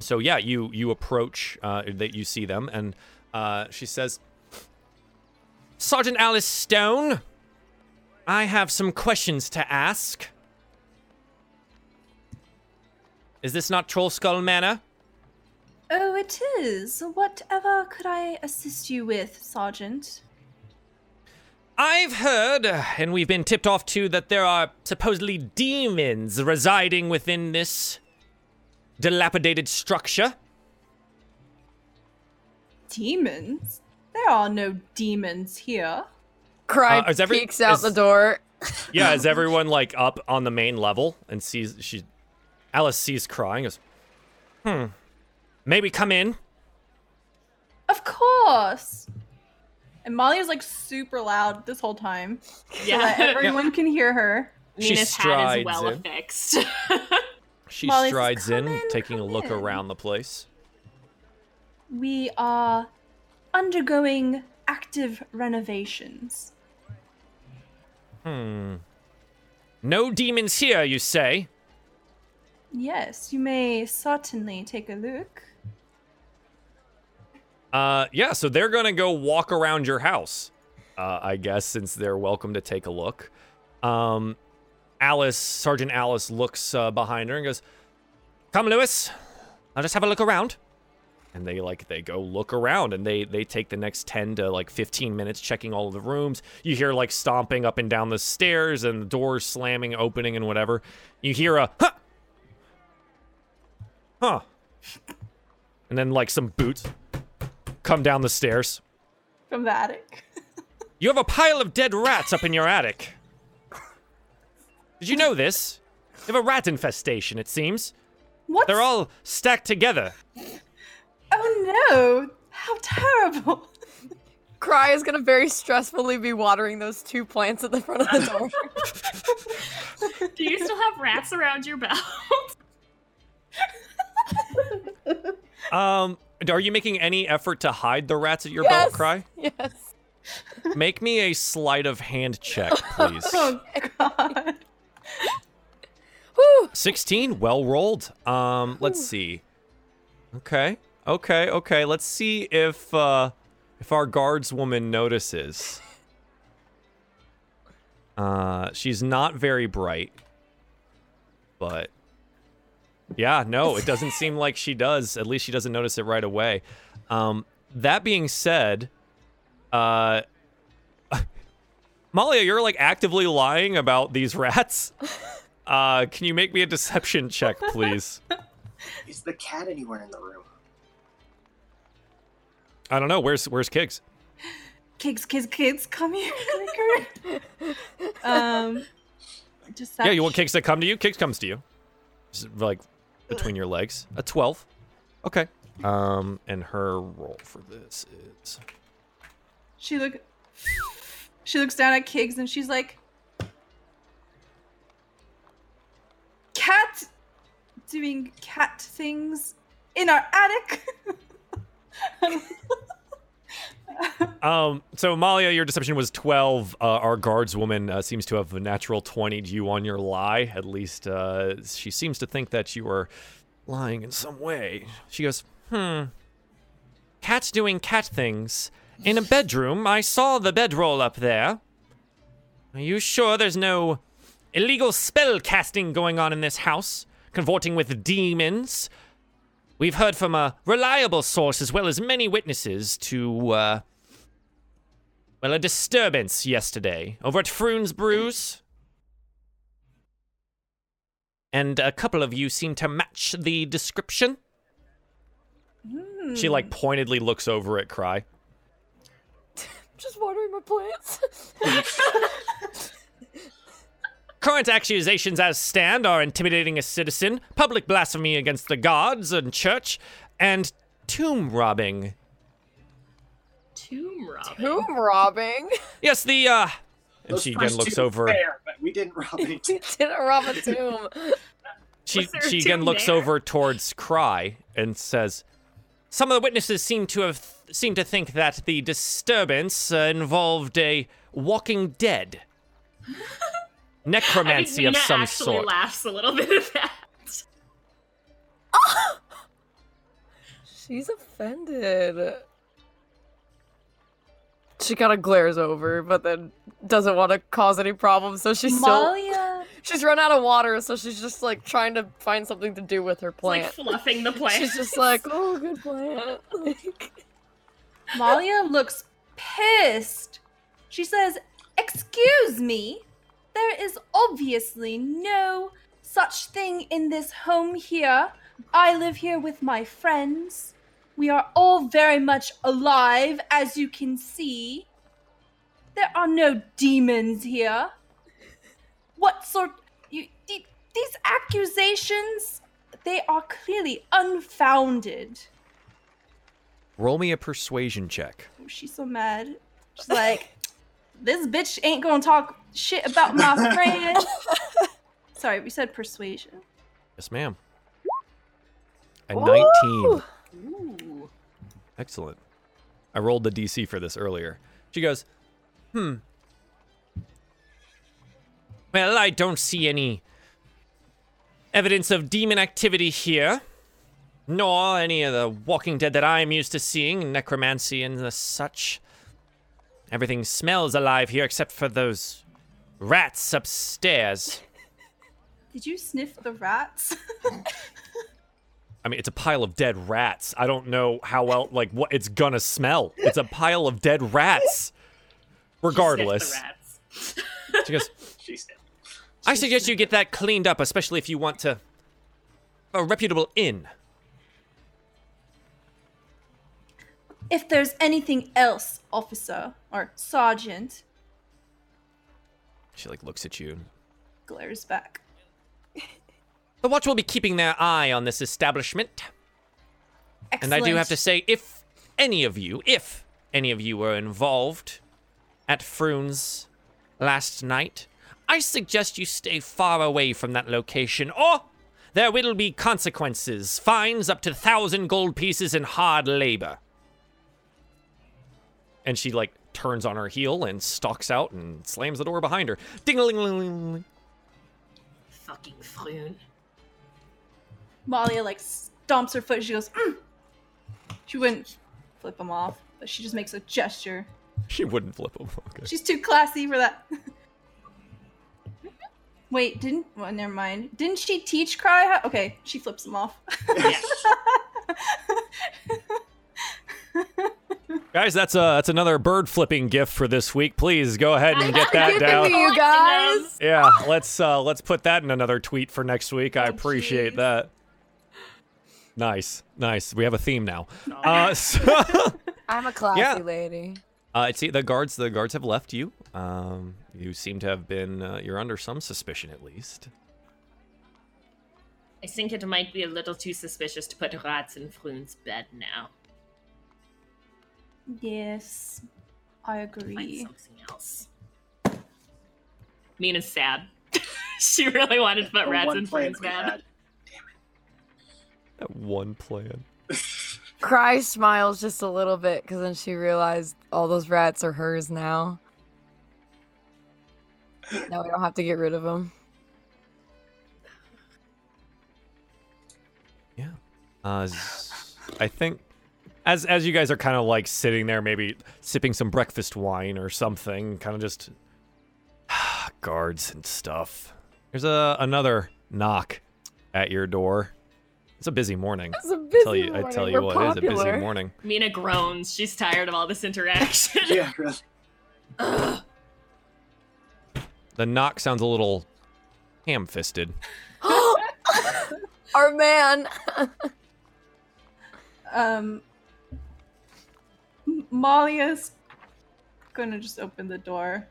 [SPEAKER 1] so yeah, you you approach that you see them, and she says, "Sergeant Alice Stone, I have some questions to ask. Is this not Trollskull Manor?"
[SPEAKER 5] Oh, it is. Whatever could I assist you with, Sergeant?
[SPEAKER 1] I've heard, and we've been tipped off too, that there are supposedly demons residing within this dilapidated structure.
[SPEAKER 5] Demons? There are no demons here.
[SPEAKER 3] Cry
[SPEAKER 1] Uh, every-
[SPEAKER 3] peeks out
[SPEAKER 1] is-
[SPEAKER 3] the door.
[SPEAKER 1] Yeah, is everyone like up on the main level and sees she Alice sees crying goes, Hmm. Maybe come in.
[SPEAKER 5] Of course. And Molly is like super loud this whole time, so that
[SPEAKER 2] Yeah.
[SPEAKER 5] everyone can hear her.
[SPEAKER 1] She
[SPEAKER 2] Nina's hat
[SPEAKER 1] strides
[SPEAKER 2] is well
[SPEAKER 1] in.
[SPEAKER 2] affixed.
[SPEAKER 1] She
[SPEAKER 5] Molly
[SPEAKER 1] strides
[SPEAKER 5] "Come
[SPEAKER 1] in,
[SPEAKER 5] in,
[SPEAKER 1] taking a look
[SPEAKER 5] in."
[SPEAKER 1] around the place.
[SPEAKER 5] We are undergoing active renovations.
[SPEAKER 1] Hmm. No demons here, you say?
[SPEAKER 5] Yes, you may certainly take a look.
[SPEAKER 1] Uh, yeah, so they're gonna go walk around your house, uh, I guess, since they're welcome to take a look. Um, Alice, Sergeant Alice looks uh, behind her and goes, "Come, Lewis, I'll just have a look around." And they like they go look around, and they they take the next ten to like fifteen minutes checking all of the rooms. You hear like stomping up and down the stairs, and the doors slamming, opening, and whatever. You hear a huh, huh, and then like some boots come down the stairs.
[SPEAKER 5] From the attic.
[SPEAKER 1] You have a pile of dead rats up in your attic. Did you know this? You have a rat infestation, it seems.
[SPEAKER 5] What?
[SPEAKER 1] They're all stacked together.
[SPEAKER 5] Oh no! How terrible!
[SPEAKER 3] Cry is gonna very stressfully be watering those two plants at the front of the door.
[SPEAKER 2] Do you still have rats around your belt?
[SPEAKER 1] Um, are you making any effort to hide the rats at your belt
[SPEAKER 3] Yes.
[SPEAKER 1] cry?
[SPEAKER 3] yes.
[SPEAKER 1] Make me a sleight of hand check, please.
[SPEAKER 5] Oh god.
[SPEAKER 3] Whew.
[SPEAKER 1] 16, well rolled. Um, let's see. Okay. Okay, okay. Let's see if uh if our guardswoman notices. Uh she's not very bright. But yeah, no, it doesn't seem like she does. At least she doesn't notice it right away. Um that being said, uh Malia, you're like actively lying about these rats. Uh, can you make me a deception check, please?
[SPEAKER 4] Is the cat anywhere in the room?
[SPEAKER 1] I don't know. Where's Where's Kiggs?
[SPEAKER 5] Kids, kids, kids, come here quicker. um, just
[SPEAKER 1] Yeah, you want Kiggs to come to you? Kiggs comes to you. Just like between your legs. A twelve. Okay. Um, and her roll for this is
[SPEAKER 5] She look. She looks down at Kiggs and she's like, "Cat doing cat things in our attic."
[SPEAKER 1] Um, so Malia, your deception was 12. Uh, our guardswoman uh, seems to have a natural 20 you on your lie. At least, uh, she seems to think that you are lying in some way. She goes, hmm. Cat's doing cat things. In a bedroom, I saw the bedroll up there. Are you sure there's no illegal spell casting going on in this house? Convorting with demons? We've heard from a reliable source as well as many witnesses to, uh, well, a disturbance yesterday over at Frewn's Brews. And a couple of you seem to match the description. She, like, pointedly looks over at Cry.
[SPEAKER 3] Just watering my plants.
[SPEAKER 1] Current accusations as stand are intimidating a citizen, public blasphemy against the gods and church, and tomb robbing.
[SPEAKER 2] Tomb robbing.
[SPEAKER 3] Tomb robbing.
[SPEAKER 1] Yes, the, uh. And
[SPEAKER 4] Those
[SPEAKER 1] she again
[SPEAKER 4] first
[SPEAKER 1] looks
[SPEAKER 4] two were
[SPEAKER 1] over.
[SPEAKER 4] Fair, but we didn't rob any.
[SPEAKER 3] He didn't rob a tomb.
[SPEAKER 1] She
[SPEAKER 2] Was a
[SPEAKER 1] she again
[SPEAKER 2] tomb
[SPEAKER 1] looks
[SPEAKER 2] there?
[SPEAKER 1] over towards Cry and says, "Some of the witnesses seem to have seem to think that the disturbance uh, involved a Walking Dead necromancy
[SPEAKER 2] I
[SPEAKER 1] of
[SPEAKER 2] think Nina
[SPEAKER 1] some
[SPEAKER 2] actually
[SPEAKER 1] sort."
[SPEAKER 2] laughs a little bit at that.
[SPEAKER 3] She's offended. She kind of glares over, but then doesn't want to cause any problems, so she's still
[SPEAKER 5] Malia.
[SPEAKER 3] she's run out of water, so she's just like trying to find something to do with her
[SPEAKER 2] It's like
[SPEAKER 3] plant.
[SPEAKER 2] fluffing the plant.
[SPEAKER 3] she's just like, oh, good plant. Like,
[SPEAKER 5] Malia looks pissed. She says, Excuse me, there is obviously no such thing in this home here. I live here with my friends. We are all very much alive, as you can see. There are no demons here. What sort. You, the- these accusations, they are clearly unfounded.
[SPEAKER 1] Roll me a persuasion check.
[SPEAKER 5] Oh, she's so mad. She's like, this bitch ain't gonna talk shit about my friend. Sorry, we said persuasion.
[SPEAKER 1] Yes, ma'am. A
[SPEAKER 3] Ooh.
[SPEAKER 1] 19.
[SPEAKER 2] Ooh.
[SPEAKER 1] Excellent. I rolled the DC for this earlier. She goes, hmm. Well, I don't see any evidence of demon activity here, nor any of the Walking Dead that I'm used to seeing, necromancy and the such. Everything smells alive here except for those rats upstairs.
[SPEAKER 5] Did you sniff the rats?
[SPEAKER 1] I mean, it's a pile of dead rats. I don't know how well, like, what it's gonna smell. It's a pile of dead rats. Regardless,
[SPEAKER 2] Sniff the rats.
[SPEAKER 1] she goes,
[SPEAKER 4] She's dead.
[SPEAKER 1] I suggest you get that cleaned up, especially if you want to. A reputable inn.
[SPEAKER 5] if there's anything else, officer or sergeant,
[SPEAKER 1] She like looks at you.
[SPEAKER 5] glares back.
[SPEAKER 1] The watch will be keeping their eye on this establishment,
[SPEAKER 5] Excellent.
[SPEAKER 1] and I do have to say, if any of you, if any of you were involved at Frewn's last night, I suggest you stay far away from that location, or there will be consequences, fines up to thousand gold pieces and hard labor. And she like turns on her heel and stalks out and slams the door behind her. Ding a ling ling ling ling.
[SPEAKER 2] Fucking Frewn.
[SPEAKER 5] Malia like stomps her foot. She goes. Mm. She wouldn't flip him off, but she just makes a gesture.
[SPEAKER 1] She wouldn't flip him. Okay.
[SPEAKER 5] She's too classy for that. Wait, didn't? Well, never mind. Didn't she teach Cry? How- okay, she flips him off.
[SPEAKER 1] Guys, that's a that's another bird flipping gift for this week. Please go ahead and get that
[SPEAKER 3] Give it to
[SPEAKER 1] down.
[SPEAKER 3] you guys.
[SPEAKER 1] Yeah, let's uh let's put that in another tweet for next week. I
[SPEAKER 5] Oh,
[SPEAKER 1] appreciate
[SPEAKER 5] jeez.
[SPEAKER 1] that. Nice, nice. We have a theme now. Uh, so,
[SPEAKER 3] I'm a classy
[SPEAKER 1] Yeah.
[SPEAKER 3] lady.
[SPEAKER 1] uh, see the guards. The guards have left you. Um, you seem to have been. Uh, you're under some suspicion, at least.
[SPEAKER 2] I think it might be a little too suspicious to put rats in Frewn's bed now.
[SPEAKER 5] Yes, I agree.
[SPEAKER 2] Find
[SPEAKER 5] agree.
[SPEAKER 2] something else. Mina's sad. she really wanted to put
[SPEAKER 4] The
[SPEAKER 2] rats
[SPEAKER 4] one
[SPEAKER 2] in
[SPEAKER 4] plan
[SPEAKER 2] Frewn's
[SPEAKER 4] we
[SPEAKER 2] bed.
[SPEAKER 4] had.
[SPEAKER 1] That one plan.
[SPEAKER 3] Cry smiles just a little bit because then she realized all those rats are hers now. Now we don't have to get rid of them.
[SPEAKER 1] Yeah. Uh, s- I think as as you guys are kind of like sitting there, maybe sipping some breakfast wine or something, kind of just guards and stuff. There's a another knock at your door. It's a busy morning.
[SPEAKER 3] It's a busy
[SPEAKER 1] tell you, I tell you
[SPEAKER 3] We're
[SPEAKER 1] what, it is a busy morning.
[SPEAKER 2] Mina groans. She's tired of all this interaction.
[SPEAKER 4] Yeah, really.
[SPEAKER 1] The knock sounds a little ham-fisted.
[SPEAKER 3] Our man.
[SPEAKER 5] Um, M- Malia's gonna just open the door.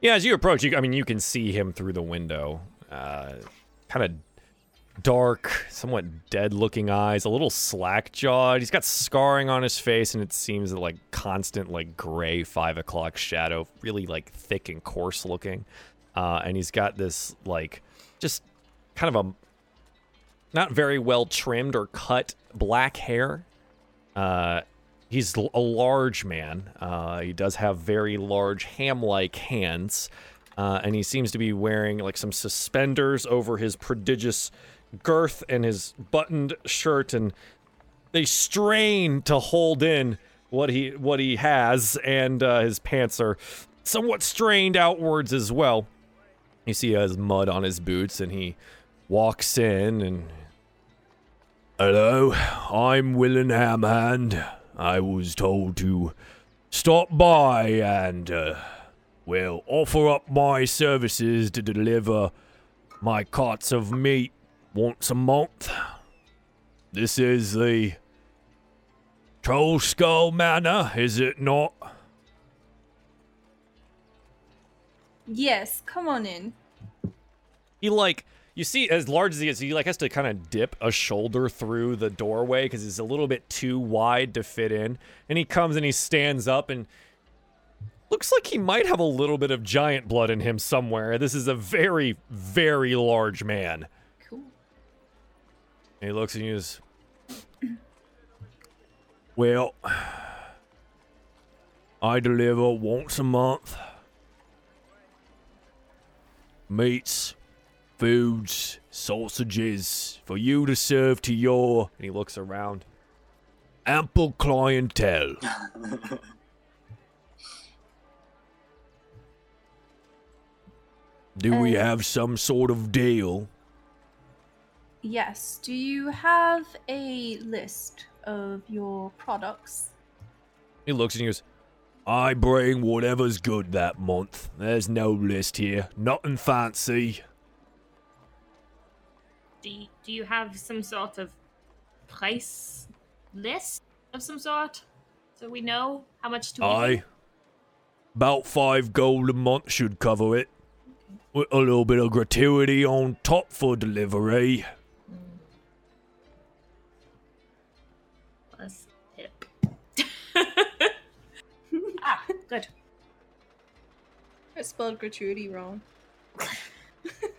[SPEAKER 1] Yeah, as you approach, you, I mean, you can see him through the window. Uh, kind of dark, somewhat dead-looking eyes, a little slack-jawed. He's got scarring on his face, and it seems like constant, like gray five o'clock shadow, really like thick and coarse-looking. Uh, and he's got this like just kind of a not very well trimmed or cut black hair. Uh, he's a large man. Uh, he does have very large ham-like hands, uh, and he seems to be wearing like some suspenders over his prodigious girth and his buttoned shirt, and they strain to hold in what he what he has, and uh, his pants are somewhat strained outwards as well. You see, he has mud on his boots, and he walks in and Hello, I'm Willen Hamhand. I was told to stop by and, uh, well, offer up my services to deliver my carts of meat once a month. This is the Trollskull Manor, is it not?
[SPEAKER 5] Yes, come on in.
[SPEAKER 1] He like you see as large as he is, he like has to kind of dip a shoulder through the doorway because it's a little bit too wide to fit in. And he comes and he stands up and looks like he might have a little bit of giant blood in him somewhere. This is a very, very large man.
[SPEAKER 2] Cool.
[SPEAKER 1] And he looks and he goes, Well, I deliver once a month. Meats, foods, sausages for you to serve to your. And he looks around. Ample clientele. Do we have some sort of deal?
[SPEAKER 5] Yes. Do you have a list of your products?
[SPEAKER 1] He looks and he goes, I bring whatever's good that month. There's no list here. Nothing fancy.
[SPEAKER 2] Do you, do you have some sort of price list of some sort? So we know how much to
[SPEAKER 1] Aye. About five gold a month should cover it. With a little bit of gratuity on top for delivery.
[SPEAKER 2] Plus tip. ah, good.
[SPEAKER 5] I spelled gratuity wrong.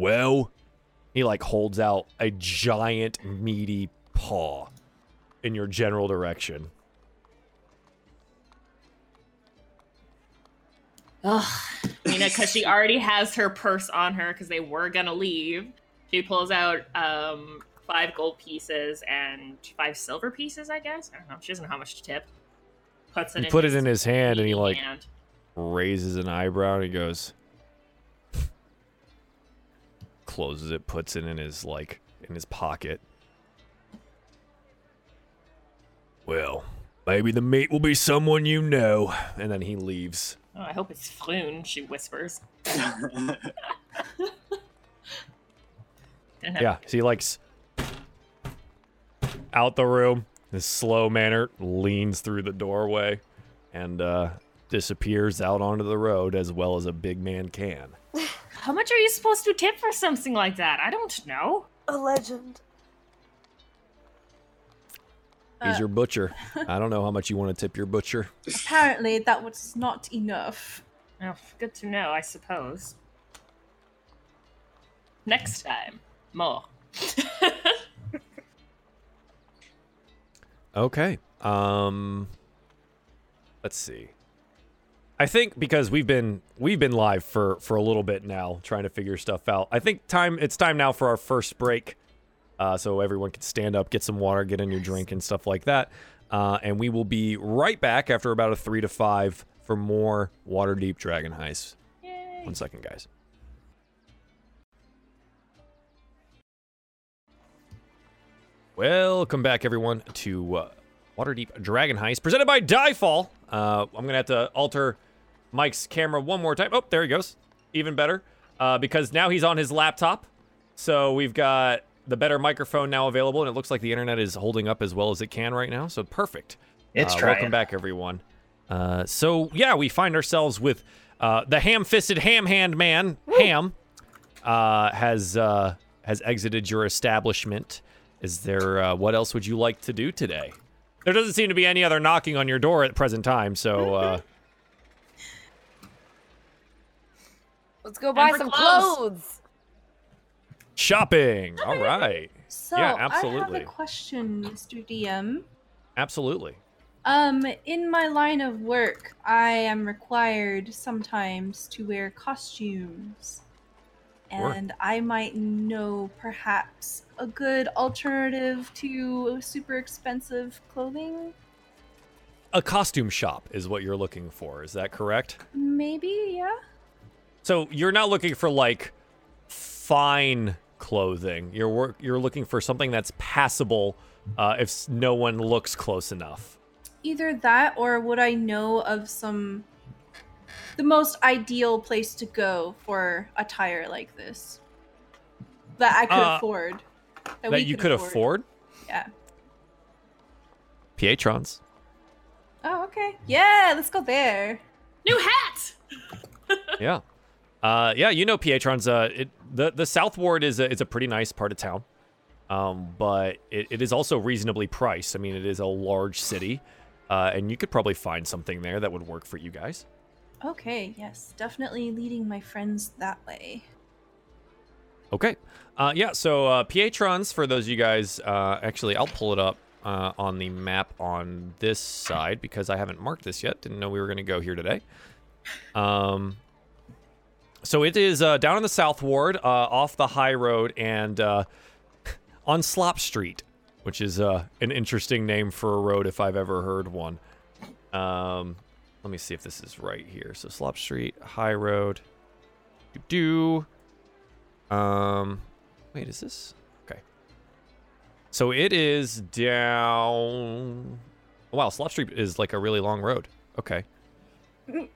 [SPEAKER 1] Well, he like holds out a giant meaty paw in your general direction.
[SPEAKER 2] Ugh. You know, because she already has her purse on her because they were gonna leave. She pulls out um, five gold pieces and five silver pieces, I guess. I don't know. She doesn't know how much to tip. Puts it.
[SPEAKER 1] He
[SPEAKER 2] in
[SPEAKER 1] put
[SPEAKER 2] his,
[SPEAKER 1] it in his hand, and he like
[SPEAKER 2] hand.
[SPEAKER 1] raises an eyebrow and he goes, closes it, puts it in his like in his pocket. Well, maybe the meat will be someone you know. And then he leaves.
[SPEAKER 2] Oh, I hope it's Floon, she whispers.
[SPEAKER 1] Yeah, so he likes out the room. His slow manner leans through the doorway and uh, disappears out onto the road as well as a big man can.
[SPEAKER 2] How much are you supposed to tip for something like that? I don't know.
[SPEAKER 3] A legend.
[SPEAKER 1] He's
[SPEAKER 5] Uh,
[SPEAKER 1] your butcher. I don't know how much you want to tip your butcher.
[SPEAKER 5] Apparently, that was not enough.
[SPEAKER 2] Oh, good to know, I suppose. Next time, more.
[SPEAKER 1] Okay. Um let's see. I think because we've been we've been live for for a little bit now trying to figure stuff out. I think time it's time now for our first break. Uh, so everyone can stand up, get some water, get a new drink and stuff like that. Uh, and we will be right back after about a 3 to 5 for more Waterdeep Dragon Heist.
[SPEAKER 2] Yay.
[SPEAKER 1] One second, guys. Welcome back, everyone, to uh, Waterdeep Dragon Heist, presented by Diefall. Uh, I'm gonna have to alter Mike's camera one more time. Oh, there he goes. Even better, uh, because now he's on his laptop. So we've got the better microphone now available, and it looks like the internet is holding up as well as it can right now. So perfect.
[SPEAKER 6] It's
[SPEAKER 1] Uh,
[SPEAKER 6] trying.
[SPEAKER 1] Welcome back, everyone. Uh, so yeah, we find ourselves with uh, the ham-fisted ham-hand man, Ham, uh, has uh, has exited your establishment. Is there uh, what else would you like to do today? There doesn't seem to be any other knocking on your door at present time, so uh,
[SPEAKER 3] Let's go buy some
[SPEAKER 2] clothes.
[SPEAKER 3] clothes.
[SPEAKER 1] shopping. All right,
[SPEAKER 5] So,
[SPEAKER 1] Yeah,
[SPEAKER 5] I
[SPEAKER 1] absolutely.
[SPEAKER 5] have a question, Mr. DM.
[SPEAKER 1] absolutely.
[SPEAKER 5] Um, in my line of work, I am required sometimes to wear costumes.
[SPEAKER 1] Sure.
[SPEAKER 5] And I might know perhaps a good alternative to super expensive clothing.
[SPEAKER 1] A costume shop is what you're looking for. Is that correct?
[SPEAKER 5] Maybe, yeah?
[SPEAKER 1] So you're not looking for like fine clothing. You're work. You're looking for something that's passable uh, if no one looks close enough.
[SPEAKER 5] Either that or would I know of some the most ideal place to go for attire like this that I could
[SPEAKER 1] Uh,
[SPEAKER 5] afford.
[SPEAKER 1] that
[SPEAKER 5] we
[SPEAKER 1] you could afford.
[SPEAKER 5] Yeah.
[SPEAKER 1] Pietrons.
[SPEAKER 5] Oh, okay. Yeah, let's go there.
[SPEAKER 2] New hat!
[SPEAKER 1] yeah. Uh, yeah, you know Pietrons. Uh, it, the the South Ward is a, is a pretty nice part of town, um, but it, it is also reasonably priced. I mean, it is a large city, uh, and you could probably find something there that would work for you guys.
[SPEAKER 5] Okay, yes, definitely leading my friends that way.
[SPEAKER 1] Okay. Uh, yeah, so uh, Pietrons, for those of you guys, uh, actually, I'll pull it up uh, on the map on this side because I haven't marked this yet. Didn't know we were going to go here today. Um, so it is uh, down in the South Ward, uh, off the high road, and uh, on Slop Street, which is uh, an interesting name for a road if I've ever heard one. Um, let me see if this is right here. So Slop Street, High Road. Do um, wait, is this okay? So it is down. Wow, Slop Street is like a really long road. Okay.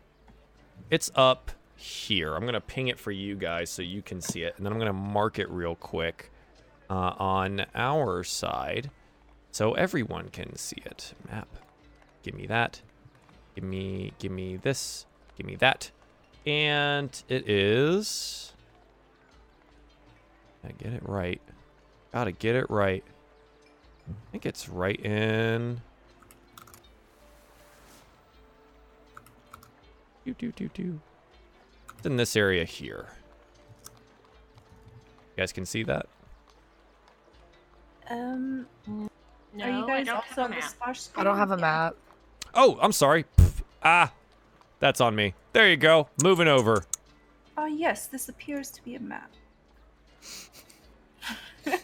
[SPEAKER 1] It's up here. I'm gonna ping it for you guys so you can see it, and then I'm gonna mark it real quick uh, on our side so everyone can see it. Map. Give me that. Give me, give me this. Give me that. And it is. Gotta get it right. Gotta get it right. I think it's right in. Do do do do. It's in this area here. You guys can see that.
[SPEAKER 5] Um,
[SPEAKER 2] No,
[SPEAKER 5] are you
[SPEAKER 2] I
[SPEAKER 5] guys
[SPEAKER 2] don't
[SPEAKER 5] also
[SPEAKER 2] have
[SPEAKER 5] on
[SPEAKER 2] a
[SPEAKER 5] the
[SPEAKER 2] map.
[SPEAKER 5] splash
[SPEAKER 3] I don't have a
[SPEAKER 5] screen?
[SPEAKER 3] map.
[SPEAKER 1] Oh, I'm sorry. Pff, ah, That's on me. There you go. Moving over.
[SPEAKER 5] Ah, yes, this appears to be a map.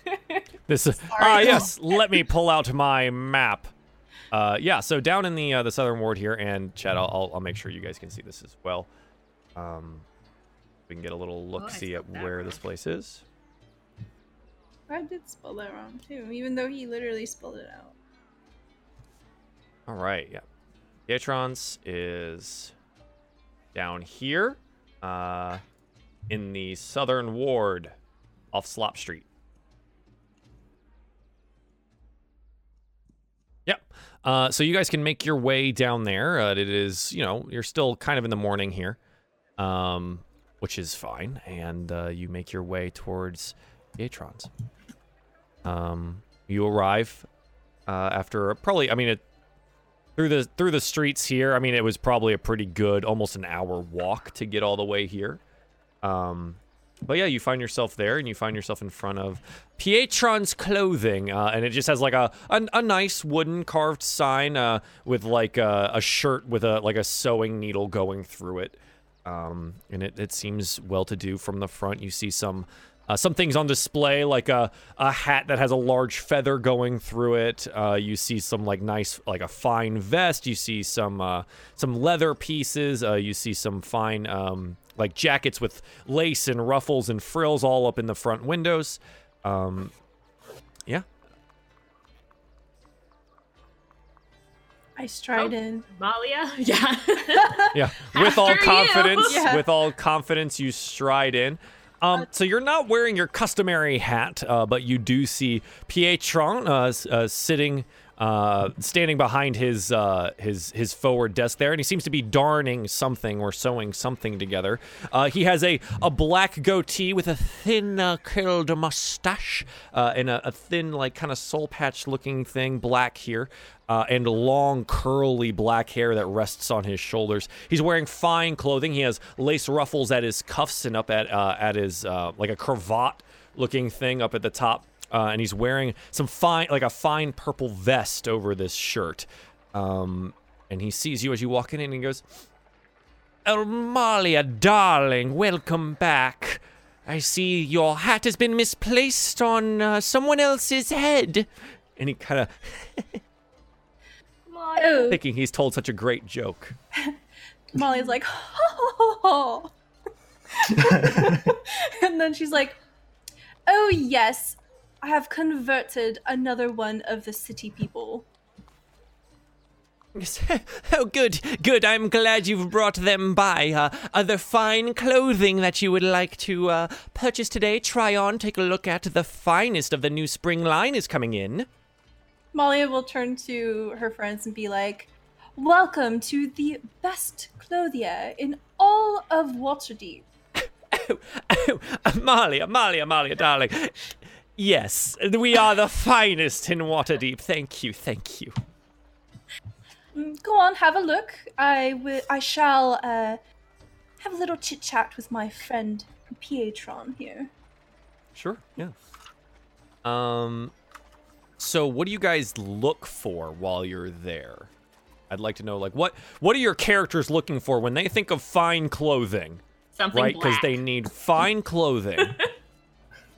[SPEAKER 1] This is, ah yes. Let me pull out my map. Uh, yeah. So down in the uh, the southern ward here, and Chad, I'll, I'll I'll make sure you guys can see this as well. Um, we can get a little look
[SPEAKER 2] I
[SPEAKER 1] see at where
[SPEAKER 2] wrong.
[SPEAKER 1] this place is.
[SPEAKER 5] I did spell that wrong too, even though he literally spelled it out.
[SPEAKER 1] All right. Yeah. Pietrons is down here, uh, in the southern ward, off Slop Street. Yep. Uh, so you guys can make your way down there. Uh, it is, you know, you're still kind of in the morning here, um, which is fine, and uh, you make your way towards Pietrons. Um, you arrive uh, after probably, I mean, it, through the through the streets here. I mean, it was probably a pretty good, almost an hour walk to get all the way here. Um, but yeah, you find yourself there, and you find yourself in front of Pietron's clothing, uh, and it just has like a a, a nice wooden carved sign uh, with like a, a shirt with a like a sewing needle going through it. Um, and it, it seems well to do from the front. You see some uh, some things on display, like a, a hat that has a large feather going through it. Uh, you see some like nice, like a fine vest. You see some uh, some leather pieces. Uh, you see some fine um, like jackets with lace and ruffles and frills all up in the front windows. Um, yeah,
[SPEAKER 5] I stride
[SPEAKER 2] Oh.
[SPEAKER 5] in.
[SPEAKER 2] Malia? Yeah.
[SPEAKER 1] yeah. With all
[SPEAKER 2] After you.
[SPEAKER 1] confidence,
[SPEAKER 5] Yeah.
[SPEAKER 1] with all confidence, you stride in. Um, so you're not wearing your customary hat, uh, but you do see Pietron uh, uh, sitting, uh, standing behind his uh, his his forward desk there, and he seems to be darning something or sewing something together. Uh, he has a a black goatee with a thin uh, curled mustache uh, and a, a thin like kind of soul patch looking thing, black here and long curly black hair that rests on his shoulders. He's wearing fine clothing. He has lace ruffles at his cuffs and up at at his like a cravat looking thing up at the top. Uh, and he's wearing some fine like a fine purple vest over this shirt. Um, and he sees you as you walk in and he goes, Elmalia, darling, welcome back. I see your hat has been misplaced on uh, someone else's head. And he kind of
[SPEAKER 5] Oh,
[SPEAKER 1] thinking he's told such a great joke.
[SPEAKER 5] Molly's like, oh. and then she's like, oh yes, I have converted another one of the city people.
[SPEAKER 7] Yes. Oh, good, good. I'm glad you've brought them by. Uh, other fine clothing that you would like to uh, purchase today? Try on, take a look at. The finest of the new spring line is coming in.
[SPEAKER 5] Molly will turn to her friends and be like, welcome to the best clothier in all of Waterdeep.
[SPEAKER 7] Oh, oh, Amalia, Amalia, Amalia, darling. Yes, we are the finest in Waterdeep. Thank you, thank you.
[SPEAKER 5] Mm, Go on, have a look. I will. I shall uh, have a little chit chat with my friend Pietron here.
[SPEAKER 1] Sure. Yeah. Um. So, what do you guys look for while you're there? I'd like to know, like, what what are your characters looking for when they think of fine clothing,
[SPEAKER 2] Something like
[SPEAKER 1] right? Because they need fine clothing.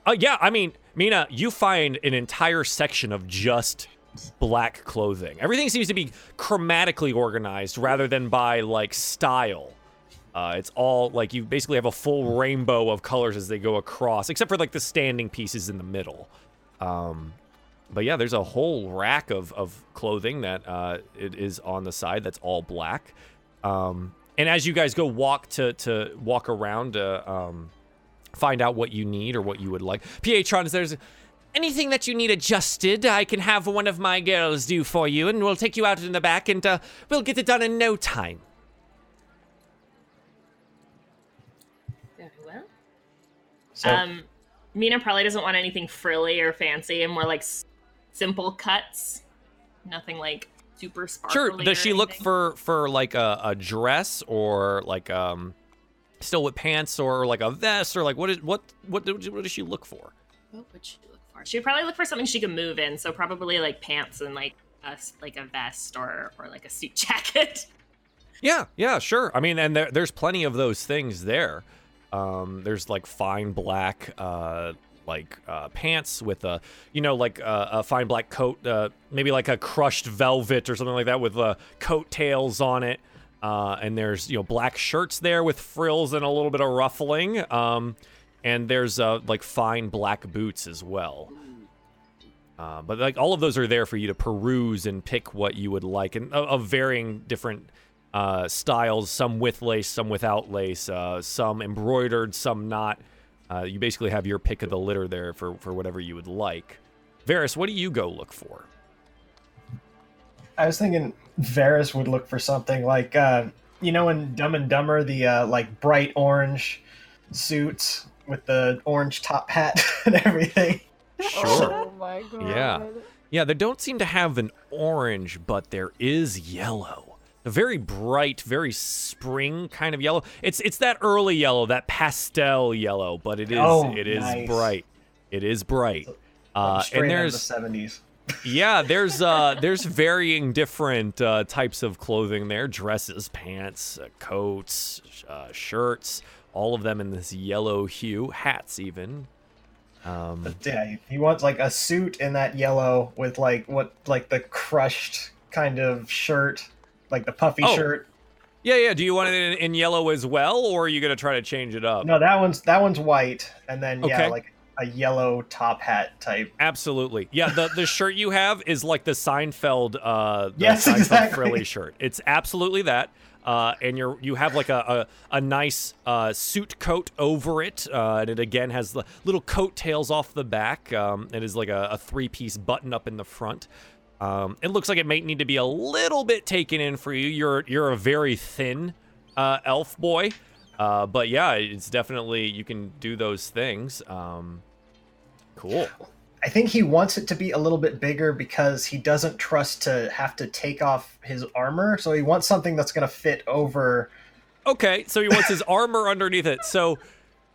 [SPEAKER 1] uh, yeah, I mean, Mina, you find an entire section of just black clothing. Everything seems to be chromatically organized rather than by like style. Uh, it's all like you basically have a full rainbow of colors as they go across, except for like the standing pieces in the middle. Um, but yeah, there's a whole rack of, of clothing that uh, it is on the side that's all black. Um, and as you guys go walk to to walk around to um, find out what you need or what you would like, Pietron, there's
[SPEAKER 7] Anything that you need adjusted, I can have one of my girls do for you, and we'll take you out in the back, and uh, we'll get it done in no time.
[SPEAKER 2] Very well.
[SPEAKER 1] so
[SPEAKER 2] Um, Mina probably doesn't want anything frilly or fancy, and more like s- simple cuts. Nothing like super sparkly.
[SPEAKER 1] Sure. Does she look for for like a, a dress or like um still with pants or like a vest or like what is what what do- what does she look for?
[SPEAKER 2] What would she look for? She'd probably look for something she could move in. So probably like pants and like a like a vest or or like a suit jacket.
[SPEAKER 1] Yeah, yeah, sure. I mean, and there, there's plenty of those things there. Um, there's like fine black, uh, like uh, pants with a, you know, like uh, a fine black coat, uh, maybe like a crushed velvet or something like that with uh, coat tails on it. Uh, and there's you know black shirts there with frills and a little bit of ruffling. Um, and there's uh, like fine black boots as well. Uh, but like all of those are there for you to peruse and pick what you would like, and of, of varying different uh, styles. Some with lace, some without lace, uh, some embroidered, some not. Uh, you basically have your pick of the litter there for for whatever you would like. Varys, what do you go look for?
[SPEAKER 6] I was thinking Varys would look for something like, uh, you know, in Dumb and Dumber, the uh, like bright orange suits with the orange top hat and everything.
[SPEAKER 1] Sure.
[SPEAKER 3] Oh my god.
[SPEAKER 1] Yeah. Yeah, they don't seem to have an orange, but there is yellow. A very bright, very spring kind of yellow. It's it's that early yellow, that pastel yellow, but it is
[SPEAKER 6] Oh,
[SPEAKER 1] it is
[SPEAKER 6] nice.
[SPEAKER 1] bright. It is bright. Uh,
[SPEAKER 6] Straight
[SPEAKER 1] and
[SPEAKER 6] out of
[SPEAKER 1] there's
[SPEAKER 6] the 70s.
[SPEAKER 1] Yeah, there's uh there's varying different uh, types of clothing there: dresses, pants, uh, coats, uh, shirts, all of them in this yellow hue, hats even. Um,
[SPEAKER 6] yeah, he- he wants like a suit in that yellow with like what like the crushed kind of shirt, like the puffy
[SPEAKER 1] Oh.
[SPEAKER 6] shirt.
[SPEAKER 1] yeah, yeah. Do you want it in, in yellow as well, or are you gonna try to change it up?
[SPEAKER 6] No, that one's that one's white, and then yeah,
[SPEAKER 1] Okay.
[SPEAKER 6] like a yellow top hat type.
[SPEAKER 1] Absolutely. Yeah, the the shirt you have is like the Seinfeld uh the
[SPEAKER 6] Yes,
[SPEAKER 1] Seinfeld
[SPEAKER 6] exactly.
[SPEAKER 1] frilly shirt. It's absolutely that. Uh, and you're you have like a a, a nice uh, suit coat over it, uh, and it again has the little coat tails off the back. Um, it is like a, a three piece button up in the front. Um, it looks like it might need to be a little bit taken in for you. You're you're a very thin uh, elf boy, uh, but yeah, it's definitely you can do those things. Um, cool.
[SPEAKER 6] I think he wants it to be a little bit bigger because he doesn't trust to have to take off his armor. So he wants something that's going to fit over.
[SPEAKER 1] Okay, so he wants his armor underneath it. So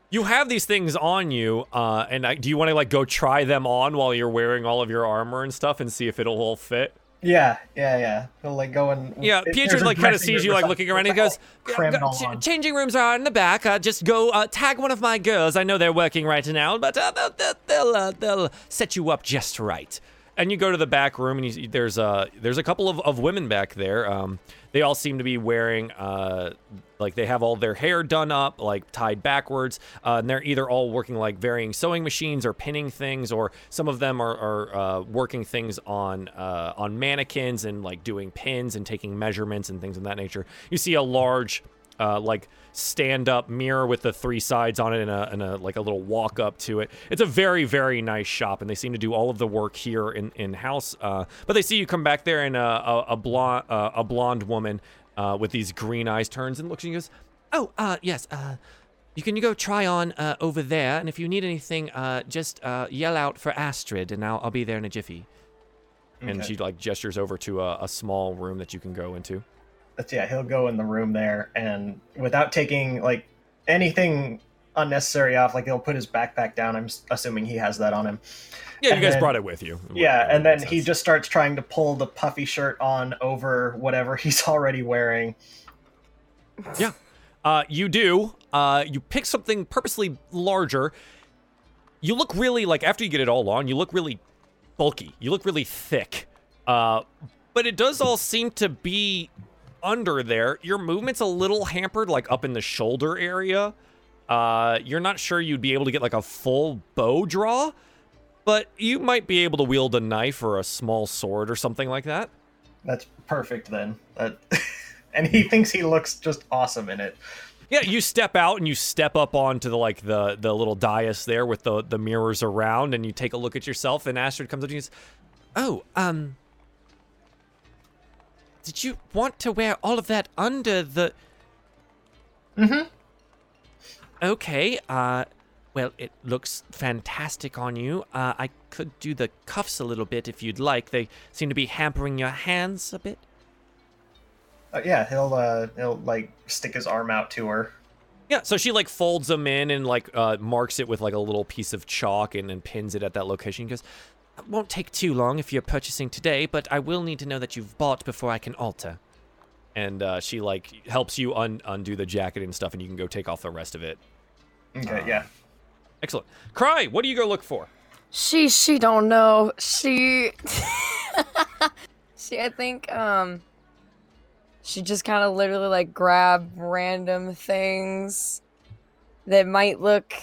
[SPEAKER 1] you have these things on you, uh, and I, do you want to like go try them on while you're wearing all of your armor and stuff and see if it'll all fit?
[SPEAKER 6] Yeah, yeah, yeah. He'll like go and
[SPEAKER 1] Yeah, Pietro like kind of sees you like looking around. and He goes,
[SPEAKER 6] cram it
[SPEAKER 1] "Go-
[SPEAKER 6] all
[SPEAKER 1] ch- "Changing rooms are in the back. Uh, just go uh, tag one of my girls. I know they're working right now, but uh, they'll they'll they'll, uh, they'll set you up just right." And you go to the back room, and you, there's a there's a couple of, of women back there. Um, they all seem to be wearing uh, like they have all their hair done up, like tied backwards, uh, and they're either all working like varying sewing machines or pinning things, or some of them are, are uh, working things on uh, on mannequins and like doing pins and taking measurements and things of that nature. You see a large uh, like stand up mirror with the three sides on it and a, and a like a little walk up to it. It's a very very nice shop, and they seem to do all of the work here in in house. Uh, but they see you come back there, and a a, a blonde uh, a blonde woman uh, with these green eyes turns and looks and goes,
[SPEAKER 7] Oh, uh, yes. Uh, you can go try on uh, over there, and if you need anything, uh, just uh, yell out for Astrid, and I'll, I'll be there in a jiffy.
[SPEAKER 1] and she like gestures over to a, a small room that you can go into.
[SPEAKER 6] That's, yeah, he'll go in the room there and without taking like anything unnecessary off, like he'll put his backpack down. I'm assuming he has that on him.
[SPEAKER 1] Yeah, you guys
[SPEAKER 6] then-
[SPEAKER 1] brought it with you.
[SPEAKER 6] Yeah, and then he just starts trying to pull the puffy shirt on over whatever he's already wearing. Yeah.
[SPEAKER 1] Uh, you do. Uh, you pick something purposely larger. You look really like after you get it all on, you look really bulky. You look really thick. Uh, but it does all seem to be under there. Your movement's a little hampered, like up in the shoulder area. Uh, you're not sure you'd be able to get like a full bow draw, but you might be able to wield a knife or a small sword or something like that.
[SPEAKER 6] That's perfect then. That, and he thinks he looks just awesome in it.
[SPEAKER 1] Yeah, you step out and you step up onto the like the the little dais there with the the mirrors around, and you take a look at yourself. And Astrid comes up to you and says,
[SPEAKER 7] Oh, um. Did you want to wear all of that under the.
[SPEAKER 6] Mm-hmm.
[SPEAKER 7] Okay, uh. Well, it looks fantastic on you. Uh, I could do the cuffs a little bit if you'd like. They seem to be hampering your hands a bit.
[SPEAKER 6] Uh, yeah, he'll uh, he'll like stick his arm out to her.
[SPEAKER 1] "Yeah." So she like folds them in and like uh, marks it with like a little piece of chalk and then pins it at that location. He goes,
[SPEAKER 7] It won't take too long if you're purchasing today, but I will need to know that you've bought before I can alter.
[SPEAKER 1] and uh, she like helps you un- undo the jacket and stuff, and you can go take off the rest of it.
[SPEAKER 6] Okay, yeah.
[SPEAKER 1] Excellent. Cry. What do you go look for?
[SPEAKER 3] She she don't know. She she I think um she just kind of literally like grab random things that might look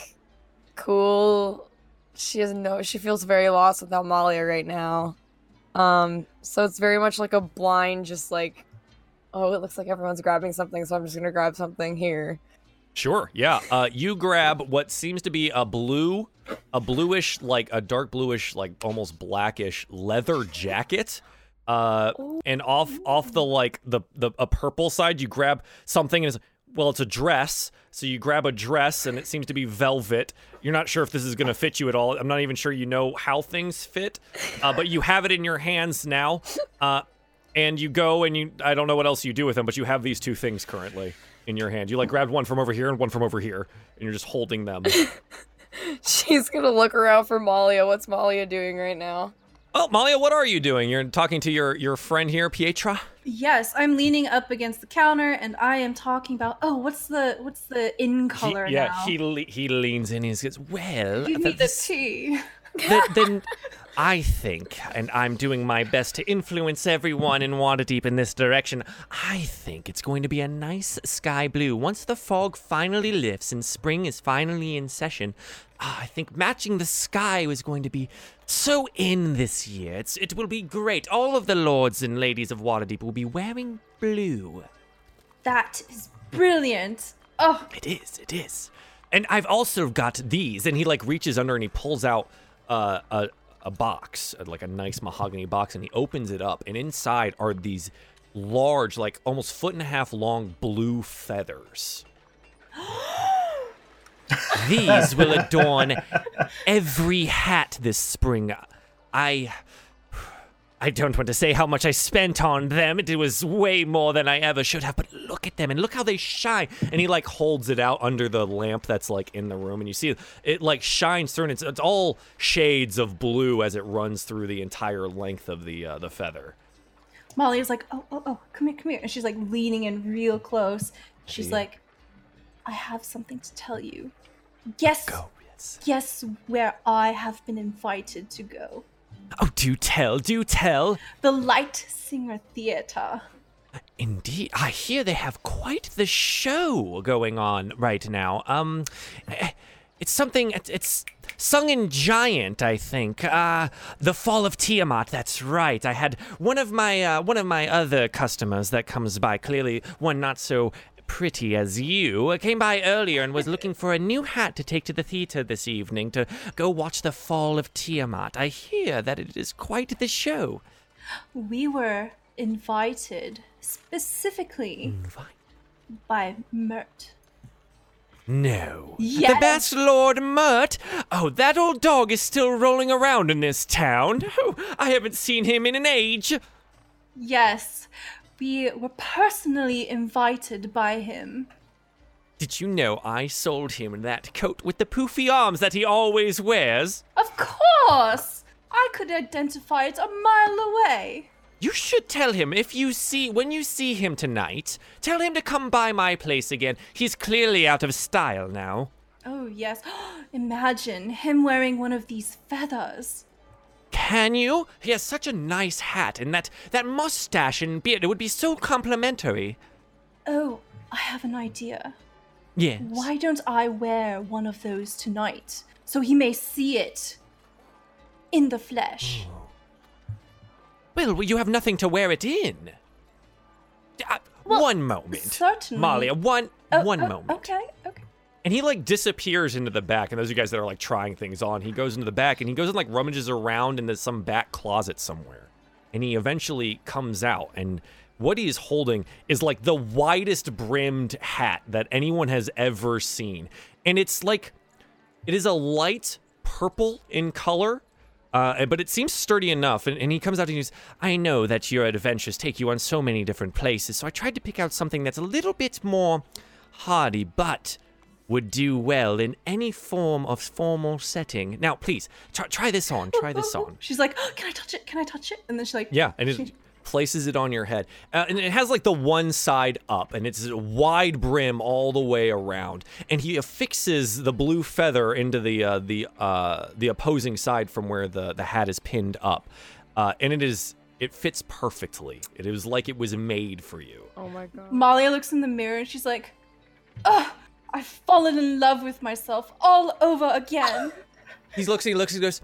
[SPEAKER 3] cool. She doesn't know. She feels very lost without Malia right now. Um so it's very much like a blind just like oh it looks like everyone's grabbing something so I'm just to grab something here.
[SPEAKER 1] Sure. Yeah. Uh, you grab what seems to be a blue, a bluish, like a dark bluish, like almost blackish leather jacket. Uh, and off off the like the the a purple side, you grab something and it's well, it's a dress. So you grab a dress and it seems to be velvet. You're not sure if this is going to fit you at all. I'm not even sure you know how things fit, uh, but you have it in your hands now. Uh, and you go and you I don't know what else you do with them, but you have these two things currently in your hand. You like grabbed one from over here and one from over here, and you're just holding them.
[SPEAKER 3] She's going to look around for Malia. What's Malia doing right now?
[SPEAKER 1] Oh, Malia, what are you doing? You're talking to your your friend here, Pietra.
[SPEAKER 5] Yes, I'm leaning up against the counter and I am talking about. Oh, what's the what's the in
[SPEAKER 1] He-
[SPEAKER 5] color
[SPEAKER 1] yeah,
[SPEAKER 5] now?
[SPEAKER 1] he le- he leans in. and He says, "Well,
[SPEAKER 5] Give me the tea.
[SPEAKER 7] Th- then I think, and I'm doing my best to influence everyone in Waterdeep in this direction, I think it's going to be a nice sky blue. Once the fog finally lifts and spring is finally in session, ah, I think matching the sky is going to be so in this year. It's, it will be great. All of the lords and ladies of Waterdeep will be wearing blue.
[SPEAKER 5] That is brilliant. Oh,
[SPEAKER 7] It is, it is.
[SPEAKER 1] And I've also got these. And he like reaches under and he pulls out uh, a a box, like a nice mahogany box, and he opens it up. And inside are these large, like almost foot and a half long blue feathers.
[SPEAKER 7] These will adorn every hat this spring. I I don't want to say how much I spent on them. It was way more than I ever should have, but look at them and look how they shine.
[SPEAKER 1] and he like holds it out under the lamp that's like in the room and you see it, it like shines through and it's, it's all shades of blue as it runs through the entire length of the uh, the feather
[SPEAKER 5] Molly is like, oh, oh, oh, come here, come here. And she's like leaning in real close. She's like, I have something to tell you. Guess,
[SPEAKER 7] yes.
[SPEAKER 5] guess where I have been invited to go.
[SPEAKER 7] Oh, do tell, do tell.
[SPEAKER 5] The Light Singer Theater.
[SPEAKER 7] Indeed, I hear they have quite the show going on right now. Um, eh, it's something. It's, it's sung in giant, I think. Uh, the Fall of Tiamat. That's right. I had one of my uh, one of my other customers that comes by. Clearly, one not so pretty as you came by earlier and was looking for a new hat to take to the theater this evening to go watch the Fall of Tiamat. I hear that it is quite the show.
[SPEAKER 5] We were invited specifically by Mirt.
[SPEAKER 7] No. The best Lord Mirt? Oh, that old dog is still rolling around in this town. Oh, I haven't seen him in an age.
[SPEAKER 5] Yes, we were personally invited by him.
[SPEAKER 7] Did you know I sold him that coat with the poofy arms that he always wears?
[SPEAKER 5] Of course! I could identify it a mile away.
[SPEAKER 7] You should tell him if you see when you see him tonight, tell him to come by my place again. He's clearly out of style now.
[SPEAKER 5] Oh, yes. Imagine him wearing one of these feathers.
[SPEAKER 7] Can you? He has such a nice hat and that that mustache and beard. It would be so complimentary.
[SPEAKER 5] Oh, I have an idea.
[SPEAKER 7] Yes.
[SPEAKER 5] Why don't I wear one of those tonight so he may see it in the flesh?
[SPEAKER 7] Well, you have nothing to wear it in. Uh,
[SPEAKER 5] Well,
[SPEAKER 7] one moment.
[SPEAKER 5] certainly.
[SPEAKER 7] Malia, one
[SPEAKER 5] Oh,
[SPEAKER 7] one
[SPEAKER 5] oh,
[SPEAKER 7] moment.
[SPEAKER 5] Okay, okay.
[SPEAKER 1] And he like disappears into the back and those you guys that are like trying things on he goes into the back and he goes and like rummages around into some back closet somewhere. And he eventually comes out and what he is holding is like the widest brimmed hat that anyone has ever seen. And it's like it is a light purple in color uh, but it seems sturdy enough, and, and he comes out and he goes, I know that your adventures take you on so many different places, so I tried to pick out something that's a little bit more hardy, but would do well in any form of formal setting. Now, please, try, try this on, try this on.
[SPEAKER 5] She's like, "Oh, can I touch it? Can I touch it? And then she's like,
[SPEAKER 1] Yeah, and it, places it on your head. Uh, and it has like the one side up, and it's a wide brim all the way around. And he affixes the blue feather into the uh, the uh, the opposing side from where the the hat is pinned up, uh, and it is it fits perfectly. It was like it was made for you.
[SPEAKER 3] Oh my god.
[SPEAKER 5] Malia looks in the mirror and she's like, Ugh, I've fallen in love with myself all over again.
[SPEAKER 7] He looks, he looks, he goes,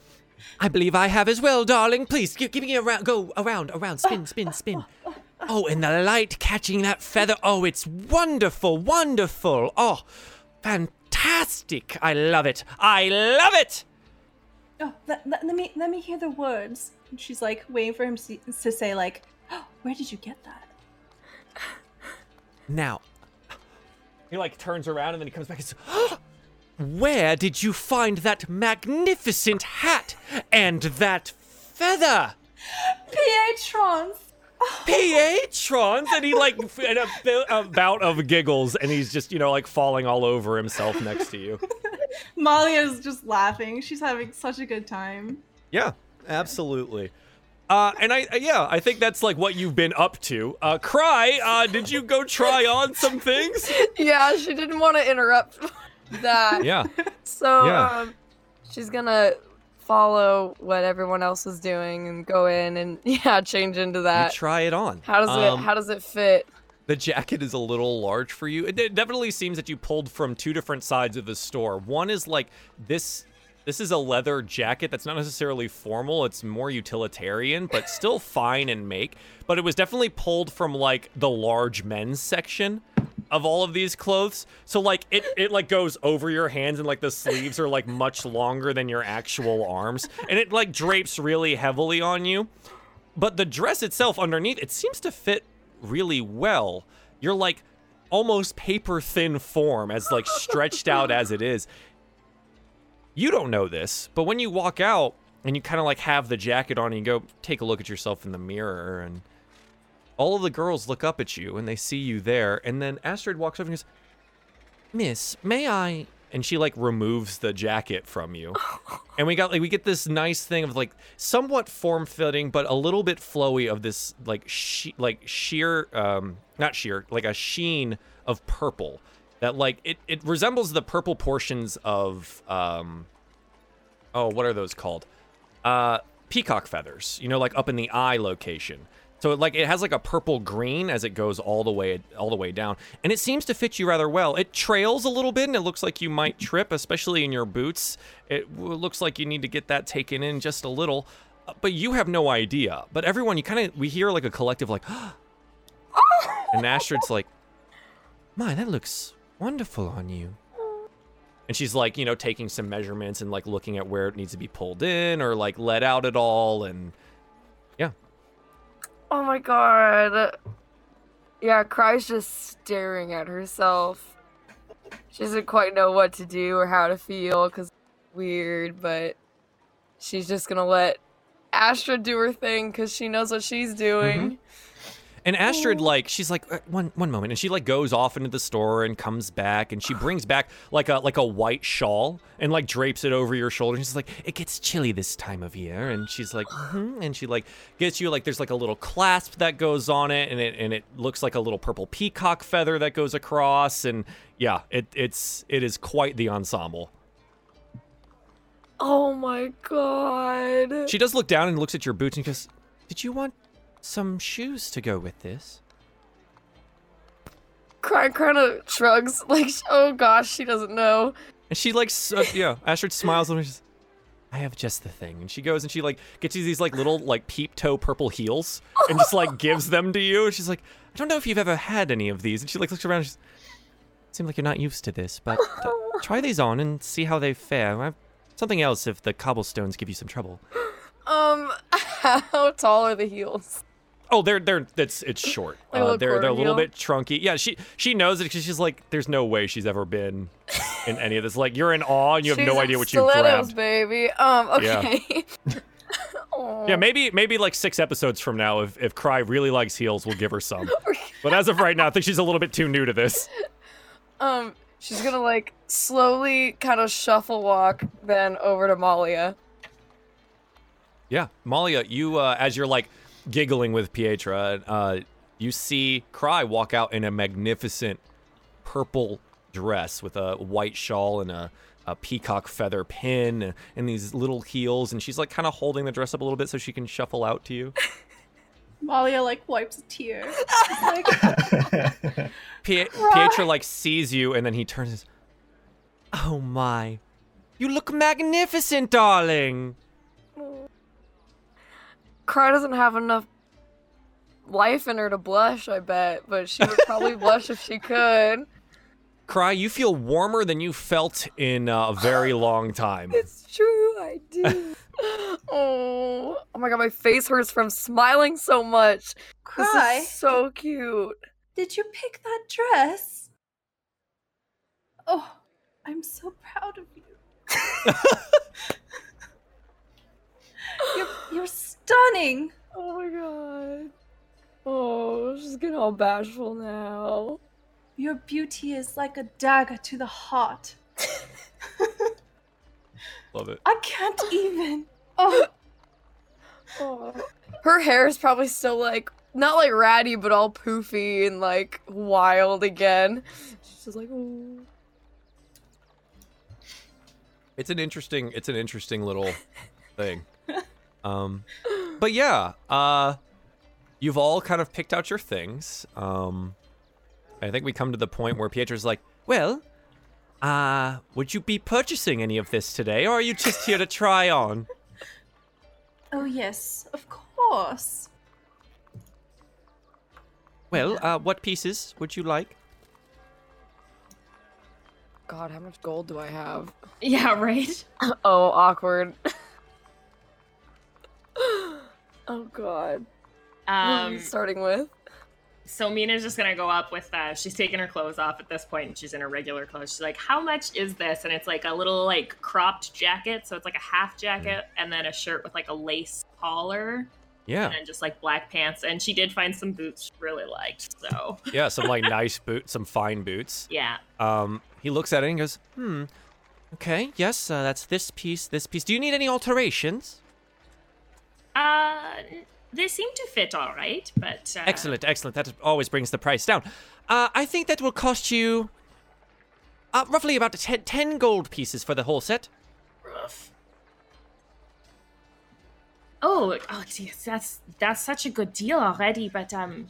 [SPEAKER 7] I believe I have as well, darling. Please, give, give me a round. Go around, around, spin, spin, spin. Oh, and the light catching that feather. Oh, it's wonderful, wonderful. Oh, fantastic. I love it. I love it.
[SPEAKER 5] Oh, let, let, let me let me hear the words. And she's like waiting for him to, to say like, oh, "Where did you get that?"
[SPEAKER 7] Now,
[SPEAKER 1] He like turns around and then he comes back and says, ah,
[SPEAKER 7] where did you find that magnificent hat and that feather?
[SPEAKER 5] Pietrons.
[SPEAKER 1] Pietrons, and he like f- in a, a bout of giggles, and he's just you know like falling all over himself next to you.
[SPEAKER 5] Malia's just laughing. She's having such a good time.
[SPEAKER 1] Yeah, absolutely. Uh, and I, uh, yeah, I think that's like what you've been up to. Uh, Cry, uh, did you go try on some things?
[SPEAKER 3] Yeah, she didn't want to interrupt that.
[SPEAKER 1] Yeah.
[SPEAKER 3] So
[SPEAKER 1] Yeah.
[SPEAKER 3] um, she's gonna follow what everyone else is doing and go in and yeah, change into
[SPEAKER 1] You
[SPEAKER 3] that.
[SPEAKER 1] try it on.
[SPEAKER 3] How does
[SPEAKER 1] Um,
[SPEAKER 3] it how does it fit?
[SPEAKER 1] The jacket is a little large for you. It de- definitely seems that you pulled from two different sides of the store. One is like this this is a leather jacket that's not necessarily formal, it's more utilitarian, but still fine in make. But it was definitely pulled from like the large men's section of all of these clothes. So like it it like goes over your hands and like the sleeves are like much longer than your actual arms. And it like drapes really heavily on you but the dress itself underneath it seems to fit really well you're like almost paper thin form as like stretched out as it is you don't know this but when you walk out and you kind of like have the jacket on and you go take a look at yourself in the mirror and all of the girls look up at you and they see you there and then astrid walks over and goes miss may i? And she like removes the jacket from you. And we got like we get this nice thing of like somewhat form fitting but a little bit flowy of this like she- like sheer um not sheer like a sheen of purple that like it it resembles the purple portions of um oh what are those called? Uh peacock feathers you know like up in the eye location. So it, like it has like a purple green as it goes all the way all the way down. And it seems to fit you rather well. It trails a little bit and it looks like you might trip especially in your boots. It looks like you need to get that taken in just a little. Uh, but you have no idea. But everyone you kind of we hear like a collective like and Astrid's like my that looks wonderful on you and she's like you know taking some measurements and like looking at where it needs to be pulled in or like let out at all and yeah
[SPEAKER 3] Oh my god. Yeah, Cry's just staring at herself. She doesn't quite know what to do or how to feel because weird, but she's just gonna let Astra do her thing because she knows what she's doing. Mm-hmm.
[SPEAKER 1] And Astrid, like, she's like, "Uh, one one moment, and she like goes off into the store and comes back, and she brings back like a like a white shawl and like drapes it over your shoulder. And she's like, it gets chilly this time of year, and she's like, hmm and she like gets you like there's like a little clasp that goes on it, and it and it looks like a little purple peacock feather that goes across, and yeah, it it's it is quite the ensemble.
[SPEAKER 3] Oh my god.
[SPEAKER 1] She does look down and looks at your boots and goes, "Did you want some shoes to go with this?"
[SPEAKER 3] Cry kind of shrugs, like, oh gosh, she doesn't know.
[SPEAKER 1] And she like, uh, yeah, Astrid smiles and she's, I have just the thing. And she goes and she like gets you these like little like peep toe purple heels and just like gives them to you. And she's like, I don't know if you've ever had any of these. And she like looks around. And she's, Seem like you're not used to this, but uh, try these on and see how they fare. Something else if the cobblestones give you some trouble.
[SPEAKER 3] Um, how tall are the heels?
[SPEAKER 1] Oh, they're they're it's it's short. Uh, they're they're a little bit trunky. Yeah, she she knows it because she's like, there's no way she's ever been in any of this. Like you're in awe and you have
[SPEAKER 3] She's
[SPEAKER 1] no idea what you grabbed.
[SPEAKER 3] baby. Um,
[SPEAKER 1] Yeah.
[SPEAKER 3] okay. Aw.
[SPEAKER 1] Yeah, maybe maybe like six episodes from now, if if Cry really likes heels, we'll give her some. but as of right now, I think she's a little bit too new to this.
[SPEAKER 3] Um, she's gonna like slowly kind of shuffle walk then over to Malia.
[SPEAKER 1] Yeah, Malia, you uh, as you're like giggling with Pietra, uh, you see Cry walk out in a magnificent purple dress with a white shawl and a, a peacock feather pin and these little heels, and she's like kind of holding the dress up a little bit so she can shuffle out to you.
[SPEAKER 5] Malia like wipes a tear. She's like,
[SPEAKER 1] Pie-
[SPEAKER 5] Cry.
[SPEAKER 1] Pietra like sees you, and then he turns. his-
[SPEAKER 7] Oh my. You look magnificent, darling.
[SPEAKER 3] Cry doesn't have enough life in her to blush, I bet, but she would probably blush if she could.
[SPEAKER 1] Cry, you feel warmer than you felt in uh, a very long time.
[SPEAKER 3] It's true, I do. oh, oh my god, my face hurts from smiling so much.
[SPEAKER 5] Cry.
[SPEAKER 3] This is so cute.
[SPEAKER 5] Did you pick that dress? Oh, I'm so proud of you. you're, you're stunning.
[SPEAKER 3] Oh my god. Oh, she's getting all bashful now.
[SPEAKER 5] Your beauty is like a dagger to the heart.
[SPEAKER 1] Love it.
[SPEAKER 5] I can't even. Oh,
[SPEAKER 3] Oh. Her hair is probably still like not like ratty, but all poofy and like wild again. She's just like, oh.
[SPEAKER 1] It's an interesting. It's an interesting little thing. Um, but yeah, uh, you've all kind of picked out your things. Um, I think we come to the point where Pietra's like,
[SPEAKER 7] Well, uh, would you be purchasing any of this today, or are you just here to try on?
[SPEAKER 5] oh yes, of course.
[SPEAKER 7] Well, uh, what pieces would you like?
[SPEAKER 3] God, how much gold do I have?
[SPEAKER 2] Yeah, right?
[SPEAKER 3] Oh, awkward. Oh God.
[SPEAKER 2] Um,
[SPEAKER 3] you starting with?
[SPEAKER 2] so Mina's just gonna go up with uh she's taking her clothes off at this point and she's in her regular clothes. She's like, How much is this? And it's like a little like cropped jacket, so it's like a half jacket and then a shirt with like a lace collar
[SPEAKER 1] "Yeah,
[SPEAKER 2] and then just like black pants. And she did find some boots she really liked. So
[SPEAKER 1] yeah, some like nice boots, some fine boots."
[SPEAKER 2] yeah.
[SPEAKER 1] Um, he looks at it and goes,
[SPEAKER 7] Hmm. Okay, yes, uh, that's this piece, this piece. Do you need any alterations?
[SPEAKER 2] Uh they seem to fit all right, but uh,
[SPEAKER 7] Excellent, excellent. That always brings the price down. Uh, I think that will cost you uh, roughly about 10, 10 gold pieces for the whole set.
[SPEAKER 2] rough. Oh, oh, geez, that's that's such a good deal already. But um,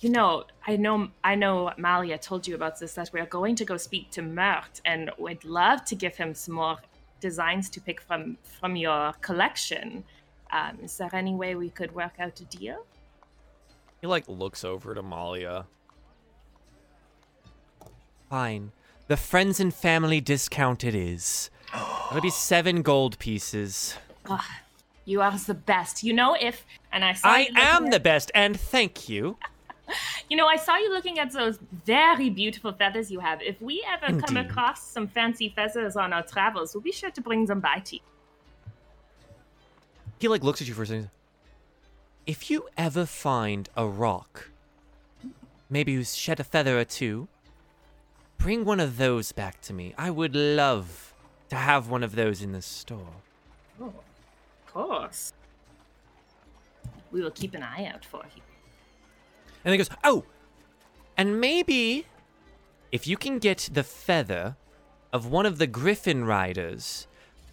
[SPEAKER 2] you know, I know, I know, Malia told you about this. That we're going to go speak to Mirt, and we'd love to give him some more designs to pick from from your collection. Um, is there any way we could work out a deal?
[SPEAKER 1] he like looks over to Malia.
[SPEAKER 7] Fine. The friends and family discount it is. It'll be seven gold pieces.
[SPEAKER 2] Ah, you are the best. You know, if and I saw
[SPEAKER 7] I
[SPEAKER 2] you
[SPEAKER 7] am
[SPEAKER 2] at-
[SPEAKER 7] the best, and thank you.
[SPEAKER 2] You know, I saw you looking at those very beautiful feathers you have. If we ever come across some fancy feathers on our travels, we'll be sure to bring them by to you.
[SPEAKER 7] He like looks at you for a second. If you ever find a rock, maybe who's shed a feather or two, bring one of those back to me. I would love to have one of those in the store.
[SPEAKER 2] Oh, of course. We will keep an eye out for you.
[SPEAKER 7] And he goes, Oh, and maybe if you can get the feather of one of the Griffin riders,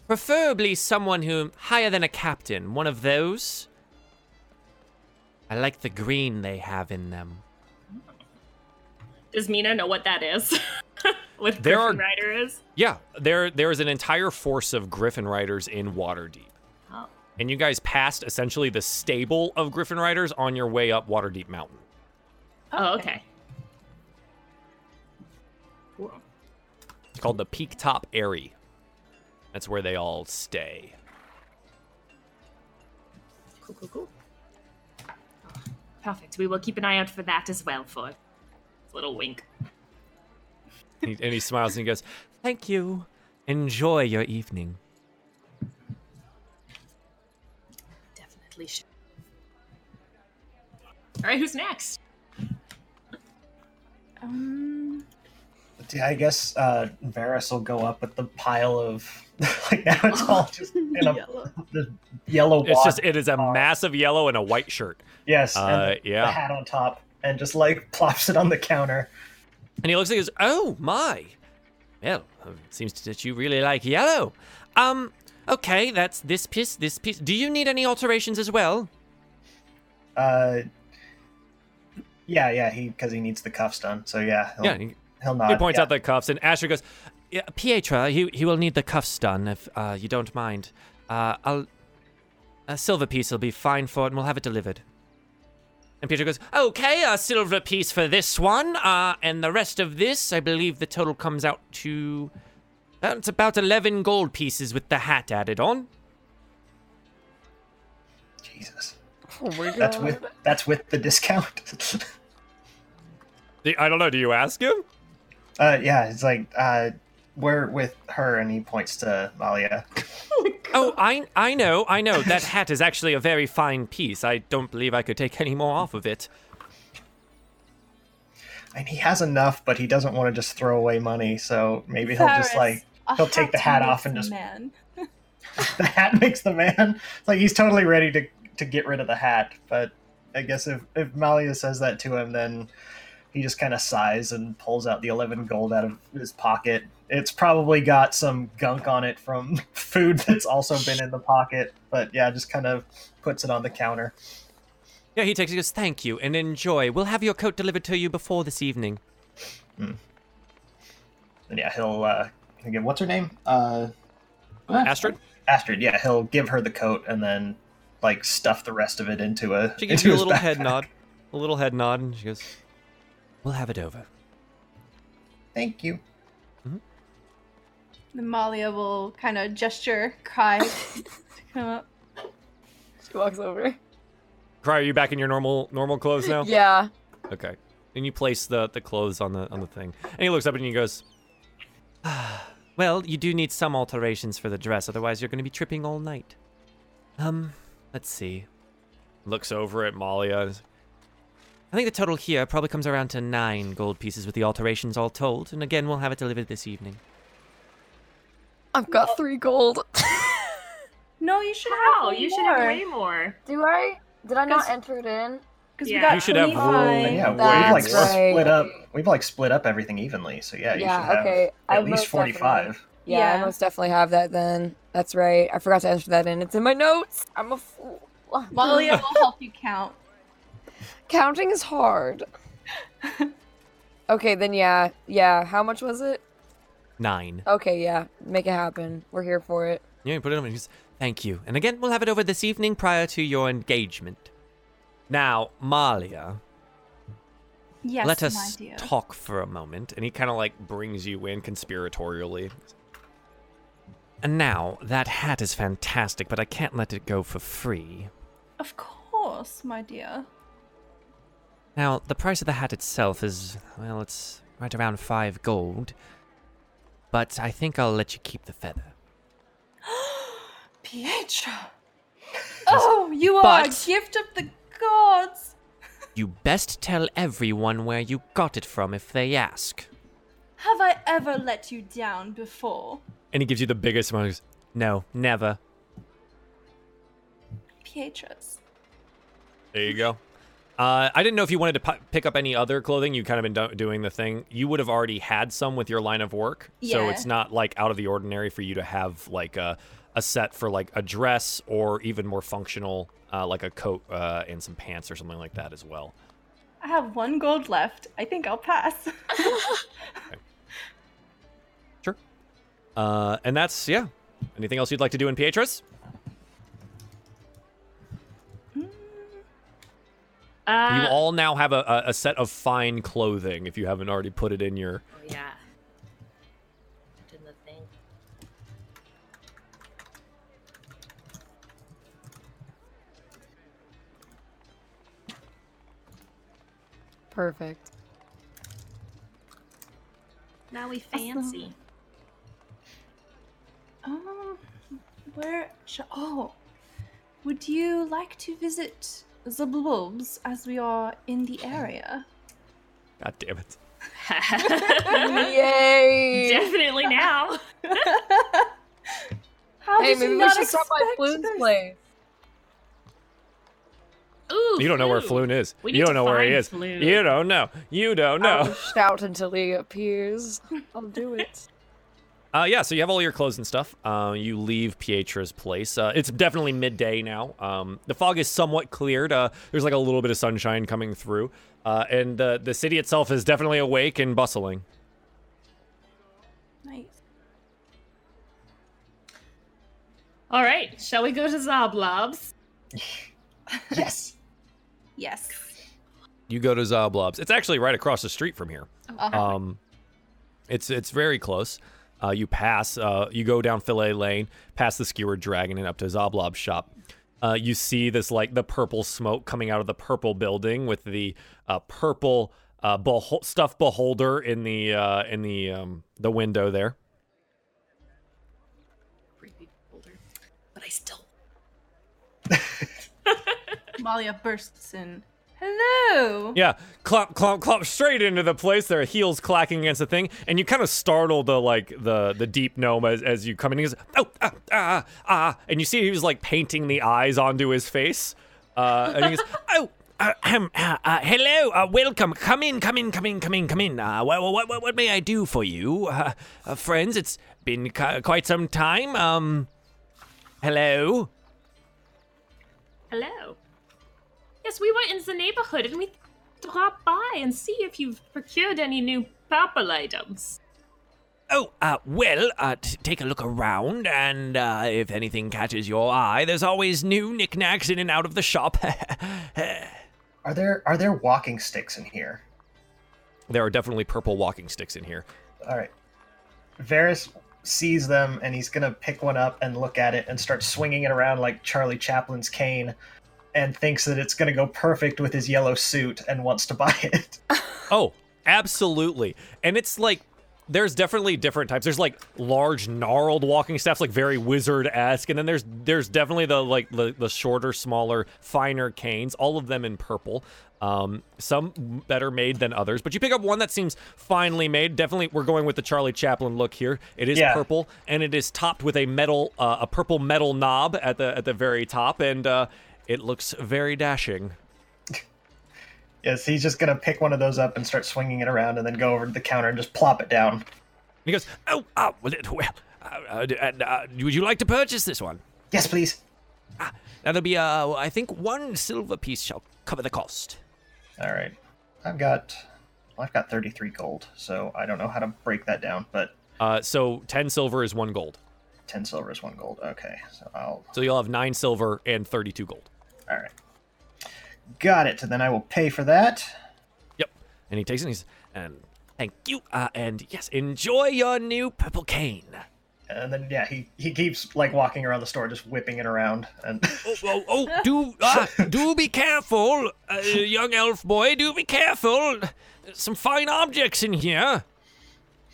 [SPEAKER 7] preferably someone who higher than a captain, one of those. I like the green they have in them.
[SPEAKER 2] Does Mina know what that is? what
[SPEAKER 1] There
[SPEAKER 2] Griffin
[SPEAKER 1] are-
[SPEAKER 2] Rider is?
[SPEAKER 1] Yeah, there there is an entire force of Griffin riders in Waterdeep.
[SPEAKER 2] Oh.
[SPEAKER 1] And you guys passed essentially the stable of Griffin riders on your way up Waterdeep Mountain.
[SPEAKER 2] Oh, okay. Cool.
[SPEAKER 1] It's called the Peak Top Aerie. That's where they all stay.
[SPEAKER 2] Cool, cool, cool. Oh, perfect. We will keep an eye out for that as well, for a little wink.
[SPEAKER 1] And he, and he smiles and he goes,
[SPEAKER 7] Thank you. Enjoy your evening.
[SPEAKER 2] Definitely should. All right, who's next?
[SPEAKER 5] Um,
[SPEAKER 6] Yeah, I guess uh, Varys will go up with the pile of like now it's all just in a
[SPEAKER 5] Yellow.
[SPEAKER 6] the yellow.
[SPEAKER 1] It's just it is a massive yellow and a white shirt.
[SPEAKER 6] yes,
[SPEAKER 1] Uh,
[SPEAKER 6] and the,
[SPEAKER 1] yeah.
[SPEAKER 6] the hat on top, and just like plops it on the counter.
[SPEAKER 7] And he looks like he goes, "Oh my, well, it seems that you really like yellow. Um, okay, that's this piece, this piece. Do you need any alterations as well?
[SPEAKER 6] Uh, yeah, yeah, he because he needs the cuffs done. So yeah, he'll,
[SPEAKER 7] yeah." He,
[SPEAKER 6] he'll nod.
[SPEAKER 1] He points
[SPEAKER 6] yeah.
[SPEAKER 1] out the cuffs, and Asher goes,
[SPEAKER 7] yeah, Pietra, he he will need the cuffs done if uh, you don't mind. Uh, I'll a silver piece will be fine for it, and we'll have it delivered. And Pietra goes, "Okay, a silver piece for this one, uh, and the rest of this, I believe the total comes out to." That's about 11 gold pieces with the hat added on.
[SPEAKER 6] Jesus,
[SPEAKER 3] Oh my god.
[SPEAKER 6] that's with that's with the discount.
[SPEAKER 1] "Do- I don't know. Do you ask him?
[SPEAKER 6] Uh, yeah, it's like uh, we're with her, and he points to Malia.
[SPEAKER 7] Oh, I I know, I know. That hat is actually a very fine piece. I don't believe I could take any more off of it.
[SPEAKER 6] And he has enough, but he doesn't want to just throw away money. So maybe he'll just like he'll take the hat off and just-
[SPEAKER 5] Man.
[SPEAKER 6] the hat makes the man. It's like he's totally ready to to get rid of the hat. But I guess if if Malia says that to him, then he just kind of sighs and pulls out the eleven gold out of his pocket. It's probably got some gunk on it from food that's also been in the pocket. But yeah, just kind of puts it on the counter.
[SPEAKER 7] Yeah, he takes it. He goes, "Thank you and enjoy. We'll have your coat delivered to you before this evening."
[SPEAKER 6] And yeah, he'll uh, again, what's her name? Uh,
[SPEAKER 1] Astrid?
[SPEAKER 6] Astrid. Yeah, he'll give her the coat and then like stuff the rest of it into a.
[SPEAKER 7] She gives
[SPEAKER 6] into
[SPEAKER 7] you a
[SPEAKER 6] his
[SPEAKER 7] little head nod, a little head nod, and she goes, "We'll have it over."
[SPEAKER 6] Thank you.
[SPEAKER 5] Then Malia will kind of gesture, cry, to come up.
[SPEAKER 3] She walks over.
[SPEAKER 1] Cry, are you back in your normal normal clothes now?
[SPEAKER 3] Yeah.
[SPEAKER 1] Okay. And you place the the clothes on the on the thing, and he looks up and he goes,
[SPEAKER 7] Well, you do need some alterations for the dress, otherwise you're going to be tripping all night. Um, let's see.
[SPEAKER 1] looks over at Malia.
[SPEAKER 7] I think the total here probably comes around to nine gold pieces with the alterations all told, and again, we'll have it delivered this evening.
[SPEAKER 3] I've got three gold.
[SPEAKER 5] No, you should
[SPEAKER 2] How?
[SPEAKER 5] have
[SPEAKER 2] You should
[SPEAKER 5] more.
[SPEAKER 2] have way more.
[SPEAKER 3] Do I? Did I not enter it in?
[SPEAKER 5] Because
[SPEAKER 2] Yeah.
[SPEAKER 5] we got
[SPEAKER 1] You should have
[SPEAKER 5] 25.
[SPEAKER 1] room.
[SPEAKER 6] Yeah, we've
[SPEAKER 3] That's
[SPEAKER 6] like
[SPEAKER 3] right.
[SPEAKER 6] split up. We've like split up everything evenly. So yeah, you
[SPEAKER 3] Yeah,
[SPEAKER 6] should have
[SPEAKER 3] okay. I
[SPEAKER 6] at least
[SPEAKER 3] most
[SPEAKER 6] forty-five.
[SPEAKER 3] Yeah, I
[SPEAKER 5] Yeah.
[SPEAKER 3] most definitely have that then. That's right. I forgot to enter that in. It's in my notes. I'm a fool.
[SPEAKER 5] Malia will help you count.
[SPEAKER 3] Counting is hard. okay, then yeah. Yeah, how much was it?
[SPEAKER 7] Nine.
[SPEAKER 3] Okay, yeah. Make it happen. We're here for it.
[SPEAKER 7] Yeah, you put it on. and he goes, Thank you. And again, we'll have it over this evening prior to your engagement. Now, Malia,
[SPEAKER 5] Yes,
[SPEAKER 7] let
[SPEAKER 5] my
[SPEAKER 7] us
[SPEAKER 5] dear.
[SPEAKER 7] talk for a moment.
[SPEAKER 1] And he kind of like brings you in conspiratorially.
[SPEAKER 7] And now, that hat is fantastic, but I can't let it go for free.
[SPEAKER 5] Of course, my dear.
[SPEAKER 7] Now, the price of the hat itself is, well, it's right around five gold. But I think I'll let you keep the feather.
[SPEAKER 5] Pietro! Oh, you are a gift of the gods.
[SPEAKER 7] You best tell everyone where you got it from if they ask.
[SPEAKER 5] Have I ever let you down before?
[SPEAKER 1] And he gives you the biggest smile.
[SPEAKER 7] No, never.
[SPEAKER 5] Pietro's.
[SPEAKER 1] There you go. Uh, I didn't know if you wanted to pi- pick up any other clothing. You kind of been do- doing the thing. You would have already had some with your line of work, so it's not like out of the ordinary for you to have like a, a set for like a dress or even more functional, uh, like a coat uh, and some pants or something like that as well.
[SPEAKER 5] I have one gold left. I think I'll pass.
[SPEAKER 1] Sure. Uh, and that's yeah. Anything else you'd like to do in Pietras?
[SPEAKER 2] Uh,
[SPEAKER 1] you all now have a, a, a set of fine clothing if you haven't already put it in your.
[SPEAKER 2] Oh, yeah. Put in the thing.
[SPEAKER 3] Perfect.
[SPEAKER 2] Now we fancy.
[SPEAKER 5] Um, where? Sh- oh, would you like to visit the blobs as we are in the area?
[SPEAKER 1] God damn it.
[SPEAKER 3] Yay!
[SPEAKER 2] Definitely now.
[SPEAKER 5] How
[SPEAKER 3] Hey,
[SPEAKER 5] did
[SPEAKER 3] maybe
[SPEAKER 5] you
[SPEAKER 3] we
[SPEAKER 5] not
[SPEAKER 3] should stop by
[SPEAKER 5] expect
[SPEAKER 3] Floon's
[SPEAKER 5] this?
[SPEAKER 3] place.
[SPEAKER 2] Ooh,
[SPEAKER 1] You don't know where
[SPEAKER 2] Floon.
[SPEAKER 1] Floon is.
[SPEAKER 2] We
[SPEAKER 1] you
[SPEAKER 2] need
[SPEAKER 1] don't know where he
[SPEAKER 2] find
[SPEAKER 1] is.
[SPEAKER 2] Floon.
[SPEAKER 1] You don't know. You don't know.
[SPEAKER 3] I'll shout until he appears. I'll do it.
[SPEAKER 1] Uh, yeah, so you have all your clothes and stuff. Uh, you leave Pietra's place. Uh, it's definitely midday now. Um, the fog is somewhat cleared. Uh, there's like a little bit of sunshine coming through. Uh, and the, the city itself is definitely awake and bustling.
[SPEAKER 5] Nice.
[SPEAKER 2] All right, shall we go to Xoblobs?
[SPEAKER 6] Yes.
[SPEAKER 5] Yes.
[SPEAKER 1] You go to Xoblobs. It's actually right across the street from here.
[SPEAKER 5] Uh-huh.
[SPEAKER 1] Um, it's it's very close. Uh, you pass. Uh, you go down Fillet Lane, past the Skewered Dragon, and up to Xoblob's shop. Uh, you see this like the purple smoke coming out of the purple building with the uh, purple uh, behol- stuffed beholder in the uh, in the um, the window there.
[SPEAKER 2] Creepy folder. But I still.
[SPEAKER 5] Malia bursts in. Hello.
[SPEAKER 1] Yeah, clomp, clomp, clomp straight into the place. Their heels clacking against the thing, and you kind of startle the like the the deep gnome as, as you come in. He goes, "Oh, ah, ah, ah," and you see he was like painting the eyes onto his face. Uh, and he goes,
[SPEAKER 7] Oh, uh, um, uh, uh, hello, uh, welcome. Come in, come in, come in, come in, come in. Uh, what, what, what, what may I do for you, uh, uh, friends? It's been quite some time. Um, hello.
[SPEAKER 2] Hello. Yes, we were in the neighborhood and we dropped by and see if you've procured any new purple items.
[SPEAKER 7] Oh, uh, well, uh, t- take a look around, and uh, if anything catches your eye, there's always new knickknacks in and out of the shop.
[SPEAKER 6] Are there are there walking sticks in here?
[SPEAKER 1] "There are definitely purple walking sticks in here."
[SPEAKER 6] All right. Varys sees them and he's gonna pick one up and look at it and start swinging it around like Charlie Chaplin's cane, and thinks that it's gonna go perfect with his yellow suit and wants to buy it.
[SPEAKER 1] Oh, absolutely. And it's like there's definitely different types. There's like large gnarled walking staffs, like very wizard esque, and then there's there's definitely the like the, the shorter, smaller, finer canes. All of them in purple. Um, some better made than others, but you pick up one that seems finely made. Definitely, we're going with the Charlie Chaplin look here. It is
[SPEAKER 6] Yeah.
[SPEAKER 1] purple, and it is topped with a metal, uh, a purple metal knob at the at the very top, and uh, it looks very dashing.
[SPEAKER 6] yes, he's just gonna pick one of those up and start swinging it around, and then go over to the counter and just plop it down.
[SPEAKER 1] He goes,
[SPEAKER 7] oh, uh, well, uh, uh, and, uh, would you like to purchase this one?
[SPEAKER 6] Yes, please.
[SPEAKER 7] That'll be, uh, I think, one silver piece shall cover the cost.
[SPEAKER 6] All right. I've got well, I've got 33 gold, so I don't know how to break that down, but
[SPEAKER 1] uh, so ten silver is one gold.
[SPEAKER 6] 10 silver is one gold. Okay, so I'll
[SPEAKER 1] So you'll have nine silver and 32 gold.
[SPEAKER 6] All right. Got it. Then I will pay for that.
[SPEAKER 1] Yep. And he takes it and he's, and
[SPEAKER 7] Thank you. Uh, and yes, enjoy your new purple cane.
[SPEAKER 6] And then yeah, he he keeps like walking around the store, just whipping it around, and
[SPEAKER 7] Oh, oh, oh do uh, do be careful, uh, young elf boy. Do be careful. Some fine objects in here.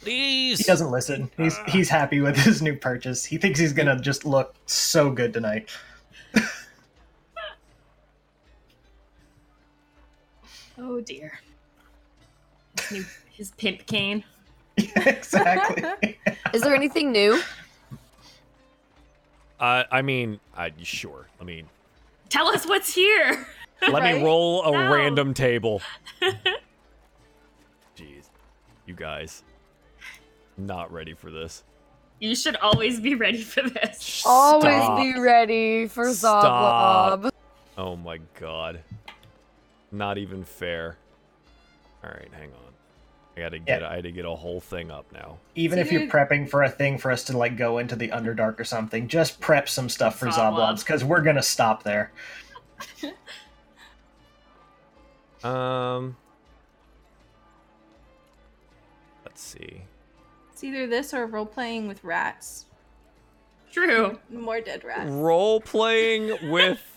[SPEAKER 7] Please.
[SPEAKER 6] he doesn't listen. He's he's happy with his new purchase. He thinks he's gonna just look so good tonight.
[SPEAKER 2] Oh dear. His, new, his pimp cane.
[SPEAKER 6] exactly.
[SPEAKER 3] Is there anything new?
[SPEAKER 1] uh, I mean, uh, sure. I mean,
[SPEAKER 2] Tell us what's here.
[SPEAKER 1] let
[SPEAKER 3] Right?
[SPEAKER 1] me roll a
[SPEAKER 2] No.
[SPEAKER 1] random table. Jeez, you guys, not ready for this.
[SPEAKER 2] You should always be ready for this.
[SPEAKER 3] Always be ready for
[SPEAKER 1] Stop.
[SPEAKER 3] Xoblob.
[SPEAKER 1] Oh my god. Not even fair. All right, hang on. I gotta get.
[SPEAKER 6] Yeah.
[SPEAKER 1] I had to get a whole thing up now.
[SPEAKER 6] Even if you're
[SPEAKER 5] Dude.
[SPEAKER 6] prepping for a thing for us to like go into the Underdark or something, just prep some stuff for
[SPEAKER 2] Xoblobs.
[SPEAKER 6] Xoblobs because we're gonna stop there.
[SPEAKER 1] Um. Let's see.
[SPEAKER 5] It's either this or role playing with rats.
[SPEAKER 2] True.
[SPEAKER 5] More dead rats.
[SPEAKER 1] Role playing with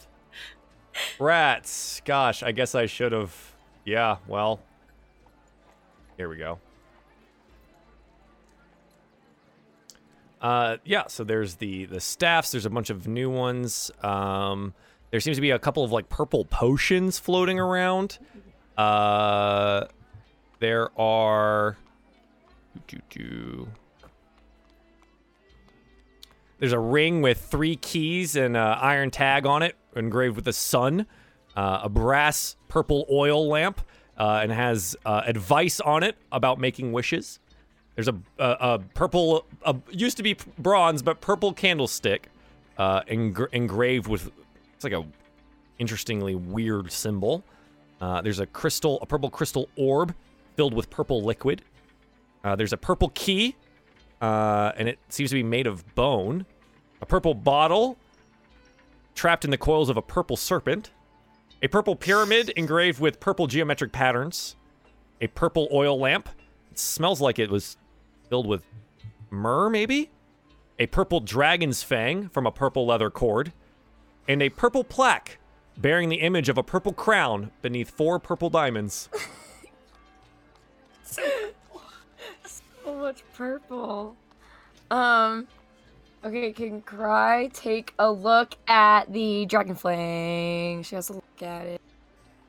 [SPEAKER 1] rats. Gosh, I guess I should have. Yeah, well. Here we go. Uh, yeah, so there's the the staffs. There's a bunch of new ones. Um, there seems to be a couple of like purple potions floating around. Uh, there are. There's a ring with three keys and an iron tag on it, engraved with a sun, uh, a brass purple oil lamp, uh, and has uh, advice on it about making wishes. There's a, a, a purple, a, used to be bronze, but purple candlestick, uh, engra- engraved with, it's like a interestingly weird symbol. Uh, there's a crystal, a purple crystal orb filled with purple liquid. Uh, there's a purple key, and it seems to be made of bone. A purple bottle trapped in the coils of a purple serpent. A purple pyramid engraved with purple geometric patterns. A purple oil lamp. It smells like it was filled with myrrh, maybe? A purple dragon's fang from a purple leather cord. And a purple plaque bearing the image of a purple crown beneath four purple diamonds.
[SPEAKER 3] So much purple. Um. Okay, can Cry take a look at the dragon flang? She has to look at it.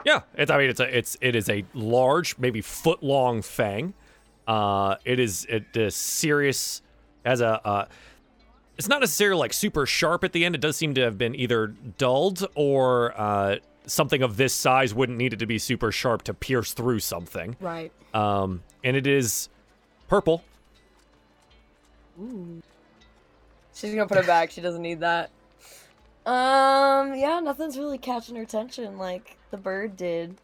[SPEAKER 1] Yeah, it's. I mean, it's a. It's. It is a large, maybe foot long fang. Uh, it is. It is serious. As a. Uh, it's not necessarily like super sharp at the end. It does seem to have been either dulled or uh, something of this size wouldn't need it to be super sharp to pierce through something.
[SPEAKER 3] Right.
[SPEAKER 1] Um, and it is purple.
[SPEAKER 3] Ooh. She's gonna put it back. She doesn't need that. Um, yeah, nothing's really catching her attention like the bird did.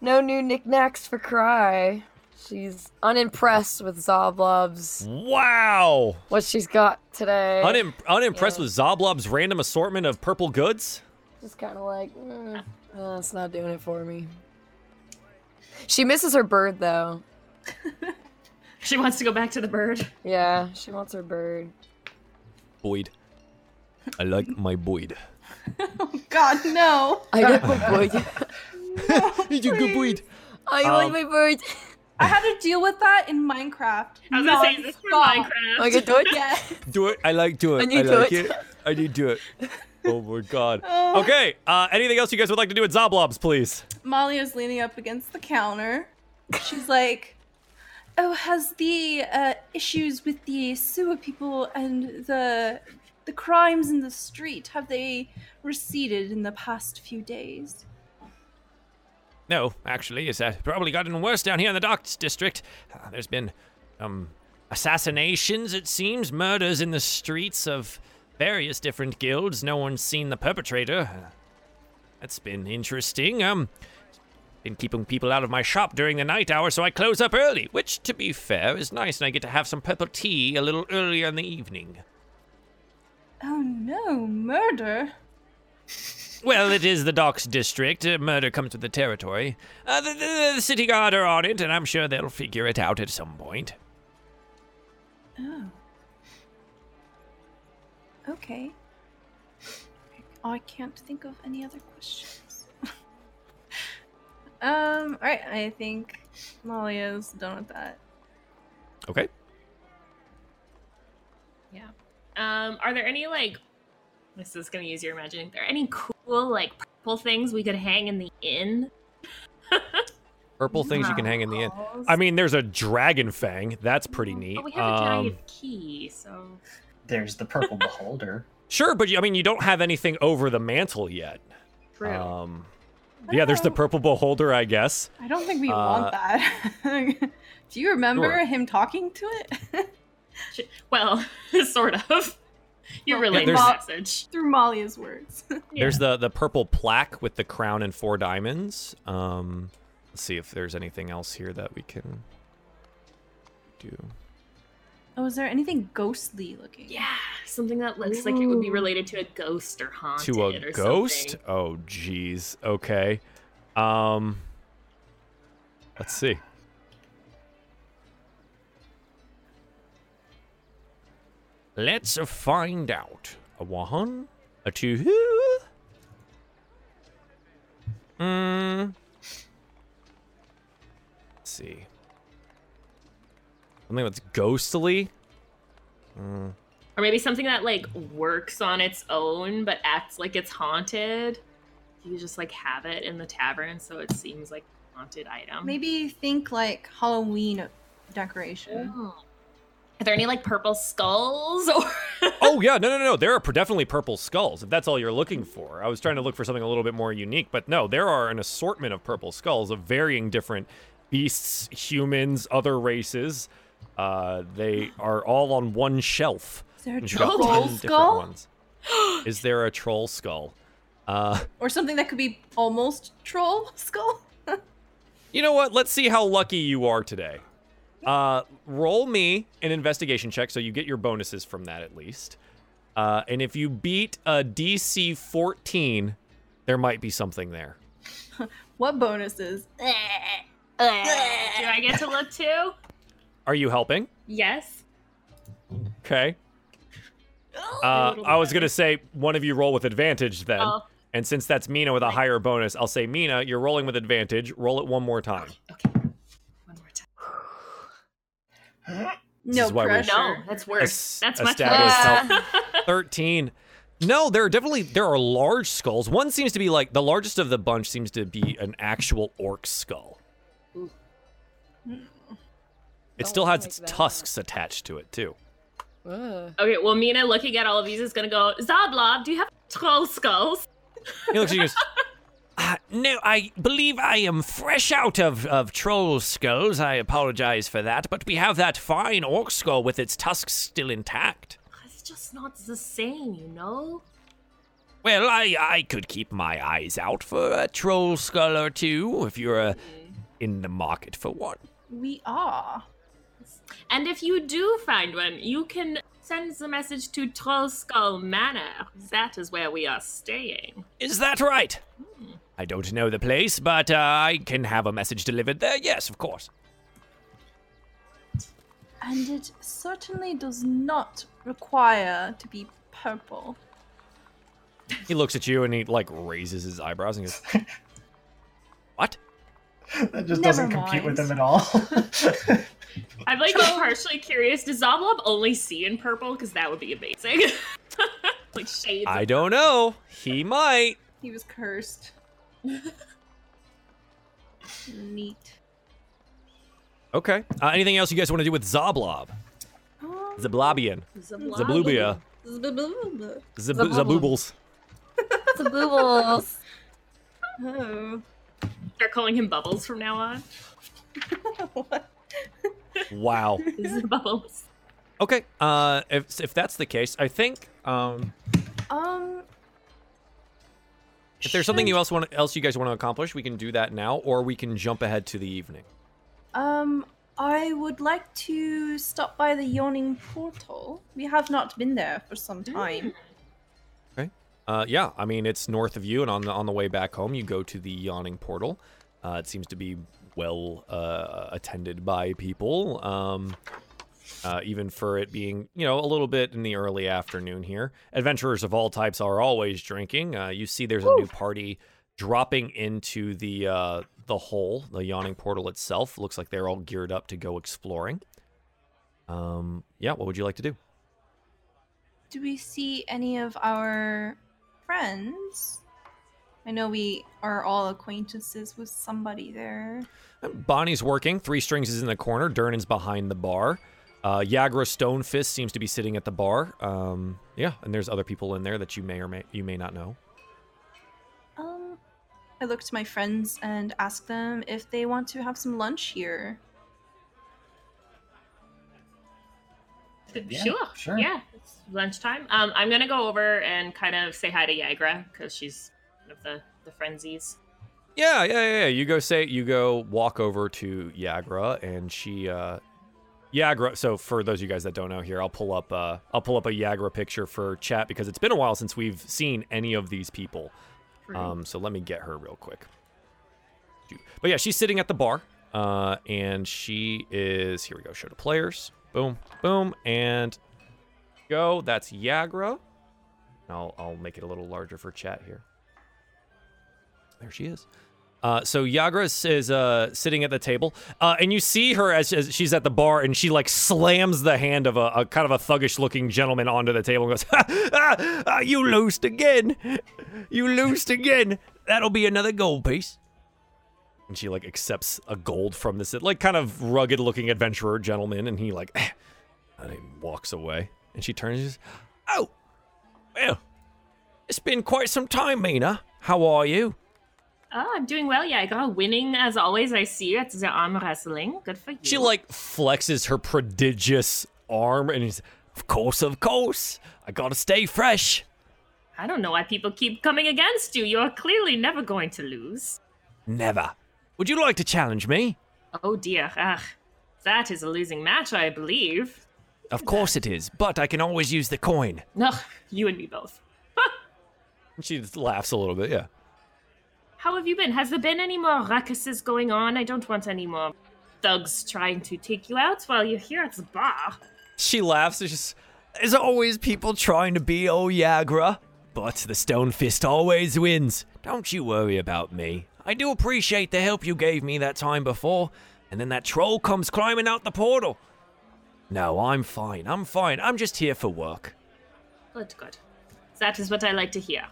[SPEAKER 3] No new knickknacks for Cry. She's unimpressed with Xoblob's
[SPEAKER 1] Wow.
[SPEAKER 3] what she's got today.
[SPEAKER 1] Unim- unimpressed
[SPEAKER 3] Yeah.
[SPEAKER 1] with Xoblob's random assortment of purple goods.
[SPEAKER 3] Just kind of like, mm, uh, it's not doing it for me. She misses her bird though.
[SPEAKER 2] She wants to go back to the bird.
[SPEAKER 3] Yeah, she wants her bird.
[SPEAKER 1] Boyd. I like my Boyd.
[SPEAKER 5] Oh God, no!
[SPEAKER 3] I like my bird.
[SPEAKER 1] you good Boyd.
[SPEAKER 3] I
[SPEAKER 1] Um,
[SPEAKER 3] like my bird.
[SPEAKER 5] I had to deal with that in Minecraft.
[SPEAKER 2] I was
[SPEAKER 5] No,
[SPEAKER 2] gonna say, is this for. Minecraft?
[SPEAKER 3] I can do it.
[SPEAKER 5] Yeah.
[SPEAKER 1] Do it. I like do it.
[SPEAKER 3] And you
[SPEAKER 1] I
[SPEAKER 3] do
[SPEAKER 1] like
[SPEAKER 3] it.
[SPEAKER 1] it. I need do it. Oh my god.
[SPEAKER 5] Oh.
[SPEAKER 1] Okay. Uh, anything else you guys would like to do with Xoblobs, please?
[SPEAKER 5] Molly is leaning up against the counter. She's like, "Oh, has the uh, issues with the sewer people and the the crimes in the street have they receded in the past few days?"
[SPEAKER 7] No, actually, it's uh, probably gotten worse down here in the Docks District. Uh, there's been um, assassinations, it seems, murders in the streets of various different guilds. No one's seen the perpetrator. Uh, that's been interesting. Um, been keeping people out of my shop during the night hour, so I close up early, which, to be fair, is nice, and I get to have some purple tea a little earlier in the evening.
[SPEAKER 5] Oh no, murder!
[SPEAKER 7] Well, it is the Docks District. Uh, murder comes with the territory. Uh, the, the, the city guard are on it, and I'm sure they'll figure it out at some point.
[SPEAKER 5] Oh. Okay. I can't think of any other questions. Um, alright, I think Molly is done with that.
[SPEAKER 1] Okay.
[SPEAKER 2] Yeah. Um, are there any like this is gonna use your imagining. Are there any cool like purple things we could hang in the inn?
[SPEAKER 1] Purple things you can hang in the inn. I mean, there's a dragon fang. That's pretty neat.
[SPEAKER 2] But we have a
[SPEAKER 1] Um,
[SPEAKER 2] giant key, so
[SPEAKER 6] There's the purple beholder.
[SPEAKER 1] Sure, but I mean, you don't have anything over the mantle yet.
[SPEAKER 2] true.
[SPEAKER 1] Um, yeah, there's the purple beholder, I guess.
[SPEAKER 5] I don't think we
[SPEAKER 1] Uh,
[SPEAKER 5] want that. Do you remember
[SPEAKER 1] Sure.
[SPEAKER 5] him talking to it?
[SPEAKER 2] Well, sort of. You
[SPEAKER 5] Well,
[SPEAKER 2] relay the
[SPEAKER 1] there's-
[SPEAKER 2] message.
[SPEAKER 5] Through Molly's words.
[SPEAKER 1] There's the the purple plaque with the crown and four diamonds. Um, let's see if there's anything else here that we can do.
[SPEAKER 5] Oh, is there anything ghostly looking?
[SPEAKER 2] Yeah, something that looks like it would be related to a ghost or haunted
[SPEAKER 1] to
[SPEAKER 2] or
[SPEAKER 1] a ghost?
[SPEAKER 2] something.
[SPEAKER 1] Oh, jeez. Okay. Um, let's see.
[SPEAKER 7] Let's find out.
[SPEAKER 1] A one, a two.
[SPEAKER 7] Hmm.
[SPEAKER 1] Let's see. Something that's ghostly. Mm,
[SPEAKER 2] Or maybe something that like works on its own but acts like it's haunted. You just like have it in the tavern so it seems like haunted item.
[SPEAKER 5] Maybe think like Halloween decoration.
[SPEAKER 2] Oh. Are there any like purple skulls or?
[SPEAKER 1] oh yeah, no, no, no. There are definitely purple skulls. If that's all you're looking for, I was trying to look for something a little bit more unique, but no, there are an assortment of purple skulls of varying different beasts, humans, other races. Uh, they are all on one shelf.
[SPEAKER 5] Is there a
[SPEAKER 1] And
[SPEAKER 5] troll
[SPEAKER 1] 10 different
[SPEAKER 5] skull?
[SPEAKER 1] ones. Is there a troll skull? Uh,
[SPEAKER 5] Or something that could be almost troll skull?
[SPEAKER 1] you know what? Let's see how lucky you are today. Uh, roll me an investigation check, so you get your bonuses from that at least. Uh, and if you beat a DC 14, there might be something there.
[SPEAKER 5] What bonuses?
[SPEAKER 2] Do I get to look too?
[SPEAKER 1] Are you helping?
[SPEAKER 2] Yes.
[SPEAKER 1] Okay. Uh, I was gonna say one of you roll with advantage then,
[SPEAKER 2] Oh.
[SPEAKER 1] and since that's Mina with a higher bonus, I'll say Mina, you're rolling with advantage. Roll it one more time.
[SPEAKER 2] Okay. One more time.
[SPEAKER 5] No
[SPEAKER 1] is why we-
[SPEAKER 5] pressure.
[SPEAKER 2] No, that's worse.
[SPEAKER 1] Es-
[SPEAKER 2] that's much
[SPEAKER 1] established
[SPEAKER 2] worse.
[SPEAKER 1] Thirteen. No, there are definitely there are large skulls. One seems to be like the largest of the bunch seems to be an actual orc skull. It still has
[SPEAKER 3] like
[SPEAKER 1] its
[SPEAKER 3] that.
[SPEAKER 1] tusks attached to it too.
[SPEAKER 3] Ugh.
[SPEAKER 2] okay, well, Mina, looking at all of these, is gonna go. Xoblob, do you have troll skulls?
[SPEAKER 1] He looks at you and goes,
[SPEAKER 7] Uh, no, I believe I am fresh out of, of troll skulls. I apologize for that, but we have that fine orc skull with its tusks still intact.
[SPEAKER 2] It's just not the same, you know.
[SPEAKER 7] Well, I, I could keep my eyes out for a troll skull or two if you're uh, in the market for one.
[SPEAKER 5] We are.
[SPEAKER 2] And if you do find one, you can send the message to Trollskull Manor. That is where we are staying.
[SPEAKER 7] Is that right? I don't know the place, but uh, I can have a message delivered there. Yes, of course.
[SPEAKER 5] And it certainly does not require to be purple.
[SPEAKER 1] he looks at you and he like raises his eyebrows and goes,
[SPEAKER 7] What?
[SPEAKER 6] That just
[SPEAKER 5] Never
[SPEAKER 6] doesn't compute with them at all.
[SPEAKER 2] I'm like partially curious. Does Xoblob only see in purple? Because that would be amazing. like shades.
[SPEAKER 1] I don't know. He might.
[SPEAKER 5] He was cursed. Neat.
[SPEAKER 1] Okay. Uh, anything else you guys want to do with Xoblob?
[SPEAKER 5] Um,
[SPEAKER 1] Zablobian.
[SPEAKER 2] Zablob.
[SPEAKER 1] Zablubia.
[SPEAKER 3] Zaboobles.
[SPEAKER 1] Zab-
[SPEAKER 3] Zabobble.
[SPEAKER 1] Zaboobles.
[SPEAKER 3] Zaboobles.
[SPEAKER 5] oh.
[SPEAKER 2] Start calling him Bubbles from now on.
[SPEAKER 1] Wow.
[SPEAKER 2] Bubbles.
[SPEAKER 1] Okay. Uh, if if that's the case, I think um,
[SPEAKER 5] Um.
[SPEAKER 1] if there's something
[SPEAKER 5] should-
[SPEAKER 1] you else want else you guys want to accomplish, we can do that now, or we can jump ahead to the evening.
[SPEAKER 5] Um, I would like to stop by the yawning portal. We have not been there for some time.
[SPEAKER 1] Uh, yeah, I mean it's north of you, and on the on the way back home, you go to the yawning portal. Uh, it seems to be well uh, attended by people, um, uh, even for it being you know a little bit in the early afternoon here. Adventurers of all types are always drinking. Uh, you see, there's a new party dropping into the uh, the hole, the yawning portal itself. Looks like they're all geared up to go exploring. Um, yeah, what would you like to do?
[SPEAKER 5] Do we see any of our friends? I know we are all acquaintances with somebody there.
[SPEAKER 1] Bonnie's working. Three Strings is in the corner. Durnan's behind the bar. Uh, Yagra Stonefist seems to be sitting at the bar. Um, yeah, and there's other people in there that you may or may you may not know.
[SPEAKER 5] Um, I look to my friends and ask them if they want to have some lunch here.
[SPEAKER 6] Yeah,
[SPEAKER 2] sure.
[SPEAKER 6] sure.
[SPEAKER 2] Yeah. It's lunchtime. Um, I'm gonna go over and kind of say hi to Yagra because she's one of the the frenzies.
[SPEAKER 1] Yeah, yeah, yeah. yeah. You go say you go walk over to Yagra, and she, uh, Yagra. So for those of you guys that don't know, here I'll pull up, uh, I'll pull up a Yagra picture for chat because it's been a while since we've seen any of these people. Um, so let me get her real quick. But yeah, she's sitting at the bar, uh, and she is here. We go. Show to players. Boom, boom, and go. That's Yagra. I'll I'll make it a little larger for chat here. There she is. Uh, so Yagra is, uh, sitting at the table, uh, and you see her as, as she's at the bar, and she like slams the hand of a, a kind of a thuggish-looking gentleman onto the table and goes, ah, ah, "You loosed again, you loosed again. That'll be another gold piece." And she like accepts a gold from this like kind of rugged looking adventurer gentleman, and he like and he walks away. And she turns and says, Oh, well, it's been quite some time, Mina. How are you?
[SPEAKER 2] Oh, I'm doing well, Yaga. Winning as always. I see you at the arm wrestling. Good for you.
[SPEAKER 1] She like flexes her prodigious arm and he's of course, of course. I gotta stay fresh.
[SPEAKER 2] I don't know why people keep coming against you. You're clearly never going to lose.
[SPEAKER 7] Never. Would you like to challenge me?
[SPEAKER 2] Oh dear. Ugh. That is a losing match, I believe.
[SPEAKER 7] Of course it is, but I can always use the coin.
[SPEAKER 2] No, you and me both.
[SPEAKER 1] She just laughs a little bit, yeah.
[SPEAKER 2] How have you been? Has there been any more ruckuses going on? I don't want any more thugs trying to take you out while you're here at the bar.
[SPEAKER 1] She laughs. It's just
[SPEAKER 7] There's always people trying to be Oyagra, but the Stonefist always wins. Don't you worry about me. I do appreciate the help you gave me that time before, and then that troll comes climbing out the portal. No, I'm fine. I'm fine. I'm just here for work.
[SPEAKER 2] Good, good. That is what I like to hear.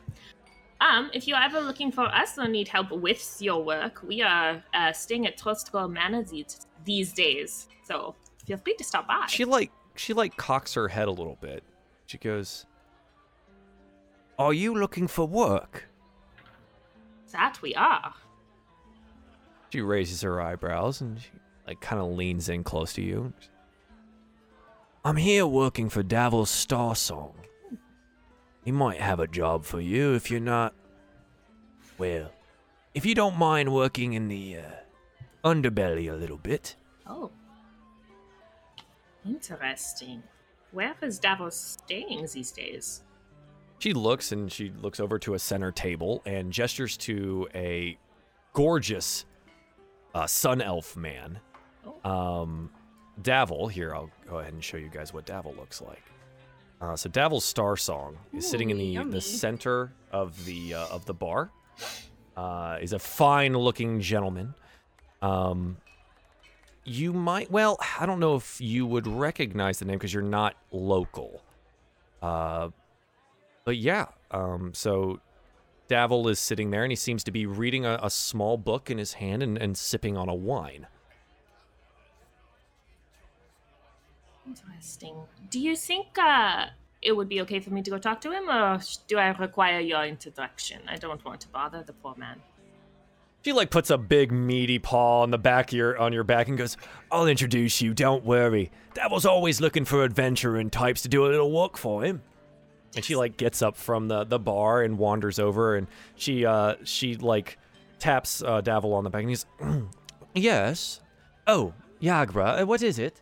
[SPEAKER 2] Um, if you're ever looking for us or need help with your work, we are uh, staying at Trollskull Manor these, these days. So feel free to stop by.
[SPEAKER 1] she like she like cocks her head a little bit. She goes,
[SPEAKER 7] Are you looking for work?
[SPEAKER 2] that we are.
[SPEAKER 1] she raises her eyebrows and she like kind of leans in close to you.
[SPEAKER 7] I'm here working for Davil Starsong. He might have a job for you if you're not. Well, if you don't mind working in the uh, underbelly a little bit.
[SPEAKER 2] Oh. Interesting. Where is Davil staying these days?
[SPEAKER 1] She looks and she looks over to a center table and gestures to a gorgeous uh, sun elf man. Um, Davil, here, I'll go ahead and show you guys what Davil looks like. Uh, so Davil's Starsong is sitting in the,
[SPEAKER 2] yummy.
[SPEAKER 1] the center of the uh, of the bar. Uh, is a fine looking gentleman. Um, you might well, I don't know if you would recognize the name because you're not local. Uh, but yeah, um, so Davil is sitting there and he seems to be reading a, a small book in his hand and, and sipping on a wine.
[SPEAKER 2] Interesting. Do you think uh, it would be okay for me to go talk to him, or do I require your introduction? I don't want to bother the poor man.
[SPEAKER 1] She like puts a big meaty paw on the back your on your back and goes,
[SPEAKER 7] I'll introduce you, don't worry. Davil's always looking for adventure and types to do a little work for him.
[SPEAKER 1] and she like gets up from the, the bar and wanders over and she uh she like taps uh, Davil on the back and he's
[SPEAKER 7] Yes. Oh, Yagra, uh, what is it?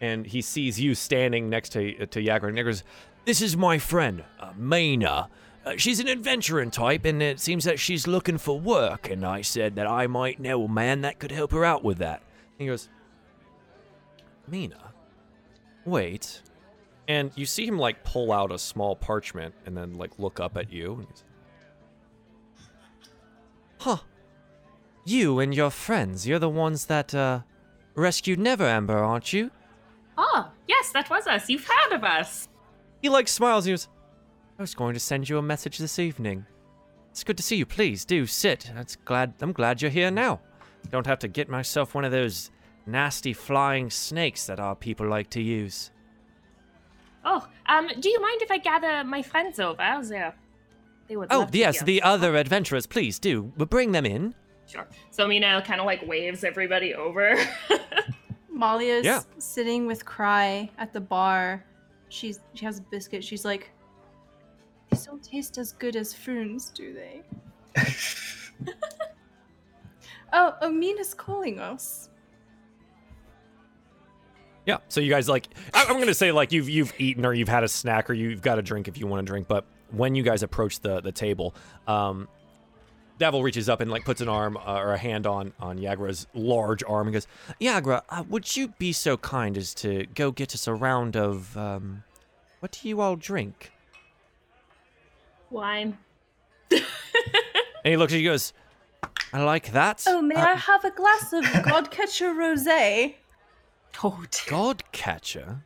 [SPEAKER 1] And he sees you standing next to to Yagra and he goes,
[SPEAKER 7] This is my friend, uh. Uh, she's an adventuring type, and it seems that she's looking for work, and I said that I might know a man that could help her out with that.
[SPEAKER 1] he goes, Mina, wait. And you see him like pull out a small parchment and then like look up at you. And he's,
[SPEAKER 7] Huh. You and your friends, you're the ones that, uh, rescued Neverember, aren't you?
[SPEAKER 2] Oh, yes, that was us. You've heard of us.
[SPEAKER 1] he like smiles. And he goes,
[SPEAKER 7] I was going to send you a message this evening. It's good to see you. Please do sit. That's glad. I'm glad you're here now. Don't have to get myself one of those nasty flying snakes that our people like to use.
[SPEAKER 2] Oh, um, do you mind if I gather my friends over? They would
[SPEAKER 7] Oh yes, the other adventurers. Please do. But bring them in.
[SPEAKER 2] Sure. So Mina kind of like waves everybody over.
[SPEAKER 5] Malia's
[SPEAKER 1] Yeah.
[SPEAKER 5] sitting with Cry at the bar. She's she has a biscuit. She's like, these don't taste as good as Frewn's, do they? oh, Amina's calling us.
[SPEAKER 1] Yeah. So you guys like I- I'm gonna say like you've you've eaten or you've had a snack or you've got a drink if you want to drink, but when you guys approach the the table, um Davil reaches up and like puts an arm uh, or a hand on on Yagra's large arm and goes,
[SPEAKER 7] Yagra, uh, would you be so kind as to go get us a round of um, what do you all drink?
[SPEAKER 2] Wine.
[SPEAKER 1] and he looks at you and goes,
[SPEAKER 7] I like that.
[SPEAKER 5] Oh, may
[SPEAKER 7] Uh,
[SPEAKER 5] I have a glass of Godcatcher Rosé?
[SPEAKER 2] Oh, dear.
[SPEAKER 7] God catcher.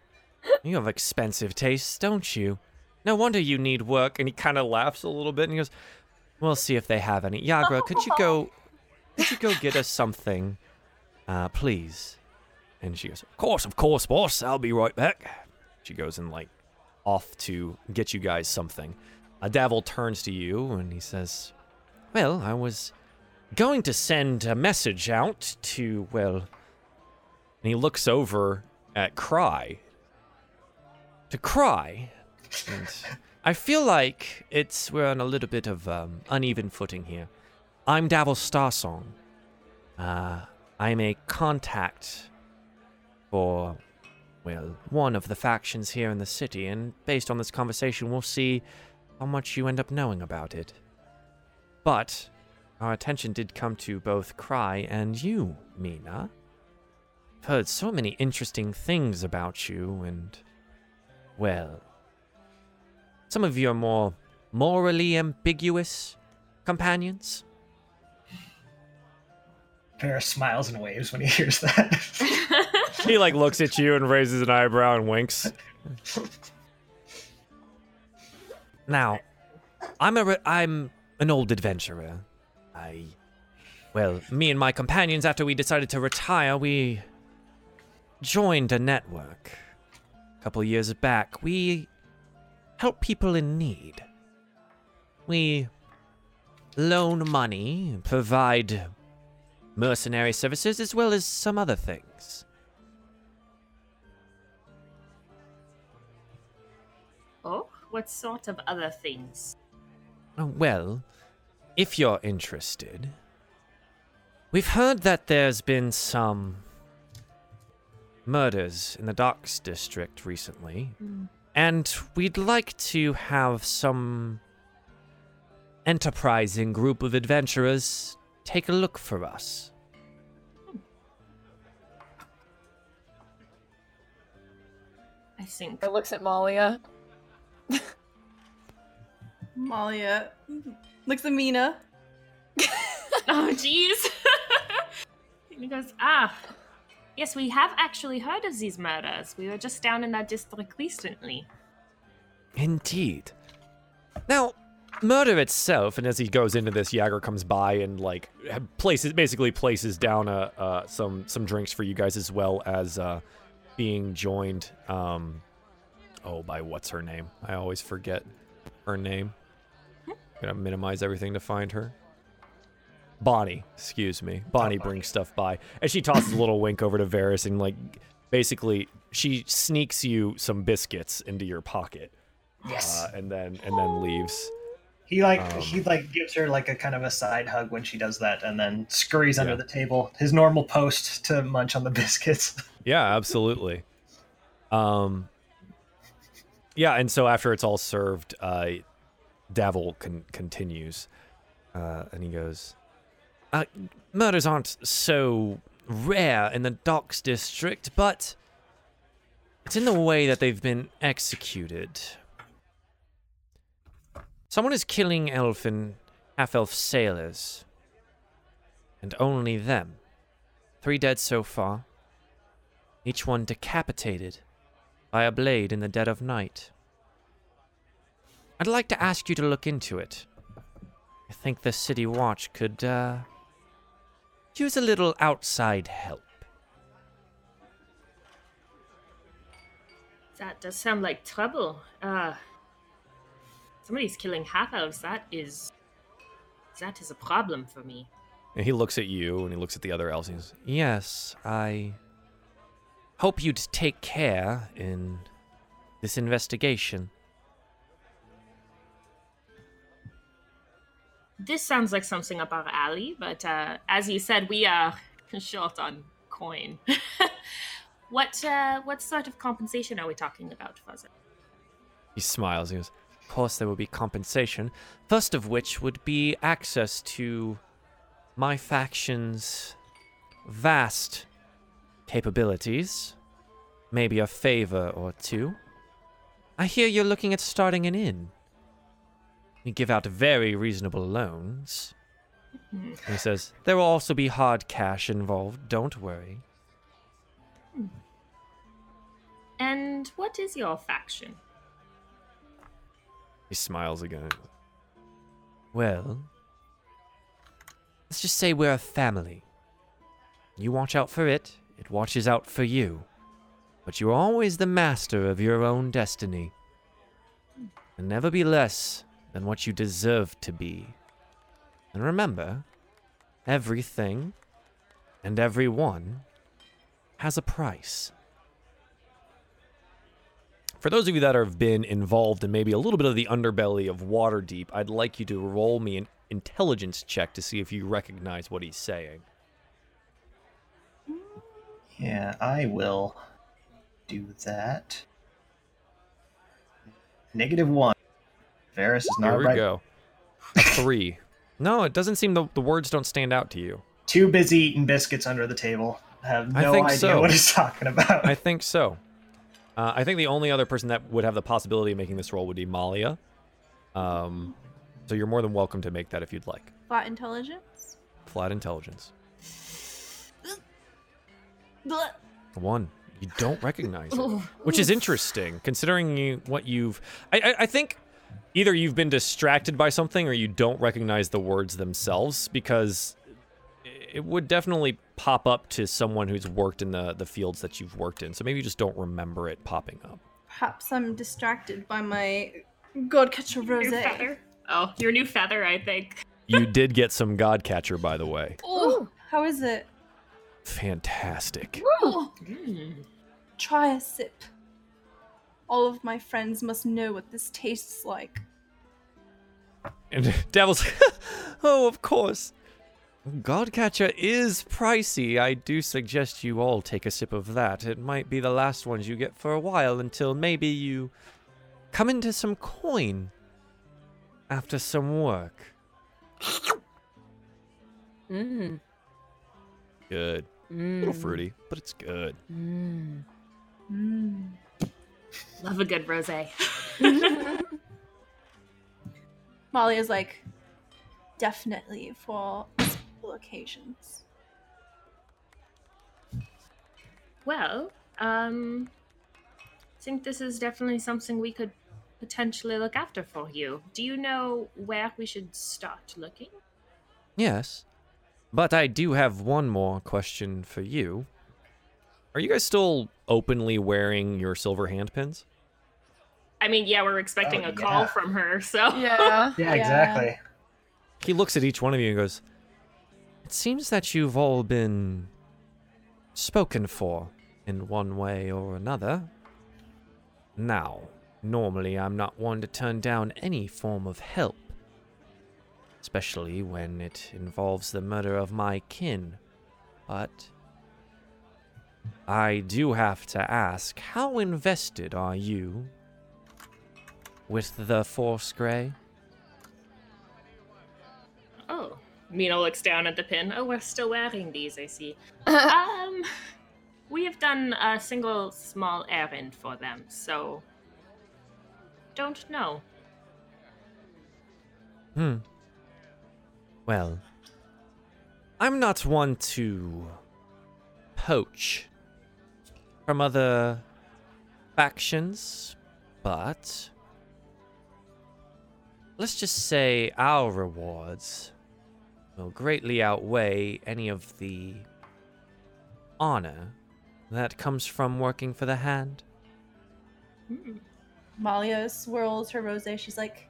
[SPEAKER 7] You have expensive tastes, don't you? No wonder you need work.
[SPEAKER 1] and he kind of laughs a little bit and he goes,
[SPEAKER 7] We'll see if they have any. Yagra, could you go
[SPEAKER 1] could you go get us something, uh, please?
[SPEAKER 8] And she goes, Of course, of course, boss. I'll be right back. She goes and, like, off to get you guys something. Uh, Davil turns to you and he says,
[SPEAKER 1] Well, I was going to send a message out to, well,
[SPEAKER 8] and he looks over at Cry.
[SPEAKER 1] to cry. And I feel like it's we're on a little bit of um, uneven footing here. I'm Davil Starsong. Uh, I'm a contact for, well, one of the factions here in the city, and based on this conversation, we'll see how much you end up knowing about it. But our attention did come to both Cry and you, Mina. I've heard so many interesting things about you, and, well, some of your more morally ambiguous companions.
[SPEAKER 6] Varys smiles and waves when he hears that.
[SPEAKER 8] He, like, looks at you and raises an eyebrow and winks.
[SPEAKER 1] Now, I'm a re- I'm an old adventurer. I, well, me and my companions, after we decided to retire, we joined a network. A couple years back, we help people in need. We loan money, provide mercenary services, as well as some other things.
[SPEAKER 2] oh, what sort of other things?
[SPEAKER 1] Oh, Well, if you're interested, we've heard that there's been some murders in the Docks District recently, hmm. And we'd like to have some enterprising group of adventurers take a look for us.
[SPEAKER 2] I think.
[SPEAKER 3] It looks at Malia.
[SPEAKER 5] Malia looks at Mina.
[SPEAKER 2] Oh, jeez. he goes, ah. Yes, we have actually heard of these murders. We were just down in that district recently.
[SPEAKER 1] Indeed.
[SPEAKER 8] Now, murder itself, and as he goes into this, Yagra comes by and like places basically places down uh, uh, some some drinks for you guys as well as uh, being joined. Um, oh, by what's her name? I always forget her name. Gonna minimize everything to find her. Bonnie, excuse me. Bonnie brings stuff by, and she tosses a little wink over to Varys and like basically she sneaks you some biscuits into your pocket,
[SPEAKER 6] yes.
[SPEAKER 8] uh, and then and then leaves.
[SPEAKER 6] he like
[SPEAKER 8] um,
[SPEAKER 6] he like gives her like a kind of a side hug when she does that, and then scurries under the table, his normal post to munch on the biscuits.
[SPEAKER 8] Yeah, absolutely. Um, yeah, and so after it's all served, uh, Davil con- continues, uh, and he goes,
[SPEAKER 1] Uh, murders aren't so rare in the Docks District, but it's in the way that they've been executed. Someone is killing elf and half elf sailors. And only them. Three dead so far. Each one decapitated by a blade in the dead of night. I'd like to ask you to look into it. I think the City Watch could, uh, use a little outside help.
[SPEAKER 2] That does sound like trouble. Uh, somebody's killing half elves. That is. That is a problem for me.
[SPEAKER 8] and he looks at you and he looks at the other elves. And he goes,
[SPEAKER 1] Yes, I hope you'd take care in this investigation.
[SPEAKER 2] This sounds like something up our alley, but uh, as you said, we are short on coin. what uh, what sort of compensation are we talking about, Fuzzer?
[SPEAKER 8] he smiles. He goes,
[SPEAKER 1] Of course, there will be compensation. First of which would be access to my faction's vast capabilities. Maybe a favor or two. I hear you're looking at starting an inn. We give out very reasonable loans. Mm-hmm. He says, There will also be hard cash involved, don't worry. Hmm.
[SPEAKER 2] And what is your faction?
[SPEAKER 8] he smiles again.
[SPEAKER 1] Well,
[SPEAKER 7] let's just say we're a family. You watch out for it, it watches out for you. But you're always the master of your own destiny. And never be less than what you deserve to be. And remember, everything and everyone has a price. For those of you that have been involved in maybe a little bit of the underbelly of Waterdeep, I'd like you to roll me an intelligence check to see if you recognize what he's saying.
[SPEAKER 6] Yeah, I will do that. Negative one. Varus is not
[SPEAKER 1] Here we
[SPEAKER 6] right.
[SPEAKER 1] go. A three. No, it doesn't seem the, the words don't stand out to you.
[SPEAKER 6] Too busy eating biscuits under the table. Have
[SPEAKER 1] I
[SPEAKER 6] no
[SPEAKER 1] think
[SPEAKER 6] idea
[SPEAKER 1] so.
[SPEAKER 6] what he's talking about.
[SPEAKER 1] I think so. Uh, I think the only other person that would have the possibility of making this roll would be Malia. Um, so you're more than welcome to make that if you'd like.
[SPEAKER 5] Flat intelligence.
[SPEAKER 1] Flat intelligence. One. You don't recognize it, which is interesting considering you what you've. I, I I think either you've been distracted by something or you don't recognize the words themselves because it would definitely pop up to someone who's worked in the the fields that you've worked in. So maybe you just don't remember it popping up.
[SPEAKER 5] Perhaps I'm distracted by my Godcatcher
[SPEAKER 2] New
[SPEAKER 5] rose.
[SPEAKER 2] feather. Oh, your new feather, I think.
[SPEAKER 1] You did get some Godcatcher, by the way.
[SPEAKER 5] Oh, how is it?
[SPEAKER 1] Fantastic.
[SPEAKER 2] Mm.
[SPEAKER 5] Try a sip. All of my friends must know what this tastes like.
[SPEAKER 1] And Davil's, oh, of course. Godcatcher is pricey. I do suggest you all take a sip of that. It might be the last ones you get for a while until maybe you come into some coin after some work.
[SPEAKER 3] Mm.
[SPEAKER 1] Good. A little fruity, but it's good.
[SPEAKER 3] Mm.
[SPEAKER 5] Mm.
[SPEAKER 2] Love a good rosé.
[SPEAKER 5] Molly is like, definitely for special occasions.
[SPEAKER 2] Well, um, I think this is definitely something we could potentially look after for you. Do you know where we should start looking?
[SPEAKER 1] Yes. But I do have one more question for you. Are you guys still openly wearing your silver handpins?
[SPEAKER 2] I mean, yeah, we're expecting
[SPEAKER 6] Oh,
[SPEAKER 2] a call
[SPEAKER 6] yeah.
[SPEAKER 2] from her, so
[SPEAKER 3] Yeah.
[SPEAKER 6] yeah, exactly.
[SPEAKER 1] He looks at each one of you and goes, It seems that you've all been spoken for in one way or another. Now, normally I'm not one to turn down any form of help, especially when it involves the murder of my kin. But I do have to ask, how invested are you with the Force Grey?
[SPEAKER 2] Oh. Mina looks down at the pin. Oh, we're still wearing these, I see. um, we have done a single small errand for them, so. Don't know.
[SPEAKER 1] Hmm. Well, I'm not one to poach from other factions, but let's just say our rewards will greatly outweigh any of the honor that comes from working for the hand.
[SPEAKER 2] Hmm.
[SPEAKER 5] Malia swirls her rose. She's like,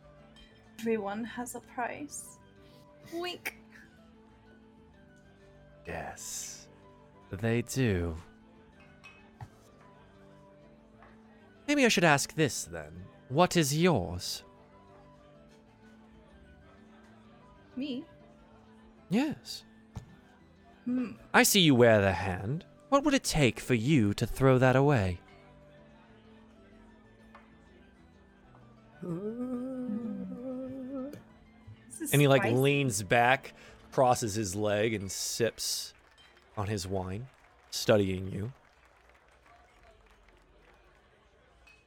[SPEAKER 5] everyone has a price. Wink.
[SPEAKER 1] Yes, they do. Maybe I should ask this then. What is yours?
[SPEAKER 5] Me?
[SPEAKER 1] Yes.
[SPEAKER 5] Hmm.
[SPEAKER 1] I see you wear the hand. What would it take for you to throw that away? And he like
[SPEAKER 5] spicy.
[SPEAKER 1] leans back, crosses his leg, and sips on his wine, studying you.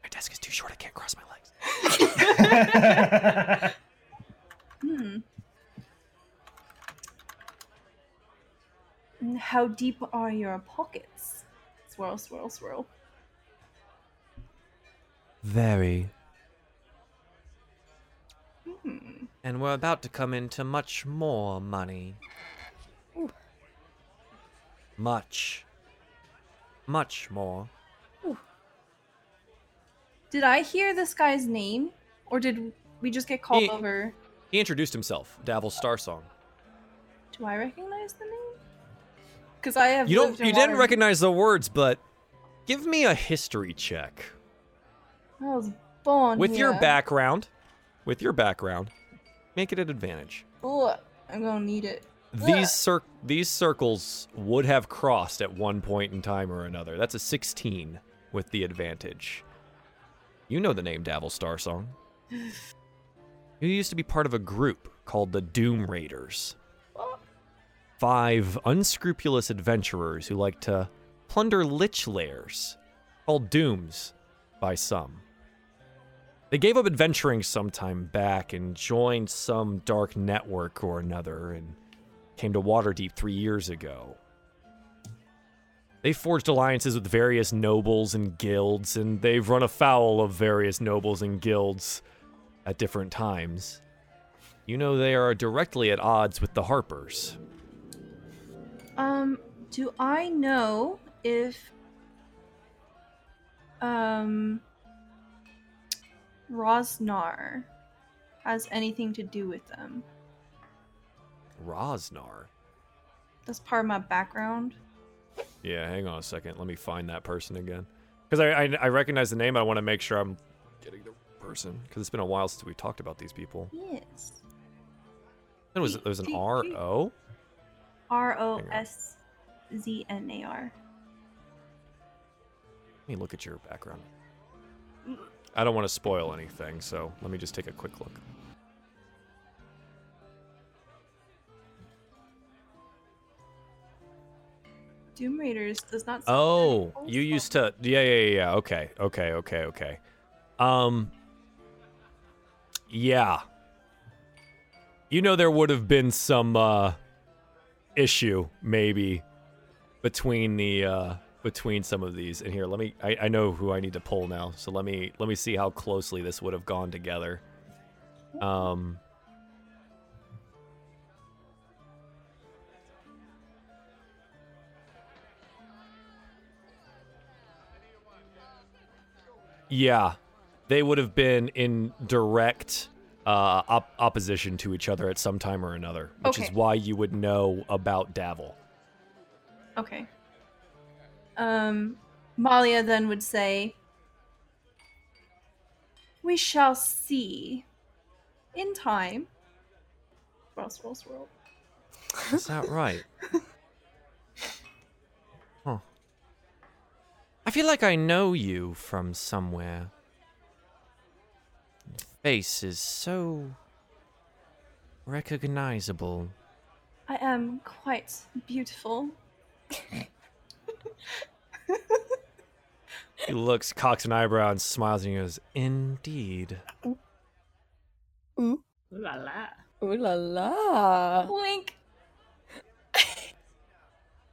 [SPEAKER 1] My desk is too short. I can't cross my legs.
[SPEAKER 5] Hmm. How deep are your pockets? Swirl, swirl, swirl.
[SPEAKER 1] Very.
[SPEAKER 5] Hmm.
[SPEAKER 7] And we're about to come into much more money. Much. Much more.
[SPEAKER 5] Did I hear this guy's name, or did we just get called
[SPEAKER 1] He-
[SPEAKER 5] over?
[SPEAKER 1] He introduced himself, Davil Starsong.
[SPEAKER 5] Do I recognize the name? Because I have.
[SPEAKER 1] You don't. You didn't recognize the words, but give me a history check
[SPEAKER 5] I was born
[SPEAKER 1] with your background. With your background, make it an advantage.
[SPEAKER 5] Ugh, I'm gonna need it.
[SPEAKER 1] These cir- these circles would have crossed at one point in time or another. That's a 16 with the advantage. You know the name Davil Starsong. You used to be part of a group called the Doom Raiders. Five unscrupulous adventurers who like to plunder lich lairs, called Dooms by some. They gave up adventuring some time back and joined some dark network or another and came to Waterdeep three years ago. They forged alliances with various nobles and guilds, and they've run afoul of various nobles and guilds at different times. You know they are directly at odds with the Harpers.
[SPEAKER 5] Um, do I know if um Rosznar has anything to do with them?
[SPEAKER 1] Rosznar.
[SPEAKER 5] That's part of my background.
[SPEAKER 1] Yeah, hang on a second. Let me find that person again. Because I, I I recognize the name. I want to make sure I'm getting the person. Because it's been a while since we talked about these people.
[SPEAKER 5] Yes.
[SPEAKER 1] It was there was an R O.
[SPEAKER 5] R O S Z N A R.
[SPEAKER 1] Let me look at your background. I don't want to spoil anything, so let me just take a quick look.
[SPEAKER 5] Doom Raiders does not.
[SPEAKER 1] Oh, you used to. Yeah, yeah, yeah, yeah. Okay, okay, okay, okay. Um. Yeah. You know there would have been some uh issue maybe between the uh between some of these. And here, let me I, I know who I need to pull now. So let me let me see how closely this would have gone together. Um Yeah, they would have been in direct uh, op- opposition to each other at some time or another, which is why you would know about Davil.
[SPEAKER 5] Okay. Um, Malia then would say, "We shall see, in time." Swirl, swirl, swirl.
[SPEAKER 1] Is that right? huh.
[SPEAKER 7] I feel like I know you from somewhere. Your face is so recognizable.
[SPEAKER 5] I am quite beautiful.
[SPEAKER 1] He looks, cocks an eyebrow, and smiles, and he goes,
[SPEAKER 7] Indeed.
[SPEAKER 2] Ooh la la.
[SPEAKER 3] Ooh la la.
[SPEAKER 5] Wink.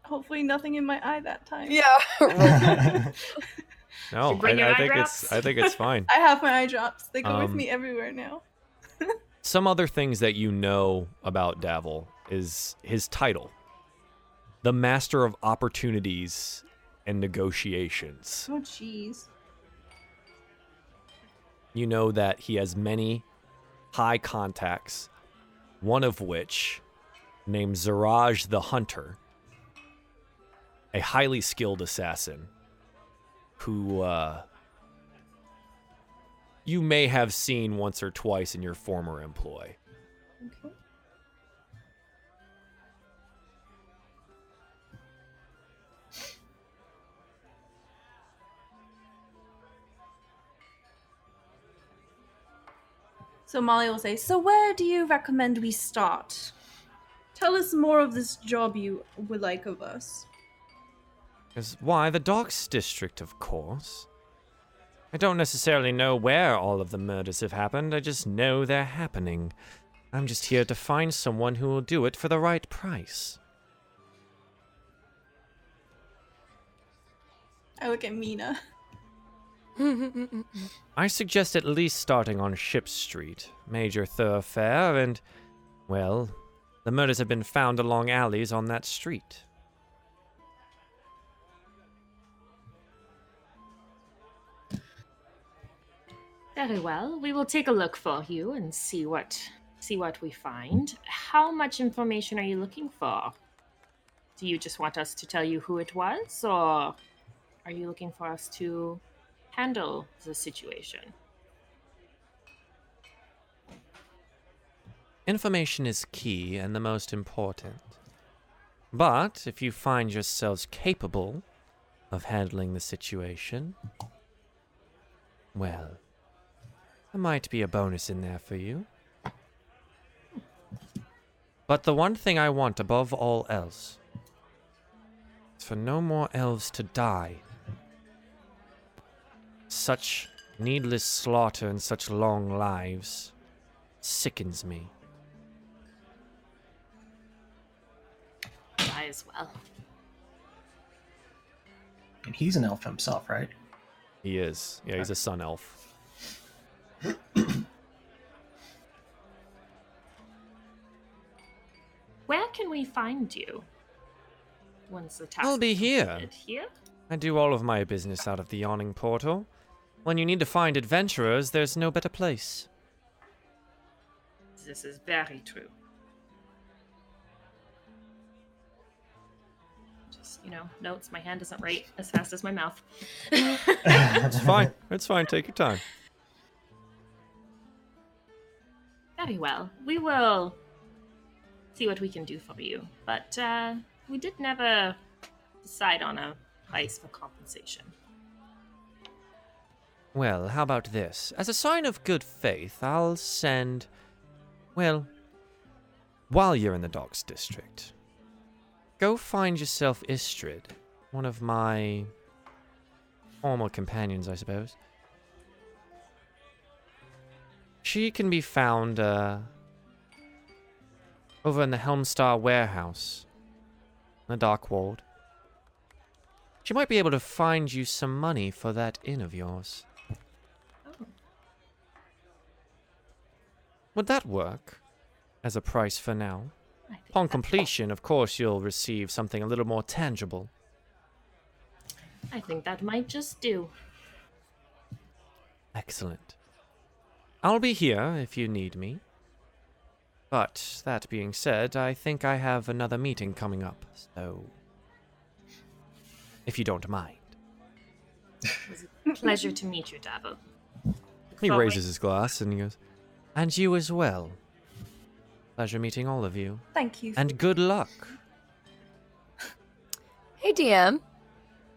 [SPEAKER 5] Hopefully, nothing in my eye that time.
[SPEAKER 3] Yeah.
[SPEAKER 1] "No,
[SPEAKER 2] you bring
[SPEAKER 1] I,
[SPEAKER 2] your
[SPEAKER 1] I think
[SPEAKER 2] eye
[SPEAKER 1] it's. I think it's fine."
[SPEAKER 5] I have my eye drops. They go with
[SPEAKER 1] Um,
[SPEAKER 5] me everywhere now.
[SPEAKER 1] Some other things that you know about Davil is his title, the Master of Opportunities and Negotiations.
[SPEAKER 5] Oh, jeez.
[SPEAKER 1] you know that he has many high contacts, one of which, named Ziraj the Hunter, a highly skilled assassin who uh, you may have seen once or twice in your former employ.
[SPEAKER 5] Okay. So Molly will say, So where do you recommend we start? Tell us more of this job you would like of us.
[SPEAKER 7] Is why the Docks District, of course. I don't necessarily know where all of the murders have happened, I just know they're happening. I'm just here to find someone who will do it for the right price.
[SPEAKER 5] I look at Mina.
[SPEAKER 7] I suggest at least starting on Ship Street, major thoroughfare, and, well, the murders have been found along alleys on that street.
[SPEAKER 2] Very well. We will take a look for you and see what see what we find. How much information are you looking for? Do you just want us to tell you who it was, or are you looking for us to handle the situation?
[SPEAKER 7] Information is key and the most important. But if you find yourselves capable of handling the situation, well, there might be a bonus in there for you. But the one thing I want above all else is for no more elves to die. Such needless slaughter and such long lives sickens me.
[SPEAKER 2] I as well.
[SPEAKER 6] And he's an elf himself, right?
[SPEAKER 1] He is. Yeah, he's a sun elf.
[SPEAKER 2] Where can we find you? Once the task
[SPEAKER 7] I'll be here.
[SPEAKER 2] Here?
[SPEAKER 7] I do all of my business out of the yawning portal. When you need to find adventurers, there's no better place.
[SPEAKER 2] This is very true. Just, you know, notes, my hand doesn't write as fast as my mouth.
[SPEAKER 1] It's fine. It's fine. Take your time.
[SPEAKER 2] Very well. We will see what we can do for you. But uh, we did never decide on a price for compensation.
[SPEAKER 7] Well, how about this? As a sign of good faith, I'll send. Well, while you're in the Docks District, go find yourself Istrid, one of my former companions, I suppose. She can be found uh, over in the Helmstar warehouse, in the Dock Ward. She might be able to find you some money for that inn of yours.
[SPEAKER 2] Oh,
[SPEAKER 7] Would that work? As a price for now? Upon completion, of course, you'll receive something a little more tangible.
[SPEAKER 2] I think that might just do.
[SPEAKER 7] Excellent. I'll be here if you need me. But that being said, I think I have another meeting coming up, so. If you don't mind.
[SPEAKER 2] Pleasure to meet you, Dabo.
[SPEAKER 1] He
[SPEAKER 2] Forward.
[SPEAKER 1] raises his glass and he goes,
[SPEAKER 7] And you as well. Pleasure meeting all of you.
[SPEAKER 5] Thank you.
[SPEAKER 7] And good luck.
[SPEAKER 3] Hey, DM.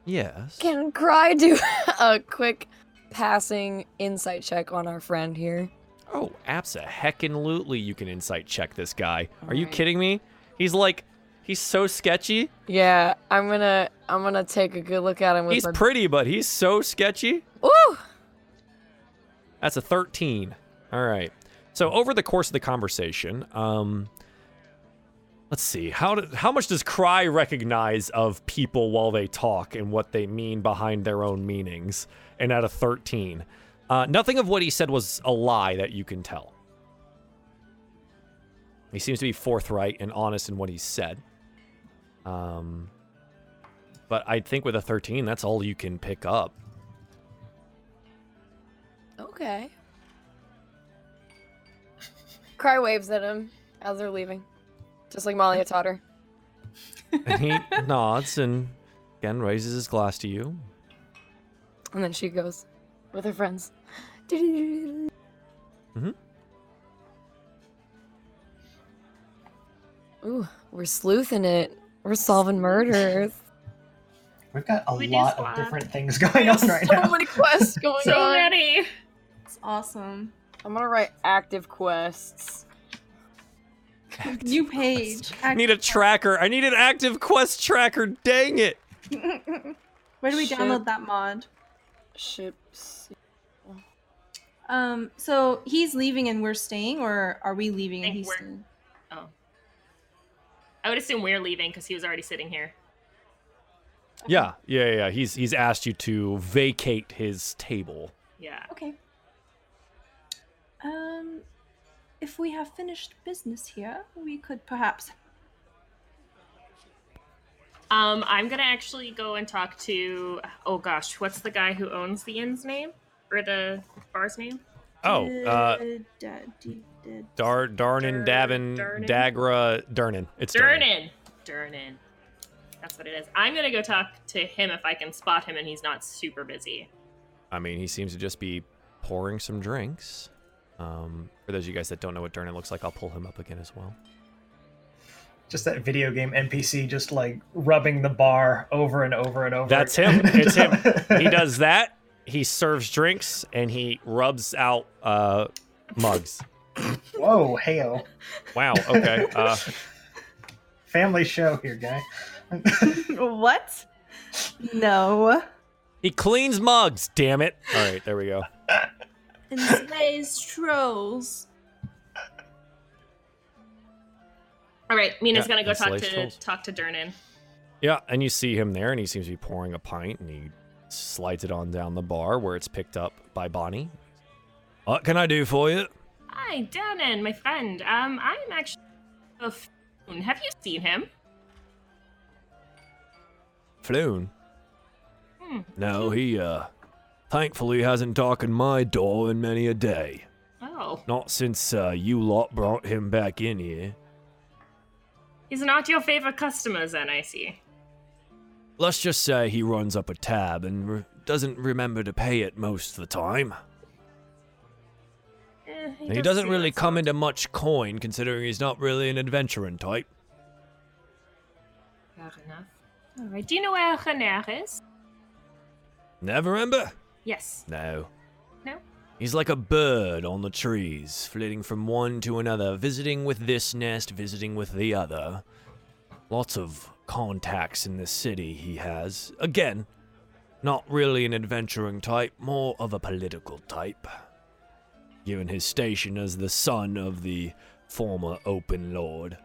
[SPEAKER 7] Yes.
[SPEAKER 3] Can Cry do a quick passing insight check on our friend here?
[SPEAKER 1] "Oh, abso-heckin-lutely, you can insight check this guy. Are you
[SPEAKER 3] Alright.
[SPEAKER 1] kidding me? He's like, he's so sketchy.
[SPEAKER 3] Yeah, I'm gonna I'm gonna take a good look at him with
[SPEAKER 1] He's
[SPEAKER 3] my
[SPEAKER 1] pretty, but he's so sketchy.
[SPEAKER 3] Woo!
[SPEAKER 1] That's a 13. All right. So over the course of the conversation, um, let's see how do, how much does Cry recognize of people while they talk and what they mean behind their own meanings? And at a 13, uh, nothing of what he said was a lie that you can tell. He seems to be forthright and honest in what he said. Um, but I think with a 13, that's all you can pick up.
[SPEAKER 3] Okay. Cry waves at him as they're leaving. Just like Malia taught her.
[SPEAKER 1] And he nods and again raises his glass to you.
[SPEAKER 3] And then she goes with her friends.
[SPEAKER 1] Mm-hmm.
[SPEAKER 3] Ooh, we're sleuthing it. We're solving murders.
[SPEAKER 6] We've got a
[SPEAKER 2] We
[SPEAKER 6] lot of different things going on right
[SPEAKER 3] so
[SPEAKER 6] now.
[SPEAKER 3] many quests going
[SPEAKER 2] So
[SPEAKER 3] on.
[SPEAKER 2] many.
[SPEAKER 5] It's awesome.
[SPEAKER 3] I'm gonna write active quests.
[SPEAKER 5] New page.
[SPEAKER 1] Need a tracker. I need an active quest tracker. Dang it.
[SPEAKER 5] Where do we
[SPEAKER 3] Shit.
[SPEAKER 5] download that mod?
[SPEAKER 3] Ships.
[SPEAKER 5] Um, so he's leaving and we're staying, or are we leaving and he's staying?
[SPEAKER 2] Oh. I would assume we're leaving because he was already sitting here.
[SPEAKER 1] Yeah, yeah, yeah, yeah. He's he's asked you to vacate his table.
[SPEAKER 2] Yeah.
[SPEAKER 5] Okay. Um, if we have finished business here, we could perhaps.
[SPEAKER 2] Um, I'm gonna actually go and talk to. Oh gosh, what's the guy who owns the inn's name? Or the bar's name?
[SPEAKER 1] Oh, uh,
[SPEAKER 5] Da- da- da-
[SPEAKER 1] Dar Darnin Davin Dagra Durnan. It's Durnan.
[SPEAKER 2] Durnan. Durnan. That's what it is. I'm gonna go talk to him if I can spot him and he's not super busy.
[SPEAKER 1] I mean, he seems to just be pouring some drinks. Um, for those of you guys that don't know what Durnan looks like, I'll pull him up again as well.
[SPEAKER 6] Just that video game NPC just like rubbing the bar over and over and over.
[SPEAKER 1] That's
[SPEAKER 6] again.
[SPEAKER 1] him. It's him. He does that. He serves drinks and he rubs out uh, mugs.
[SPEAKER 6] Whoa, hail.
[SPEAKER 1] Wow. Okay. Uh,
[SPEAKER 6] Family show here, guy.
[SPEAKER 5] what? No.
[SPEAKER 1] he cleans mugs. Damn it. All right. There we go.
[SPEAKER 5] And slays trolls.
[SPEAKER 2] All right, Mina's
[SPEAKER 1] Yeah,
[SPEAKER 2] gonna go talk to
[SPEAKER 1] trolls.
[SPEAKER 2] talk to Durnan.
[SPEAKER 1] Yeah, and you see him there, and he seems to be pouring a pint, and he slides it on down the bar where it's picked up by Bonnie. What can I do for you?
[SPEAKER 2] Hi, Durnan, my friend. Um, I'm actually a Floon. Have you seen him?
[SPEAKER 1] Floon?
[SPEAKER 2] Hmm.
[SPEAKER 1] No, he, uh, thankfully he hasn't darkened my door in many a day.
[SPEAKER 2] Oh,
[SPEAKER 1] Not since, uh, you lot brought him back in here.
[SPEAKER 2] he's not your favorite customer, then I see.
[SPEAKER 1] Let's just say he runs up a tab and re- doesn't remember to pay it most of the time.
[SPEAKER 2] Eh,
[SPEAKER 1] he
[SPEAKER 2] does
[SPEAKER 1] doesn't really come
[SPEAKER 2] sort.
[SPEAKER 1] into much coin, considering he's not really an adventuring type.
[SPEAKER 2] Fair enough. All right. Do you know where Renaer is?
[SPEAKER 1] Neverember?
[SPEAKER 2] Yes.
[SPEAKER 1] No.
[SPEAKER 2] No.
[SPEAKER 1] He's like a bird on the trees, flitting from one to another, visiting with this nest, visiting with the other. Lots of contacts in the city he has. Again, not really an adventuring type, more of a political type. Given his station as the son of the former Open Lord.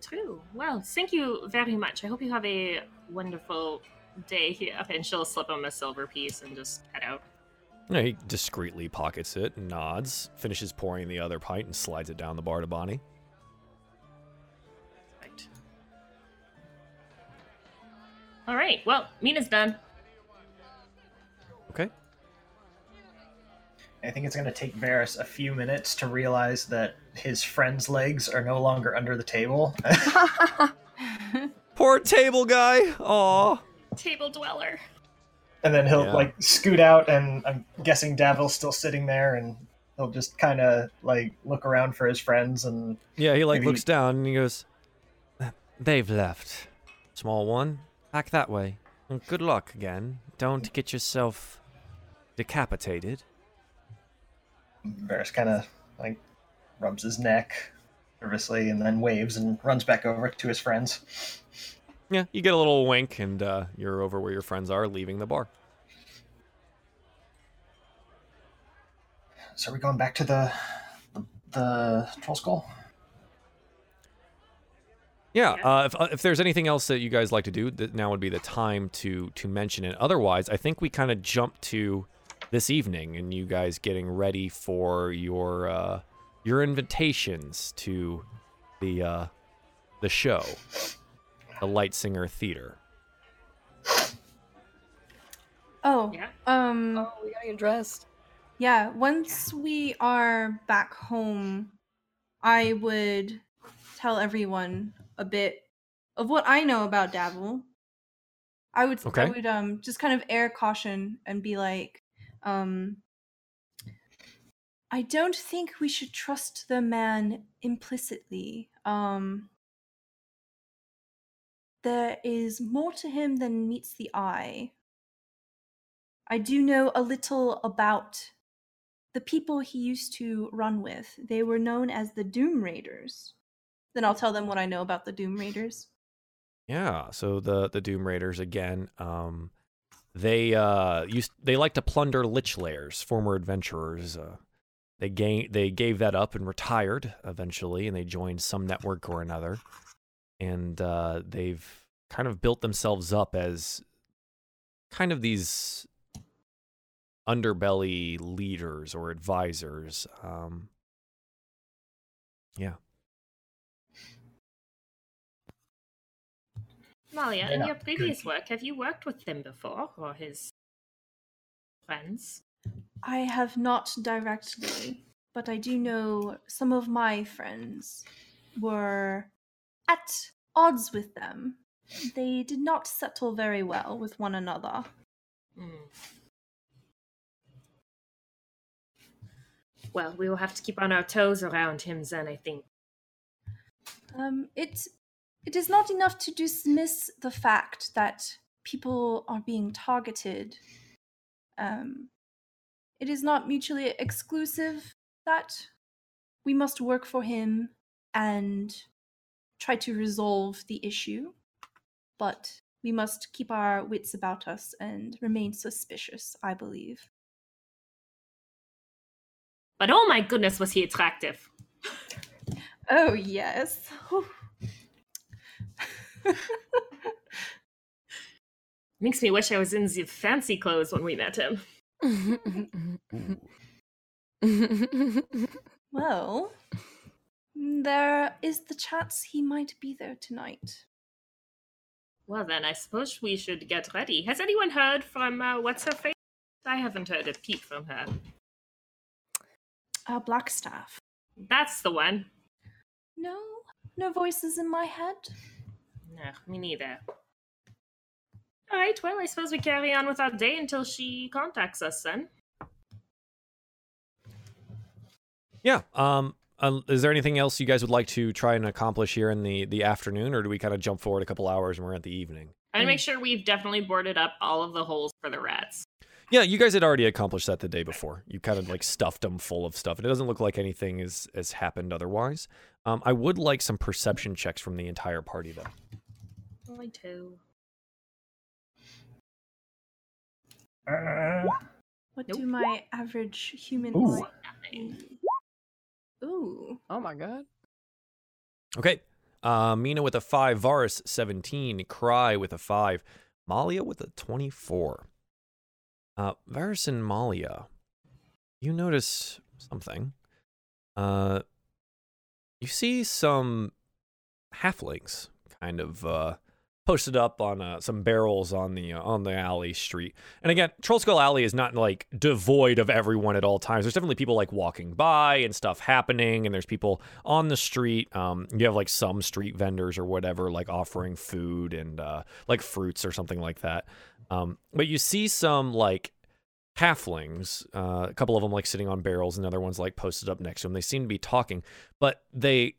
[SPEAKER 2] True. Well, thank you very much. I hope you have a wonderful day here. And she'll slip him a silver piece and just head out.
[SPEAKER 1] Yeah, he discreetly pockets it, nods, finishes pouring the other pint, and slides it down the bar to Bonnie.
[SPEAKER 2] Right. All right. Well, Mina's done.
[SPEAKER 1] Okay.
[SPEAKER 6] I think it's going to take Varys a few minutes to realize that his friend's legs are no longer under the table.
[SPEAKER 1] Poor table guy. Aw.
[SPEAKER 2] Table dweller.
[SPEAKER 6] and then he'll
[SPEAKER 1] Yeah.
[SPEAKER 6] like scoot out, and I'm guessing Davil's still sitting there, and he'll just kind of like look around for his friends and
[SPEAKER 1] Yeah, he like
[SPEAKER 6] Maybe-
[SPEAKER 1] looks down and he goes, "They've left. Small one, back that way. And good luck again. Don't get yourself decapitated."
[SPEAKER 6] Varys kind of like rubs his neck nervously and then waves and runs back over to his friends.
[SPEAKER 1] Yeah, you get a little wink, and uh, you're over where your friends are, leaving the bar.
[SPEAKER 6] So are we going back to the the, the troll skull?
[SPEAKER 1] Yeah, uh, if, uh, if there's anything else that you guys like to do, that now would be the time to to mention it. Otherwise, I think we kind of jump to this evening and you guys getting ready for your uh, your invitations to the uh, the show, the Light Singer Theater.
[SPEAKER 5] Oh,
[SPEAKER 2] Yeah.
[SPEAKER 5] um,
[SPEAKER 3] oh, we gotta get dressed.
[SPEAKER 5] yeah. Once we are back home, I would tell everyone a bit of what I know about Davil. I would,
[SPEAKER 1] Okay.
[SPEAKER 5] I would, um, just kind of air caution and be like, um, I don't think we should trust the man implicitly. Um, there is more to him than meets the eye. I do know a little about the people he used to run with. They were known as the Doom Raiders. Then I'll tell them what I know about the Doom Raiders.
[SPEAKER 1] Yeah, so the the Doom Raiders again, um, they uh used they like to plunder lich lairs, former adventurers. Uh, they gain they gave that up and retired eventually, and they joined some network or another, and uh, they've kind of built themselves up as kind of these underbelly leaders or advisors. Um, yeah.
[SPEAKER 2] Malia, in your previous work, have you worked with him before, or his friends.
[SPEAKER 5] I have not directly, but I do know some of my friends were at odds with them. They did not settle very well with one another.
[SPEAKER 2] Hmm. Well, we will have to keep on our toes around him then, I think.
[SPEAKER 5] Um, it it is not enough to dismiss the fact that people are being targeted. Um, it is not mutually exclusive that we must work for him and try to resolve the issue, but we must keep our wits about us and remain suspicious. I believe.
[SPEAKER 2] But oh my goodness, was he attractive!
[SPEAKER 5] Oh yes.
[SPEAKER 2] Makes me wish I was in the fancy clothes when we met him.
[SPEAKER 5] Well, there is the chance he might be there tonight.
[SPEAKER 2] Well, then, I suppose we should get ready. Has anyone heard from uh, what's her face? I haven't heard a peep from her.
[SPEAKER 5] Uh, Blackstaff.
[SPEAKER 2] That's the one.
[SPEAKER 5] No, no voices in my head.
[SPEAKER 2] No, me neither. All right, well, I suppose we carry on with our day until she contacts us then.
[SPEAKER 1] Yeah. Um. Uh, is there anything else you guys would like to try and accomplish here in the the afternoon, or do we kind of jump forward a couple hours and we're at the evening?
[SPEAKER 2] And make sure we've definitely boarded up all of the holes for the rats.
[SPEAKER 1] Yeah, you guys had already accomplished that the day before. You kind of like stuffed them full of stuff, and it doesn't look like anything is has happened otherwise. Um, I would like some perception checks from the entire party, though.
[SPEAKER 2] I too.
[SPEAKER 6] Uh,
[SPEAKER 5] What
[SPEAKER 2] Nope.
[SPEAKER 5] do my average human
[SPEAKER 6] Ooh.
[SPEAKER 5] like?
[SPEAKER 2] Nothing.
[SPEAKER 5] Ooh.
[SPEAKER 9] Oh my god.
[SPEAKER 1] Okay. Uh, Mina with a five, Varys seventeen, Cry with a five, Malia with a twenty-four. Uh, Varys and Malia, you notice something. Uh, you see some halflings kind of uh posted up on uh, some barrels on the uh, on the alley street. And again, Trollskull Alley is not like devoid of everyone at all times. There's definitely people like walking by and stuff happening, and there's people on the street. Um, you have like some street vendors or whatever, like offering food and uh, like fruits or something like that. Um, but you see some like halflings, uh, a couple of them like sitting on barrels, and other ones like posted up next to them. They seem to be talking, but they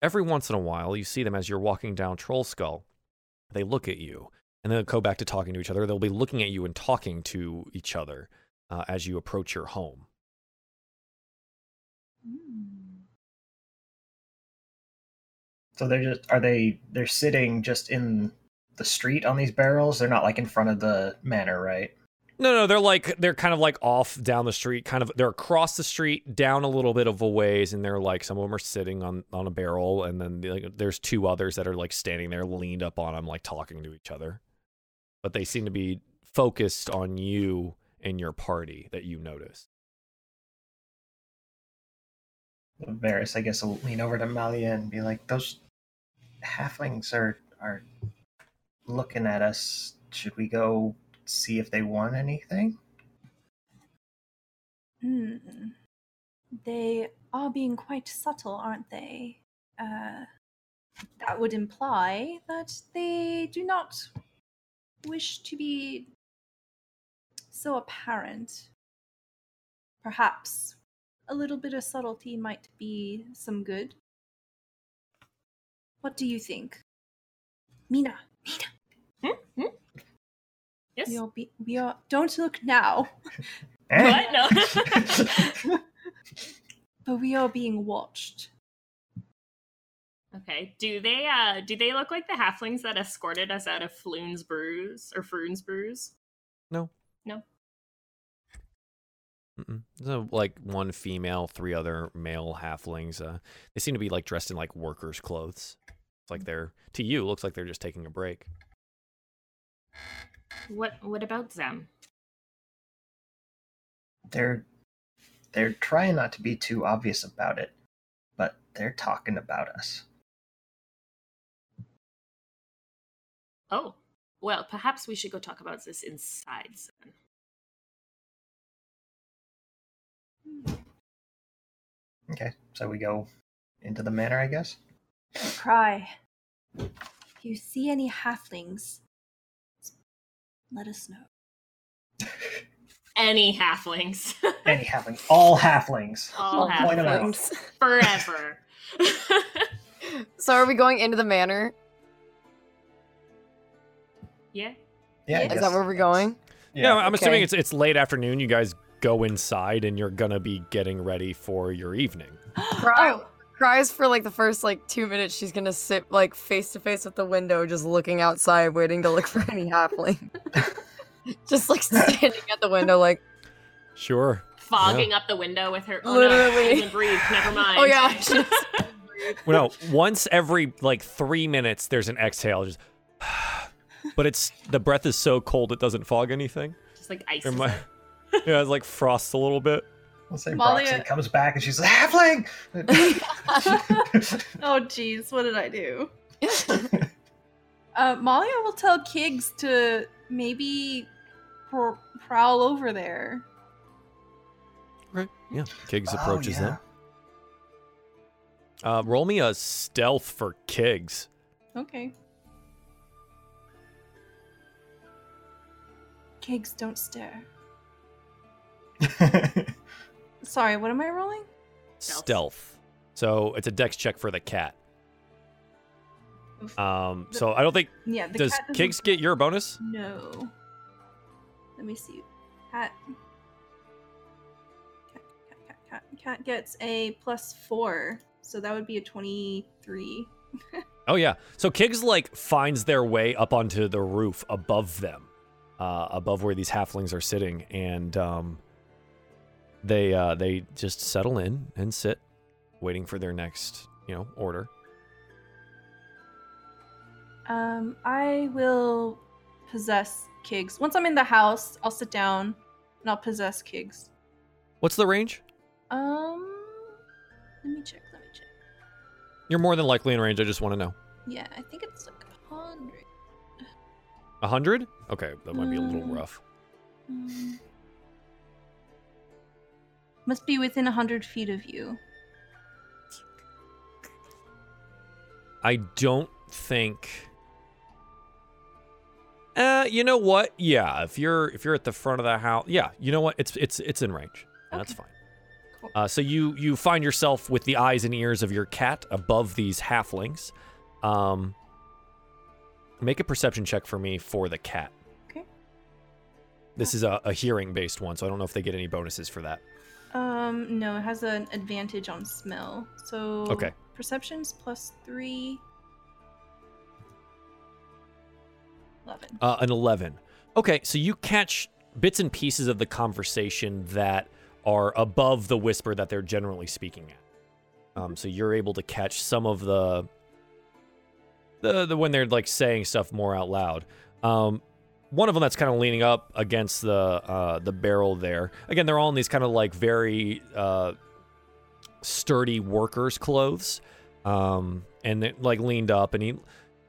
[SPEAKER 1] every once in a while you see them as you're walking down Trollskull. They look at you, and then they'll go back to talking to each other. They'll be looking at you and talking to each other uh, as you approach your home.
[SPEAKER 6] so they're just are they they're sitting just in the street on these barrels? They're not like in front of the manor, right?
[SPEAKER 1] No, no, they're like they're kind of like off down the street, kind of they're across the street, down a little bit of a ways, and they're like some of them are sitting on on a barrel, and then like, there's two others that are like standing there, leaned up on them, like talking to each other. But they seem to be focused on you and your party that you notice.
[SPEAKER 6] Varys, I guess, will lean over to Malia and be like, "Those halflings are are looking at us. Should we go see if they want anything?"
[SPEAKER 5] Hmm. They are being quite subtle, aren't they? Uh, that would imply that they do not wish to be so apparent. Perhaps a little bit of subtlety might be some good. What do you think? Mina, Mina,
[SPEAKER 2] Hmm? Hmm? Yes?
[SPEAKER 5] we are, be- we are, don't look now,
[SPEAKER 6] Eh?
[SPEAKER 2] What? No.
[SPEAKER 5] but we are being watched.
[SPEAKER 2] okay. Do they uh do they look like the halflings that escorted us out of Floon's Brews or Frewn's Brews?
[SPEAKER 1] No.
[SPEAKER 2] No.
[SPEAKER 1] Mm-mm. So like one female, three other male halflings. Uh, they seem to be like dressed in like workers' clothes. It's like they're to you looks like they're just taking a break.
[SPEAKER 2] What what about them?
[SPEAKER 6] They're they're trying not to be too obvious about it, but they're talking about us.
[SPEAKER 2] Oh, well, perhaps we should go talk about this inside then.
[SPEAKER 6] Okay, so we go into the manor, I guess.
[SPEAKER 5] Cry. If you see any halflings, let us know.
[SPEAKER 2] Any halflings.
[SPEAKER 6] Any halflings, all halflings.
[SPEAKER 2] All
[SPEAKER 6] Point 'em out.
[SPEAKER 2] halflings. Forever.
[SPEAKER 3] So are we going into the manor?
[SPEAKER 2] yeah.
[SPEAKER 6] Yeah, I
[SPEAKER 3] Is
[SPEAKER 6] guess.
[SPEAKER 3] that where we're going?
[SPEAKER 1] Yeah, I'm assuming it's it's late afternoon. You guys go inside and you're gonna be getting ready for your evening.
[SPEAKER 3] Cry.
[SPEAKER 5] Oh,
[SPEAKER 3] Cries for like the first like two minutes. She's gonna sit like face to face with the window, just looking outside, waiting to look for any halfling. just like standing at the window, like,
[SPEAKER 1] Sure.
[SPEAKER 2] Fogging up the window with her. Oh,
[SPEAKER 3] Literally.
[SPEAKER 2] No, she breathe. Never mind.
[SPEAKER 3] oh yeah, she just-
[SPEAKER 1] Well, no, once every like three minutes, there's an exhale. Just, but it's the breath is so cold it doesn't fog anything.
[SPEAKER 2] Just like ice.
[SPEAKER 1] Or my, yeah, it's like frosts a little bit.
[SPEAKER 6] Let's say
[SPEAKER 5] Malia-
[SPEAKER 6] Broxy comes back and she's like, halfling!
[SPEAKER 5] oh jeez, what did I do? uh, Malia will tell Kiggs to maybe pr- prowl over there.
[SPEAKER 1] Right. Yeah. Kiggs
[SPEAKER 6] Oh,
[SPEAKER 1] approaches
[SPEAKER 6] yeah.
[SPEAKER 1] them. Uh, roll me a stealth for Kiggs.
[SPEAKER 5] Okay. Kiggs, don't stare. Sorry, what am I rolling?
[SPEAKER 2] Stealth.
[SPEAKER 1] Stealth. So it's a dex check for the cat.
[SPEAKER 5] Oof.
[SPEAKER 1] Um. So I don't think
[SPEAKER 5] Yeah, the
[SPEAKER 1] does
[SPEAKER 5] cat doesn't-
[SPEAKER 1] Kiggs get your bonus?
[SPEAKER 5] No. Let me see. Cat. Cat, cat, cat, cat. Cat gets a plus four, so that would be a twenty-three.
[SPEAKER 1] Oh yeah. So Kiggs like finds their way up onto the roof above them, uh, above where these halflings are sitting, and um, they uh, they just settle in and sit, waiting for their next you know order.
[SPEAKER 5] Um, I will possess Kiggs. Once I'm in the house, I'll sit down and I'll possess Kiggs.
[SPEAKER 1] What's the range?
[SPEAKER 5] Um, let me check. Let me check.
[SPEAKER 1] You're more than likely in range. I just want to know.
[SPEAKER 5] Yeah, I think it's like a hundred.
[SPEAKER 1] A hundred? Okay, that might be a little
[SPEAKER 5] Mm.
[SPEAKER 1] rough.
[SPEAKER 5] Um, must be within a hundred feet of you.
[SPEAKER 1] I don't think. Uh, you know what? Yeah, if you're if you're at the front of the house, yeah, you know what? It's it's it's in range. That's fine.
[SPEAKER 5] Cool.
[SPEAKER 1] Uh, so you you find yourself with the eyes and ears of your cat above these halflings. Um, make a perception check for me for the cat.
[SPEAKER 5] Okay.
[SPEAKER 1] This is a, a hearing based one, so I don't know if they get any bonuses for that.
[SPEAKER 5] Um, no, it has an advantage on smell. So
[SPEAKER 1] Okay.
[SPEAKER 5] perceptions plus three. Eleven.
[SPEAKER 1] Uh, an 11. Okay, so you catch bits and pieces of the conversation that are above the whisper that they're generally speaking at. Um, so you're able to catch some of the, the the when they're like saying stuff more out loud. Um, one of them that's kind of leaning up against the uh, the barrel there. Again, they're all in these kind of like very uh, sturdy workers' clothes, um, and they like leaned up, and he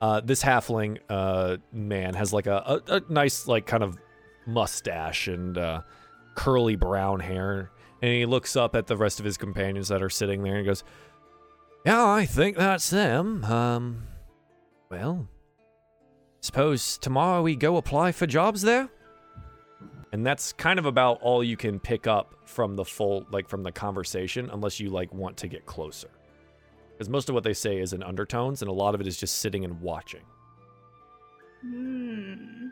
[SPEAKER 1] uh, this halfling uh, man has like a, a, a nice like kind of mustache and uh, curly brown hair and he looks up at the rest of his companions that are sitting there and goes yeah i think that's them um well suppose tomorrow we go apply for jobs there and that's kind of about all you can pick up from the full like from the conversation unless you like want to get closer because most of what they say is in undertones and a lot of it is just sitting and watching
[SPEAKER 5] Hmm.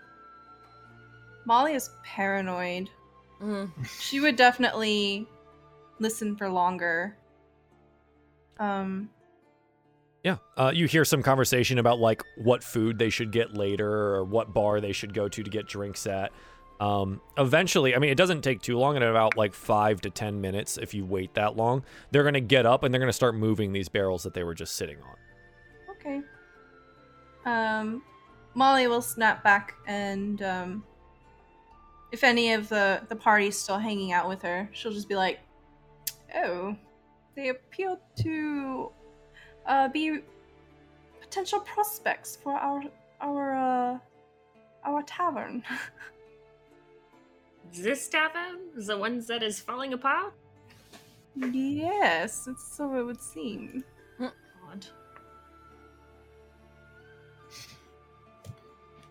[SPEAKER 5] Molly is paranoid.
[SPEAKER 3] Mm.
[SPEAKER 5] She would definitely listen for longer. Um,
[SPEAKER 1] Yeah. Uh, you hear some conversation about like what food they should get later or what bar they should go to to get drinks at. Um, eventually, I mean, it doesn't take too long. In about like five to ten minutes, if you wait that long, they're gonna get up and they're gonna start moving these barrels that they were just sitting on.
[SPEAKER 5] okay. Um, Molly will snap back and um, if any of the the party's still hanging out with her, she'll just be like, "Oh, they appeal to uh, be potential prospects for our our uh, our tavern."
[SPEAKER 2] This tavern? The ones that is falling apart?
[SPEAKER 5] Yes, it's so it would seem.
[SPEAKER 2] God.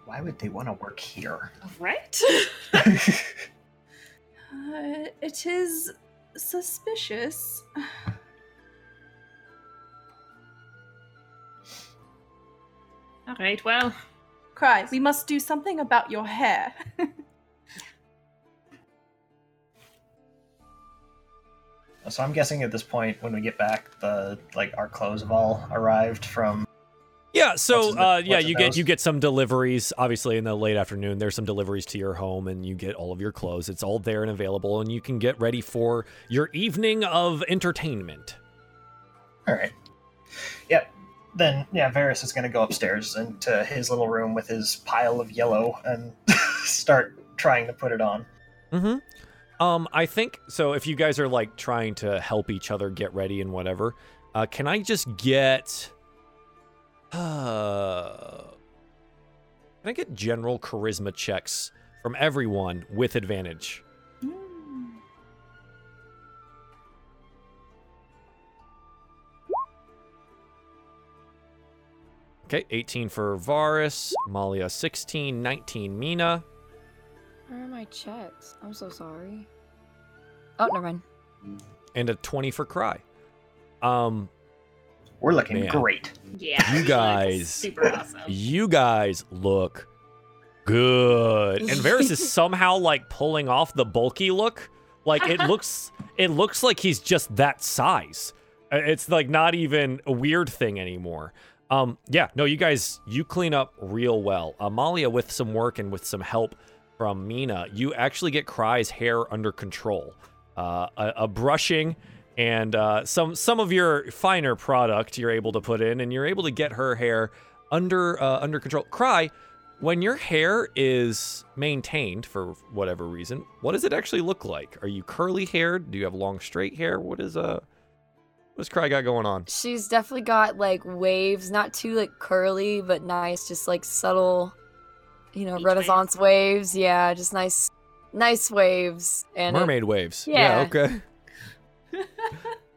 [SPEAKER 6] Why would they want to work here?
[SPEAKER 2] Right?
[SPEAKER 5] Uh, it is suspicious.
[SPEAKER 2] All right, well,
[SPEAKER 5] Cry, we must do something about your hair.
[SPEAKER 6] So I'm guessing at this point, when we get back, the like our clothes have all arrived from.
[SPEAKER 1] Yeah, so
[SPEAKER 6] his-
[SPEAKER 1] uh, yeah, you get
[SPEAKER 6] nose?
[SPEAKER 1] you get some deliveries. Obviously, in the late afternoon, there's some deliveries to your home, and you get all of your clothes. It's all there and available, and you can get ready for your evening of entertainment.
[SPEAKER 6] All right. Yep. Then yeah, Varys is going to go upstairs into his little room with his pile of yellow and start trying to put it on.
[SPEAKER 1] Mm-hmm. Um, I think so. If you guys are like trying to help each other get ready and whatever, uh, can I just get? Uh, can I get general charisma checks from everyone with advantage? Okay, 18 for Varys, Malia 16, 19 Mina.
[SPEAKER 3] Where are my checks? I'm so sorry. Oh, never mind.
[SPEAKER 1] and a 20 for Cry. Um,
[SPEAKER 6] We're looking
[SPEAKER 1] Man.
[SPEAKER 6] great.
[SPEAKER 2] yeah.
[SPEAKER 1] You guys-
[SPEAKER 2] super awesome.
[SPEAKER 1] you guys look good. And Varys is somehow like pulling off the bulky look. Like it looks it looks like he's just that size. Uh, It's like not even a weird thing anymore. Um yeah, no, you guys you clean up real well. Amalia with some work and with some help from Mina, you actually get Cry's hair under control. Uh, a, a brushing and uh, some some of your finer product you're able to put in, and you're able to get her hair under uh, under control. Cry, when your hair is maintained for whatever reason, what does it actually look like? Are you curly haired? Do you have long straight hair? What is uh what's Cry got going on?
[SPEAKER 3] She's definitely got like waves, not too like curly, but nice, just like subtle, you know,
[SPEAKER 2] Beach
[SPEAKER 3] Renaissance waves. Yeah, just nice, nice waves. And it-
[SPEAKER 1] Mermaid waves.
[SPEAKER 3] yeah.
[SPEAKER 1] okay.
[SPEAKER 3] and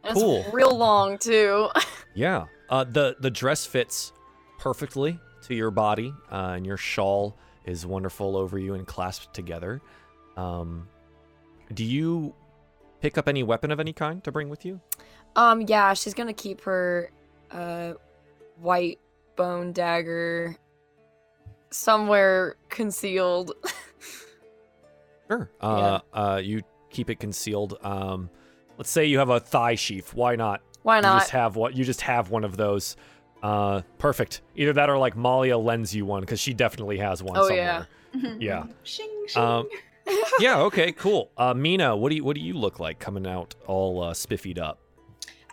[SPEAKER 3] it's
[SPEAKER 1] Cool.
[SPEAKER 3] real long too.
[SPEAKER 1] Yeah. Uh, the the dress fits perfectly to your body, uh, and your shawl is wonderful over you and clasped together. Um, do you pick up any weapon of any kind to bring with you?
[SPEAKER 3] Um, yeah, she's gonna keep her uh white bone dagger somewhere concealed.
[SPEAKER 1] Sure. Uh, uh, you keep it concealed. Um, let's say you have a thigh sheath. Why not?
[SPEAKER 3] Why
[SPEAKER 1] You
[SPEAKER 3] not?
[SPEAKER 1] just have what? You just have one of those. Uh, perfect. Either that or like Malia lends you one because she definitely has one
[SPEAKER 3] Oh,
[SPEAKER 1] somewhere.
[SPEAKER 3] yeah.
[SPEAKER 1] Yeah.
[SPEAKER 5] Shing, shing.
[SPEAKER 1] Um, yeah. Okay. Cool. Uh, Mina, what do you what do you look like coming out all uh, spiffied up?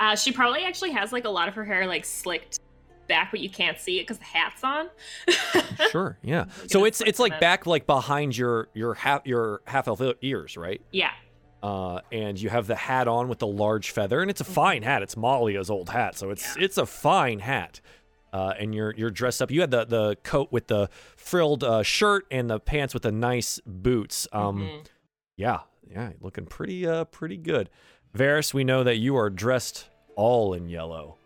[SPEAKER 2] Uh, she probably actually has like a lot of her hair like slicked back, but you can't see it because the hat's on.
[SPEAKER 1] Sure. Yeah. So it's it's like back like behind your your half your half elf ears, right?
[SPEAKER 2] Yeah.
[SPEAKER 1] Uh, and you have the hat on with the large feather, and it's a fine hat. It's Malia's old hat, so it's it's a fine hat. Uh, and you're you're dressed up. You had the the coat with the frilled uh, shirt and the pants with the nice boots. Um,
[SPEAKER 2] Mhm.
[SPEAKER 1] yeah, yeah, looking pretty uh pretty good. Varys, we know that you are dressed all in yellow,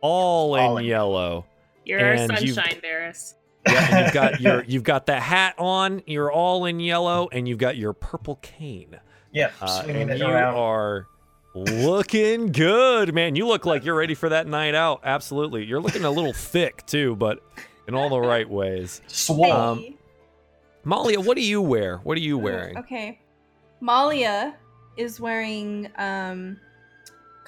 [SPEAKER 1] all,
[SPEAKER 6] All
[SPEAKER 1] in
[SPEAKER 6] in
[SPEAKER 1] yellow.
[SPEAKER 2] You're our
[SPEAKER 1] And you've-
[SPEAKER 2] sunshine, Varys.
[SPEAKER 1] Yeah, you've got your you've got the hat on. You're all in yellow, and you've got your purple cane.
[SPEAKER 6] Yeah,
[SPEAKER 1] Uh, and you
[SPEAKER 6] around.
[SPEAKER 1] are looking good, man. You look like you're ready for that night out. Absolutely. You're looking a little thick too, but in all the right ways.
[SPEAKER 6] Swole.
[SPEAKER 1] um, Malia, what do you wear? What are you wearing?
[SPEAKER 5] Okay. Malia is wearing um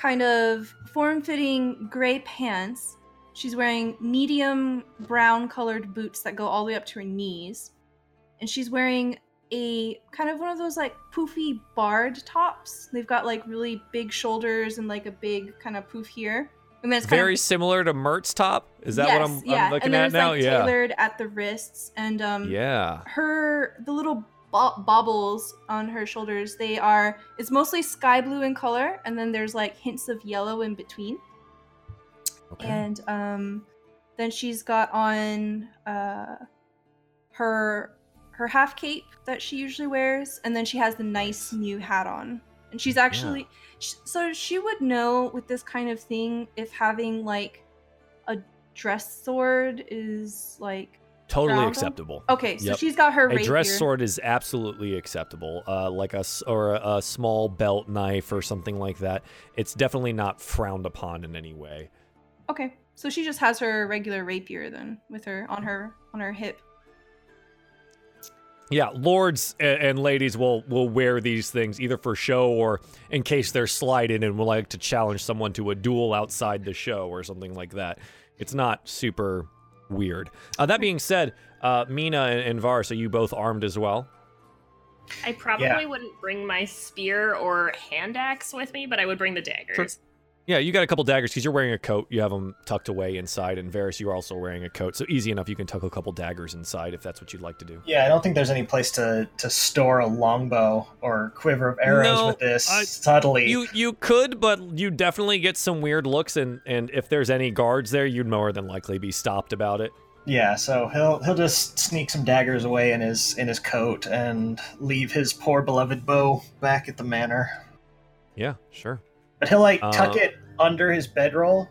[SPEAKER 5] kind of form-fitting gray pants. She's wearing medium brown colored boots that go all the way up to her knees. And she's wearing a kind of one of those like poofy barred tops. They've got like really big shoulders and like a big kind of poof here. And then it's kind
[SPEAKER 1] Very
[SPEAKER 5] of
[SPEAKER 1] similar to Mirt's top. Is that what I'm,
[SPEAKER 5] yeah.
[SPEAKER 1] I'm looking
[SPEAKER 5] and then
[SPEAKER 1] at
[SPEAKER 5] it's
[SPEAKER 1] now?
[SPEAKER 5] like
[SPEAKER 1] yeah.
[SPEAKER 5] tailored at the wrists and um
[SPEAKER 1] Yeah.
[SPEAKER 5] her the little bo- baubles on her shoulders. They are it's mostly sky blue in color and then there's like hints of yellow in between.
[SPEAKER 1] Okay.
[SPEAKER 5] and um then she's got on uh her her half cape that she usually wears and then she has the nice new hat on. And she's actually sh- so she would know with this kind of thing if having like a dress sword is like
[SPEAKER 1] Totally acceptable.
[SPEAKER 5] okay. So
[SPEAKER 1] Yep.
[SPEAKER 5] she's got her
[SPEAKER 1] A dress sword is absolutely acceptable, uh, like a or a, a small belt knife or something like that. It's definitely not frowned upon in any way.
[SPEAKER 5] Okay, so she just has her regular rapier then with her on her on her hip.
[SPEAKER 1] Yeah, lords and ladies will will wear these things either for show or in case they're sliding and would like to challenge someone to a duel outside the show or something like that. It's not super weird. Uh, that being said, uh, Mina and, and Varys, are you both armed as well?
[SPEAKER 2] I probably wouldn't bring my spear or hand axe with me, but I would bring the daggers.
[SPEAKER 1] Yeah, you got a couple daggers because you're wearing a coat. You have them tucked away inside, and Varys, you're also wearing a coat. So easy enough, you can tuck a couple daggers inside if that's what you'd like to do.
[SPEAKER 6] Yeah, I don't think there's any place to to store a longbow or quiver of arrows
[SPEAKER 1] No,
[SPEAKER 6] with this.
[SPEAKER 1] I-
[SPEAKER 6] subtly.
[SPEAKER 1] You you could, but you definitely get some weird looks, and and if there's any guards there, you'd more than likely be stopped about it.
[SPEAKER 6] Yeah, so he'll he'll just sneak some daggers away in his in his coat and leave his poor beloved bow back at the manor.
[SPEAKER 1] Yeah, sure.
[SPEAKER 6] But he'll like tuck
[SPEAKER 1] Uh,
[SPEAKER 6] it under his bedroll.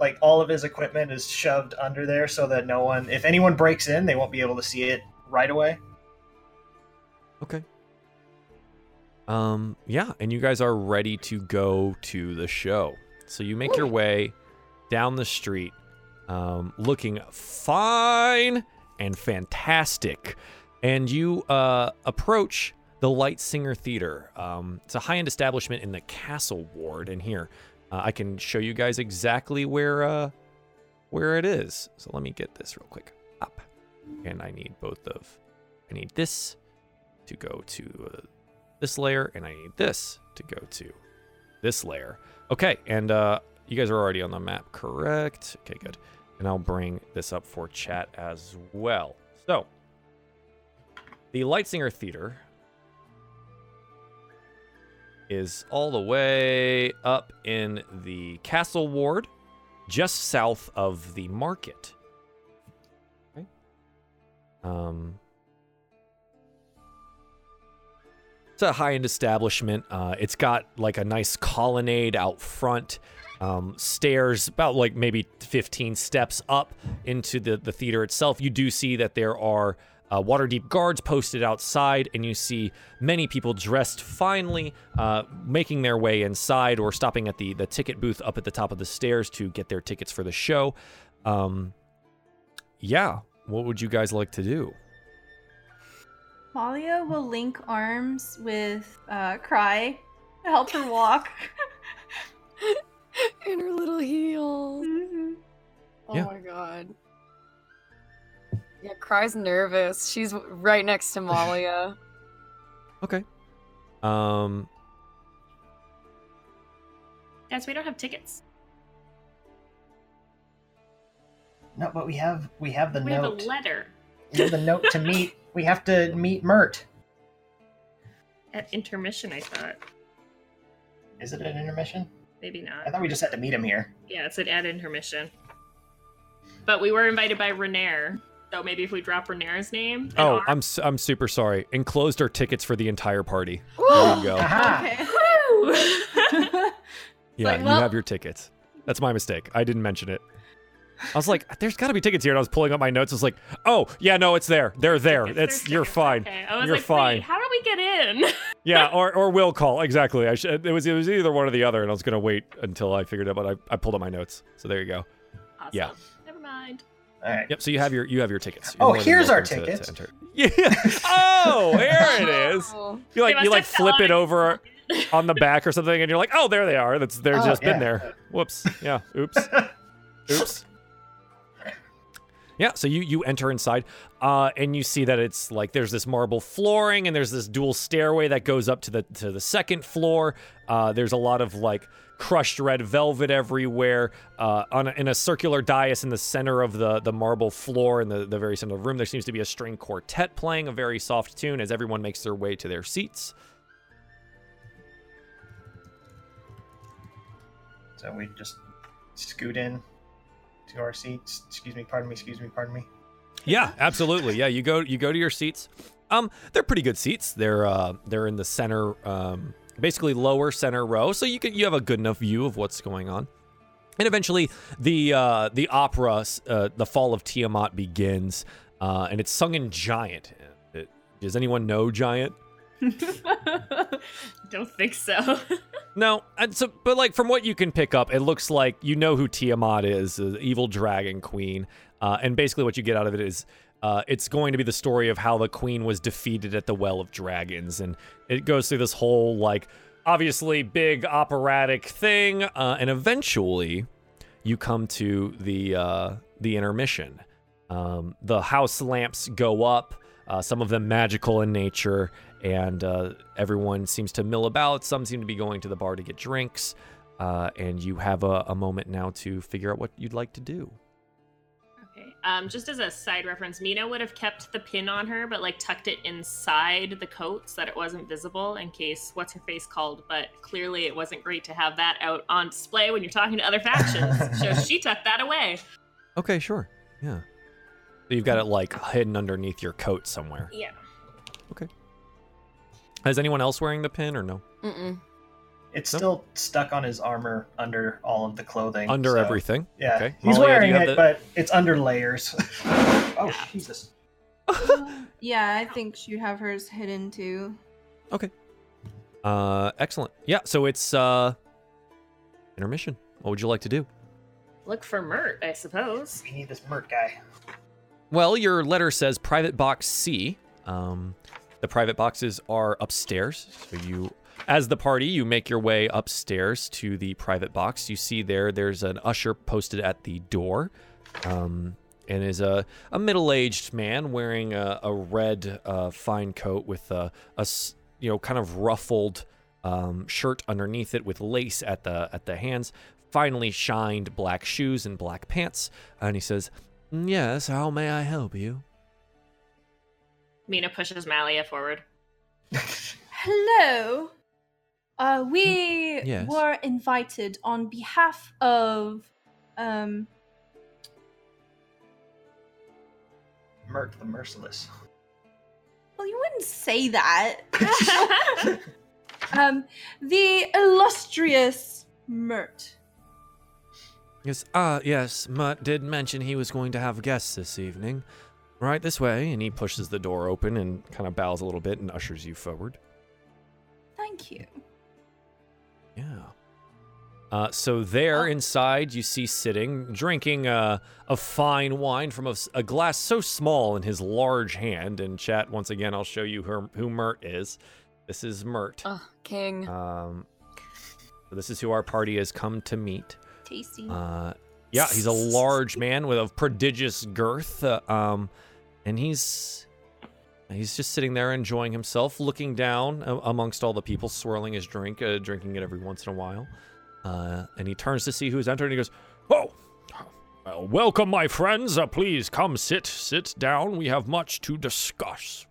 [SPEAKER 6] Like all of his equipment is shoved under there so that no one if anyone breaks in, they won't be able to see it right away.
[SPEAKER 1] Okay. Um, yeah, and you guys are ready to go to the show. So you make your way down the street, um, looking fine and fantastic. And you uh, approach the Light Singer Theater. Um, it's a high end establishment in the Castle Ward. And here, uh, I can show you guys exactly where uh, where it is. So let me get this real quick up. And I need both of. I need this to go to uh, this layer, and I need this to go to this layer. Okay, and uh, you guys are already on the map, correct? Okay, good. And I'll bring this up for chat as well. So, the Lightsinger Theater is all the way up in the Castle Ward, just south of the market. Okay. Um, It's a high-end establishment. Uh, it's got like a nice colonnade out front, um, stairs about like maybe 15 steps up into the the theater itself. You do see that there are uh, Waterdeep guards posted outside, and you see many people dressed finely, uh, making their way inside or stopping at the the ticket booth up at the top of the stairs to get their tickets for the show. Um, yeah, what would you guys like to do?
[SPEAKER 5] Malia will link arms with uh, Cry to help her walk.
[SPEAKER 3] In her little heels.
[SPEAKER 5] Mhm.
[SPEAKER 3] Oh
[SPEAKER 1] Yeah.
[SPEAKER 3] my god. Yeah, Cry's nervous. She's right next to Malia.
[SPEAKER 1] Okay. Um,
[SPEAKER 2] Guys, we don't have tickets.
[SPEAKER 6] No, but we have we have the note.
[SPEAKER 2] We have a letter
[SPEAKER 6] we have the note to meet. We have to meet Mirt.
[SPEAKER 2] at intermission, I thought.
[SPEAKER 6] Is it an intermission?
[SPEAKER 2] Maybe not.
[SPEAKER 6] I thought we just had to meet him here.
[SPEAKER 2] Yeah, it's said at intermission. But we were invited by Renaer. So maybe if we drop Renaer's name.
[SPEAKER 1] Oh,
[SPEAKER 2] our-
[SPEAKER 1] I'm s- I'm super sorry. Enclosed are tickets for the entire party. There you go.
[SPEAKER 6] Aha!
[SPEAKER 5] Okay.
[SPEAKER 2] Woo!
[SPEAKER 1] Yeah,
[SPEAKER 2] like,
[SPEAKER 1] you have your tickets. That's my mistake. I didn't mention it. I was like, "There's got to be tickets here." And I was pulling up my notes. I was like, "Oh, yeah, no, it's there. They're there.
[SPEAKER 2] Tickets,
[SPEAKER 1] It's
[SPEAKER 2] there's
[SPEAKER 1] you're
[SPEAKER 2] tickets.
[SPEAKER 1] fine.
[SPEAKER 2] Okay. I was
[SPEAKER 1] You're
[SPEAKER 2] like,
[SPEAKER 1] fine."
[SPEAKER 2] Wait, how do we get in?
[SPEAKER 1] Yeah, or or will call exactly. I should. It was it was either one or the other, and I was gonna wait until I figured it. out, But I, I pulled up my notes. So there you go.
[SPEAKER 2] awesome.
[SPEAKER 1] Yeah.
[SPEAKER 2] Never.
[SPEAKER 6] All right.
[SPEAKER 1] Yep. So you have your you have your tickets. You're
[SPEAKER 6] Oh, here's our
[SPEAKER 1] welcome to- to
[SPEAKER 6] tickets.
[SPEAKER 1] enter. Yeah. Oh, here it is.
[SPEAKER 3] Oh.
[SPEAKER 1] You like you like flip it over on the back or something, and you're like, oh, there they are. That's they're
[SPEAKER 6] Oh,
[SPEAKER 1] just been there. Whoops. Yeah. Oops. Oops. Yeah, so you you enter inside, uh, and you see that it's like there's this marble flooring, and there's this dual stairway that goes up to the to the second floor. Uh, there's a lot of like crushed red velvet everywhere. Uh, on a, in a circular dais in the center of the the marble floor in the the very center of the room, there seems to be a string quartet playing a very soft tune as everyone makes their way to their seats.
[SPEAKER 6] So we just scoot in to our seats. Excuse me, pardon me, excuse me, pardon me.
[SPEAKER 1] Yeah, absolutely. Yeah, you go you go to your seats. Um, they're pretty good seats. They're uh they're in the center um basically lower center row, so you can you have a good enough view of what's going on. And eventually, the uh, the opera, uh, the Fall of Tiamat begins, uh, and it's sung in Giant. It- does anyone know Giant?
[SPEAKER 2] Don't think so.
[SPEAKER 1] No, so, but like from what you can pick up, it looks like you know who Tiamat is, the evil dragon queen, uh, and basically what you get out of it is. Uh, it's going to be the story of how the queen was defeated at the Well of Dragons, and it goes through this whole like obviously big operatic thing, uh, and eventually you come to the uh, the intermission. Um, the house lamps go up, uh, some of them magical in nature, and uh, everyone seems to mill about. Some seem to be going to the bar to get drinks, uh, and you have a, a moment now to figure out what you'd like to do.
[SPEAKER 2] Okay. Um, just as a side reference, Mina would have kept the pin on her, but like tucked it inside the coat so that it wasn't visible in case what's her face called. But clearly, it wasn't great to have that out on display when you're talking to other factions. so she tucked that away.
[SPEAKER 1] Okay, sure. Yeah. So you've got it like hidden underneath your coat somewhere.
[SPEAKER 2] Yeah.
[SPEAKER 1] Is anyone else wearing the pin or no?
[SPEAKER 3] Mm-mm.
[SPEAKER 6] It's
[SPEAKER 1] Nope.
[SPEAKER 6] still stuck on his armor under all of the clothing.
[SPEAKER 1] Under
[SPEAKER 6] so-
[SPEAKER 1] everything.
[SPEAKER 6] Yeah,
[SPEAKER 1] Okay.
[SPEAKER 6] he's
[SPEAKER 1] Malia, do
[SPEAKER 6] wearing
[SPEAKER 1] you have
[SPEAKER 6] it,
[SPEAKER 1] the-
[SPEAKER 6] but it's under layers. oh Jesus!
[SPEAKER 5] yeah, I think she'd have hers hidden too. Okay.
[SPEAKER 1] Uh, excellent. Yeah. So it's uh, intermission. What would you like to do?
[SPEAKER 2] Look for Mirt, I suppose.
[SPEAKER 6] We need this Mirt guy.
[SPEAKER 1] Well, your letter says private box C. Um, the private boxes are upstairs. So you, as the party, you make your way upstairs to the private box. You see there, there's an usher posted at the door, um, and is a, a middle-aged man wearing a, a red uh, fine coat with a you know kind of ruffled um, shirt underneath it with lace at the at the hands. Finely shined black shoes and black pants, and he says, Yes, how may I help you?
[SPEAKER 2] Mina pushes Malia forward.
[SPEAKER 5] Hello. Uh, we
[SPEAKER 1] Yes.
[SPEAKER 5] were invited on behalf of um
[SPEAKER 6] Mirt the Merciless.
[SPEAKER 5] well you wouldn't say that. um the illustrious Mirt.
[SPEAKER 7] Yes, ah, yes, Mutt did mention he was going to have guests this evening. Right this way.
[SPEAKER 1] And he pushes the door open and kind of bows a little bit and ushers you forward.
[SPEAKER 5] Thank you.
[SPEAKER 1] Yeah. Uh, so there
[SPEAKER 5] Oh.
[SPEAKER 1] inside, you see sitting, drinking uh, a fine wine from a glass so small in his large hand. And chat, once again, I'll show you her, who Mirt is. This is Mirt.
[SPEAKER 3] Oh, king.
[SPEAKER 1] Um, so this is who our party has come to meet.
[SPEAKER 5] Tasty.
[SPEAKER 1] Uh, yeah, he's a large man with a prodigious girth, uh, um, and he's he's just sitting there enjoying himself, looking down amongst all the people, swirling his drink, uh, drinking it every once in a while. Uh, and he turns to see who's entered, and he goes, "Oh, well, welcome, my friends. Uh, please come sit, sit down. We have much to discuss."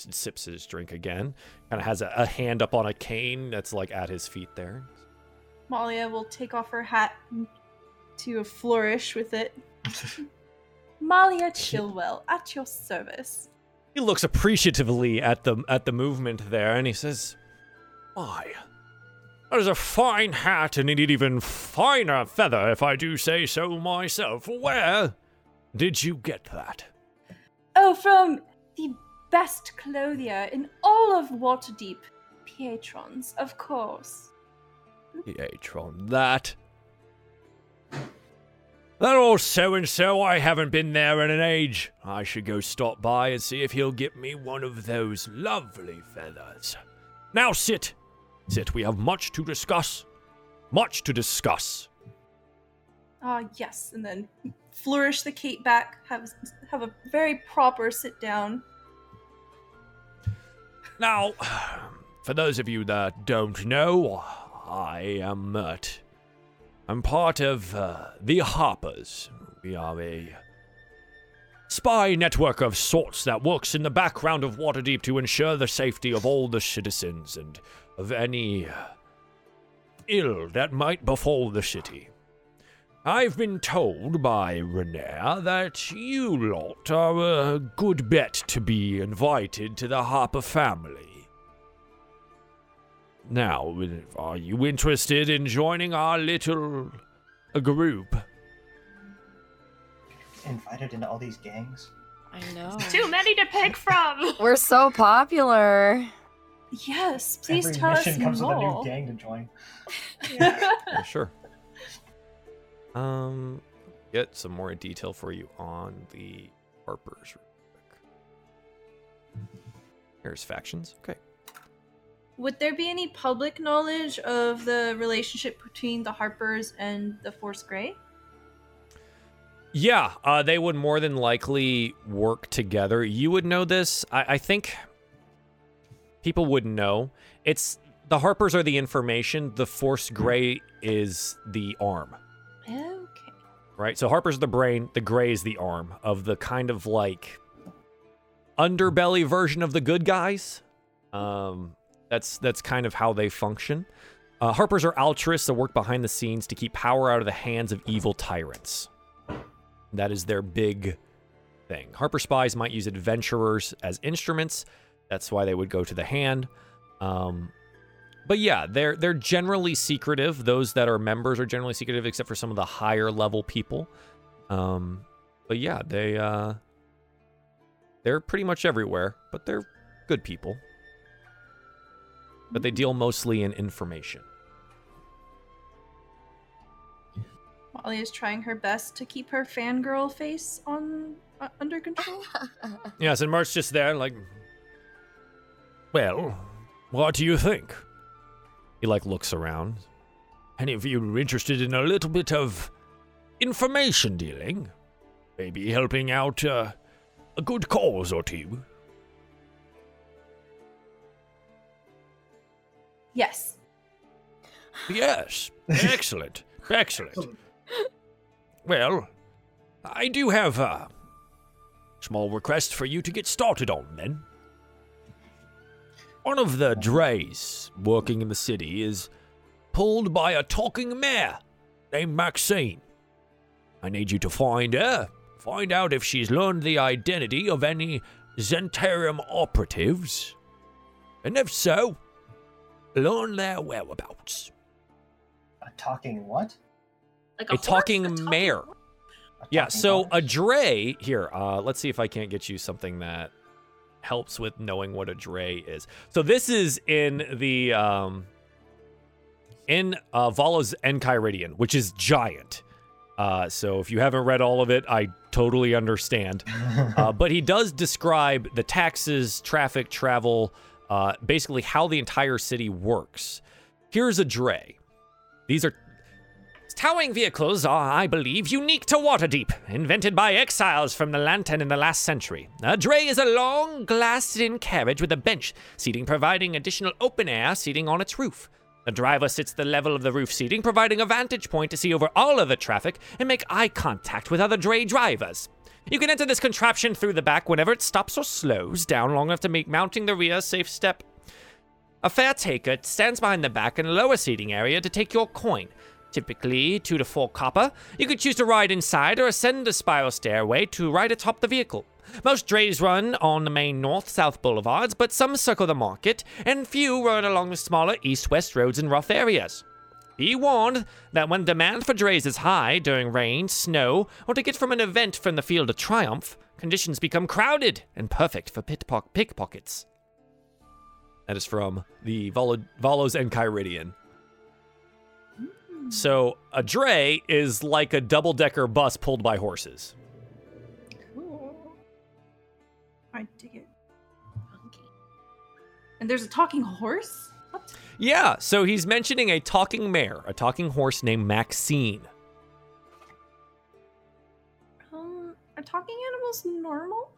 [SPEAKER 1] S- Sips his drink again, kind of has a, a hand up on a cane that's like at his feet there.
[SPEAKER 5] Malia will take off her hat to a flourish with it. Malia Chilwell, at your service.
[SPEAKER 1] He looks appreciatively at the at the movement there, and he says, "My, that is a fine hat, and indeed even finer feather, if I do say so myself. Where did you get that?"
[SPEAKER 5] Oh, from the best clothier in all of Waterdeep, Pietrons, of course.
[SPEAKER 1] Pietron, that. That old so and so, I haven't been there in an age. I should go stop by and see if he'll get me one of those lovely feathers. Now sit. Sit, we have much to discuss. Much to discuss.
[SPEAKER 5] Ah, yes, and then flourish the cape back, have have a very proper sit down.
[SPEAKER 1] Now, for those of you that don't know, I am Mirt. I'm part of uh, the Harpers. We are a spy network of sorts that works in the background of Waterdeep to ensure the safety of all the citizens and of any uh, ill that might befall the city. I've been told by Renaer that you lot are a good bet to be invited to the Harper family.
[SPEAKER 7] Now, are you interested in joining our little uh, group?
[SPEAKER 6] Invited into all these gangs.
[SPEAKER 3] I know.
[SPEAKER 2] Too many to pick from.
[SPEAKER 3] We're so popular.
[SPEAKER 5] Yes, please
[SPEAKER 6] Every
[SPEAKER 5] tell
[SPEAKER 6] mission
[SPEAKER 5] us
[SPEAKER 6] comes
[SPEAKER 5] more.
[SPEAKER 6] with a new gang to join.
[SPEAKER 1] Yeah, sure. Um, get some more detail for you on the Harpers. Here's factions. Okay.
[SPEAKER 5] Would there be any public knowledge of the relationship between the Harpers and the Force Grey?
[SPEAKER 1] Yeah, uh, they would more than likely work together. You would know this. I, I think people would know. It's the Harpers are the information. The Force Grey is the arm,
[SPEAKER 5] Okay.
[SPEAKER 1] right? So Harper's the brain. The Gray is the arm of the kind of like underbelly version of the good guys. Um, that's that's kind of how they function. Uh, Harpers are altruists that work behind the scenes to keep power out of the hands of evil tyrants. That is their big thing. Harper spies might use adventurers as instruments. That's why they would go to the hand. Um, but yeah, they're they're generally secretive. Those that are members are generally secretive, except for some of the higher level people. Um, but yeah, they uh, they're pretty much everywhere. But they're good people. But they deal mostly in information.
[SPEAKER 5] Molly is trying her best to keep her fangirl face on uh, under control.
[SPEAKER 1] Yes, and Mirt's just there, like, well, what do you think? He like looks around. Any of you interested in a little bit of information dealing? Maybe helping out uh, a good cause or two?
[SPEAKER 5] Yes.
[SPEAKER 1] Yes, excellent, excellent. Well, I do have a small request for you to get started on then. One of the drays working in the city is pulled by a talking mare named Maxine. I need you to find her, find out if she's learned the identity of any Zhentarim operatives, and if so, learn their whereabouts.
[SPEAKER 6] A talking what?
[SPEAKER 2] Like
[SPEAKER 1] A,
[SPEAKER 2] horse?
[SPEAKER 1] talking mare.
[SPEAKER 6] A
[SPEAKER 1] Yeah,
[SPEAKER 6] talking
[SPEAKER 1] so a
[SPEAKER 6] horse?
[SPEAKER 1] dray here. Uh, let's see if I can't get you something that helps with knowing what a dray is. So this is in the um, in uh, Volo's Enchiridion, which is giant. Uh, so if you haven't read all of it, I totally understand. Uh, but he does describe the taxes, traffic, travel, uh, basically how the entire city works. Here's a dray. These are Towing vehicles are, I believe, unique to Waterdeep, invented by exiles from the Lantan in the last century. A dray is a long, glassed-in carriage with a bench seating providing additional open-air seating on its roof. The driver sits the level of the roof seating, providing a vantage point to see over all of the traffic and make eye contact with other dray drivers. You can enter this contraption through the back whenever it stops or slows down long enough to make mounting the rear a safe step. A fare taker stands behind the back in a lower seating area to take your coin. Typically, two to four copper. You could choose to ride inside or ascend the spiral stairway to ride atop the vehicle. Most drays run on the main north south boulevards, but some circle the market, and few run along the smaller east west roads in rough areas. Be warned that when demand for drays is high during rain, snow, or to get from an event from the field of triumph, conditions become crowded and perfect for pitpock- pickpockets. That is from the Vol- Volo's Enchiridion. So a dray is like a double decker bus pulled by horses.
[SPEAKER 5] Cool. I dig it. And there's a talking horse? What?
[SPEAKER 1] Yeah, so he's mentioning a talking mare, a talking horse named Maxine.
[SPEAKER 5] Um, are talking animals normal?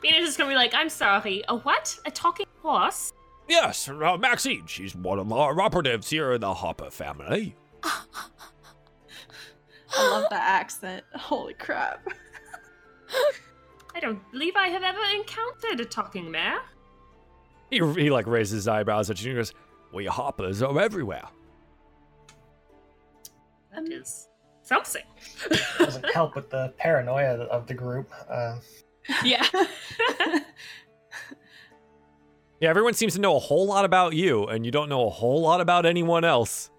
[SPEAKER 2] Venus is gonna be like, I'm sorry. A what? A talking horse?
[SPEAKER 1] Yes, uh, Maxine. She's one of our operatives here in the Harper family.
[SPEAKER 5] I love that accent. Holy crap.
[SPEAKER 2] I don't believe I have ever encountered a talking mare.
[SPEAKER 1] He, he like raises his eyebrows at you and goes, "We Harpers are everywhere."
[SPEAKER 2] That is something.
[SPEAKER 6] doesn't help with the paranoia of the group. Uh,
[SPEAKER 2] yeah.
[SPEAKER 1] Yeah, everyone seems to know a whole lot about you, and you don't know a whole lot about anyone else.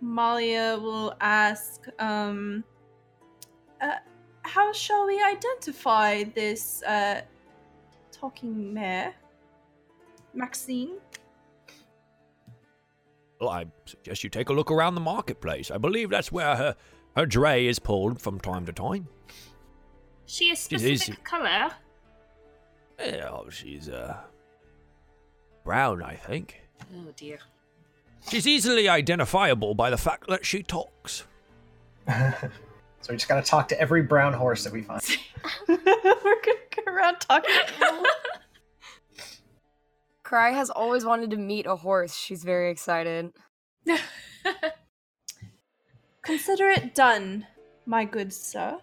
[SPEAKER 5] Malia will ask, um, uh, how shall we identify this uh, talking mare? Maxine?
[SPEAKER 7] Well, I suggest you take a look around the marketplace. I believe that's where her, her dray is pulled from time to time.
[SPEAKER 2] She a
[SPEAKER 7] is-
[SPEAKER 2] specific color?
[SPEAKER 7] Well, she's, uh, brown, I think.
[SPEAKER 2] Oh dear.
[SPEAKER 7] She's easily identifiable by the fact that she talks.
[SPEAKER 6] so we just gotta talk to every brown horse that we find.
[SPEAKER 5] We're gonna go around talking.
[SPEAKER 3] Cry has always wanted to meet a horse. She's very excited.
[SPEAKER 5] Consider it done, my good sir.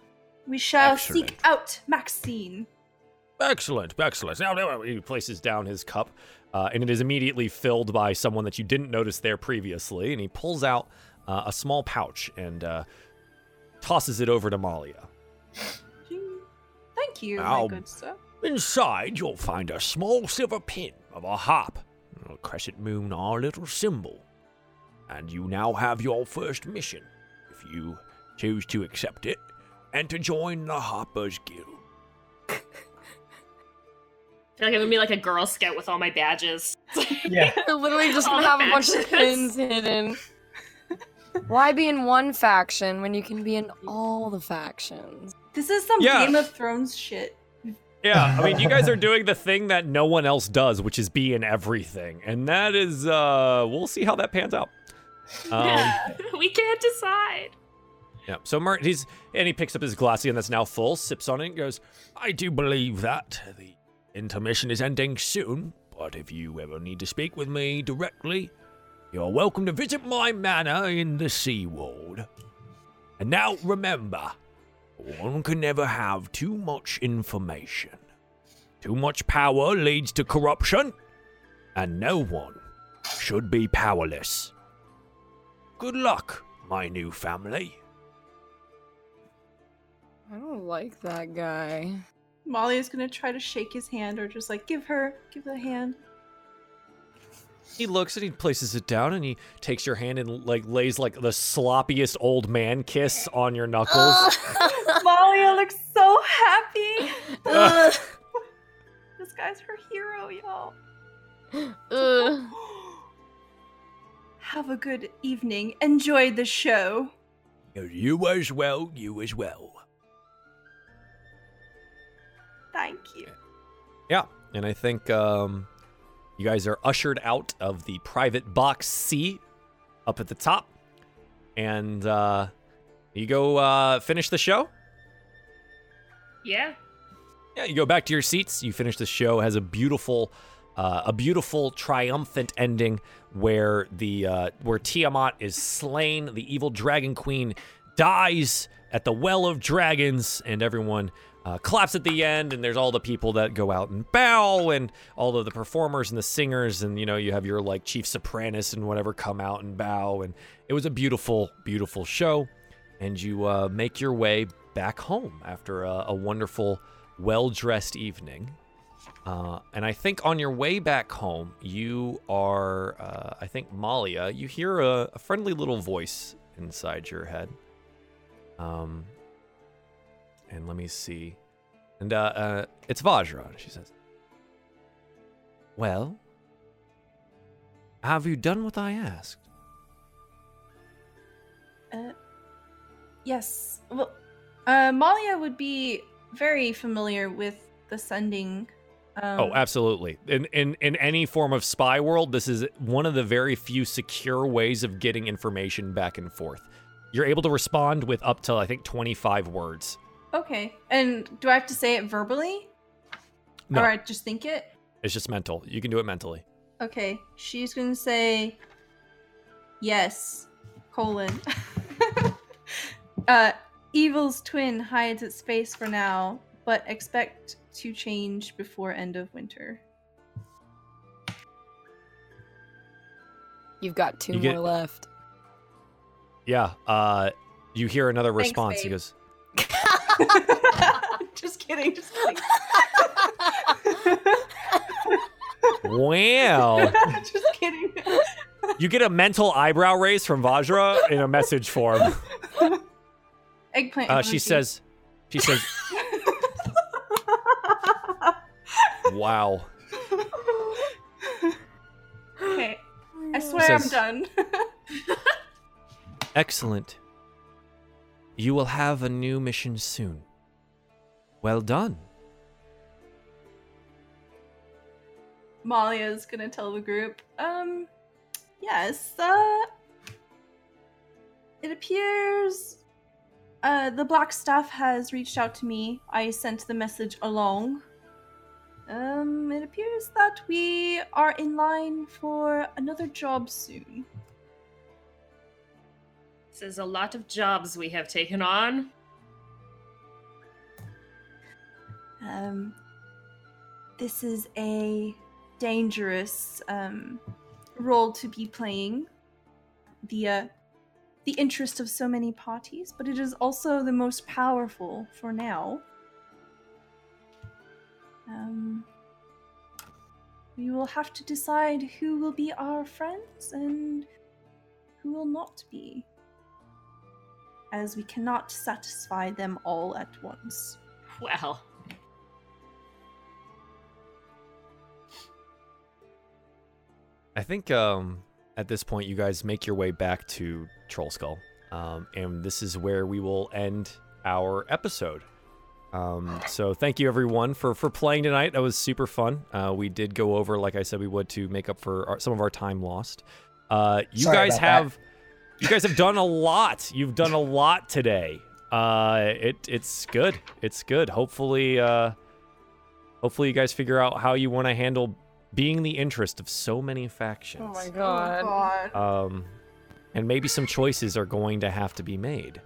[SPEAKER 5] We shall seek out Maxine.
[SPEAKER 1] Excellent, excellent. Now, now he places down his cup, uh, and it is immediately filled by someone that you didn't notice there previously. And he pulls out uh, a small pouch and uh, tosses it over to Malia.
[SPEAKER 5] Thank you,
[SPEAKER 7] Ow.
[SPEAKER 5] my good sir.
[SPEAKER 7] Inside, you'll find a small silver pin of a harp, a crescent moon, our little symbol. And you now have your first mission, if you choose to accept it, and to join the Harpers Guild.
[SPEAKER 2] I feel like I'm gonna be like a Girl Scout with all my badges.
[SPEAKER 6] Yeah.
[SPEAKER 3] They're literally just gonna
[SPEAKER 2] the
[SPEAKER 3] have a bunch of pins hidden. Why be in one faction when you can be in all the factions?
[SPEAKER 5] This is some
[SPEAKER 1] Yeah.
[SPEAKER 5] Game of Thrones shit.
[SPEAKER 1] Yeah, I mean, you guys are doing the thing that no one else does, which is be in everything, and that is, uh, we'll see how that pans out. Um,
[SPEAKER 2] yeah, we can't decide.
[SPEAKER 1] Yeah. So Martin, he's and he picks up his glassy and that's now full, sips on it, and goes,
[SPEAKER 7] I do believe that the intermission is ending soon, but if you ever need to speak with me directly, you're welcome to visit my manor in the Sea Ward. And now remember, one can never have too much information. Too much power leads to corruption, and no one should be powerless. Good luck, my new family.
[SPEAKER 3] I don't like that guy.
[SPEAKER 5] Molly is gonna try to shake his hand or just like give her, give the hand.
[SPEAKER 1] he looks and he places it down and he takes your hand and like lays like the sloppiest old man kiss on your knuckles.
[SPEAKER 5] Malia looks so happy.
[SPEAKER 3] Ugh.
[SPEAKER 5] This guy's her hero, y'all.
[SPEAKER 3] Ugh.
[SPEAKER 5] Have a good evening. Enjoy the show.
[SPEAKER 7] You as well, you as well.
[SPEAKER 5] Thank you.
[SPEAKER 1] Yeah, and I think um, you guys are ushered out of the private box C up at the top, and uh, you go uh, finish the show.
[SPEAKER 2] Yeah.
[SPEAKER 1] Yeah, you go back to your seats. You finish the show. It has a beautiful, uh, a beautiful triumphant ending where the uh, where Tiamat is slain. The evil dragon queen dies at the well of dragons, and everyone uh, claps at the end. And there's all the people that go out and bow, and all of the performers and the singers, and you know you have your like chief sopranos and whatever come out and bow. And it was a beautiful, beautiful show. And you uh, make your way back home after a, a wonderful well dressed evening. Uh, and I think on your way back home, you are, uh, I think, Malia, you hear a, a friendly little voice inside your head. Um, and let me see. And uh, uh, it's Vajra. She says, Well, have you done what I asked?
[SPEAKER 5] Yes. Well, uh, Malia would be very familiar with the sending. Um,
[SPEAKER 1] Oh, absolutely. In, in in any form of spy world, this is one of the very few secure ways of getting information back and forth. You're able to respond with up to I think 25 words.
[SPEAKER 5] Okay. And do I have to say it verbally?
[SPEAKER 1] No,
[SPEAKER 5] Or I just think it?
[SPEAKER 1] it's just mental. You can do it mentally.
[SPEAKER 5] Okay. She's gonna say yes. Colon. uh Evil's twin hides its face for now, but expect to change before end of winter.
[SPEAKER 3] You've got two
[SPEAKER 1] You
[SPEAKER 3] more
[SPEAKER 1] get-
[SPEAKER 3] left.
[SPEAKER 1] Yeah. Uh, you hear another
[SPEAKER 5] Thanks,
[SPEAKER 1] response. He
[SPEAKER 5] babe.
[SPEAKER 1] goes,
[SPEAKER 5] just kidding, just kidding.
[SPEAKER 1] Wow.
[SPEAKER 5] Just kidding.
[SPEAKER 1] You get a mental eyebrow raise from Vajra in a message form.
[SPEAKER 5] Eggplant.
[SPEAKER 1] Uh, she says, she says, wow.
[SPEAKER 5] okay. I swear I'm done.
[SPEAKER 7] Excellent. You will have a new mission soon. Well done.
[SPEAKER 5] Malia's gonna tell the group. Um, yes. Uh, it appears. Uh, the black staff has reached out to me. I sent the message along. Um, it appears that we are in line for another job soon.
[SPEAKER 2] This is a lot of jobs we have taken on.
[SPEAKER 5] Um, this is a dangerous um, role to be playing. The uh, the interest of so many parties, but it is also the most powerful for now. Um, we will have to decide who will be our friends and who will not be, as we cannot satisfy them all at once.
[SPEAKER 2] Well,
[SPEAKER 1] I think um, at this point, you guys make your way back to Trollskull. Um, and this is where we will end our episode. Um, so thank you everyone for for playing tonight. That was super fun. Uh, we did go over, like I said, we would to make up for our, some of our time lost. Uh, you
[SPEAKER 6] Sorry
[SPEAKER 1] guys
[SPEAKER 6] about that.
[SPEAKER 1] have you guys have done a lot. You've done a lot today. Uh, it it's good. It's good. Hopefully, uh, hopefully you guys figure out how you want to handle being the interest of so many factions.
[SPEAKER 3] Oh my god.
[SPEAKER 5] God.
[SPEAKER 1] Um, and maybe some choices are going to have to be made.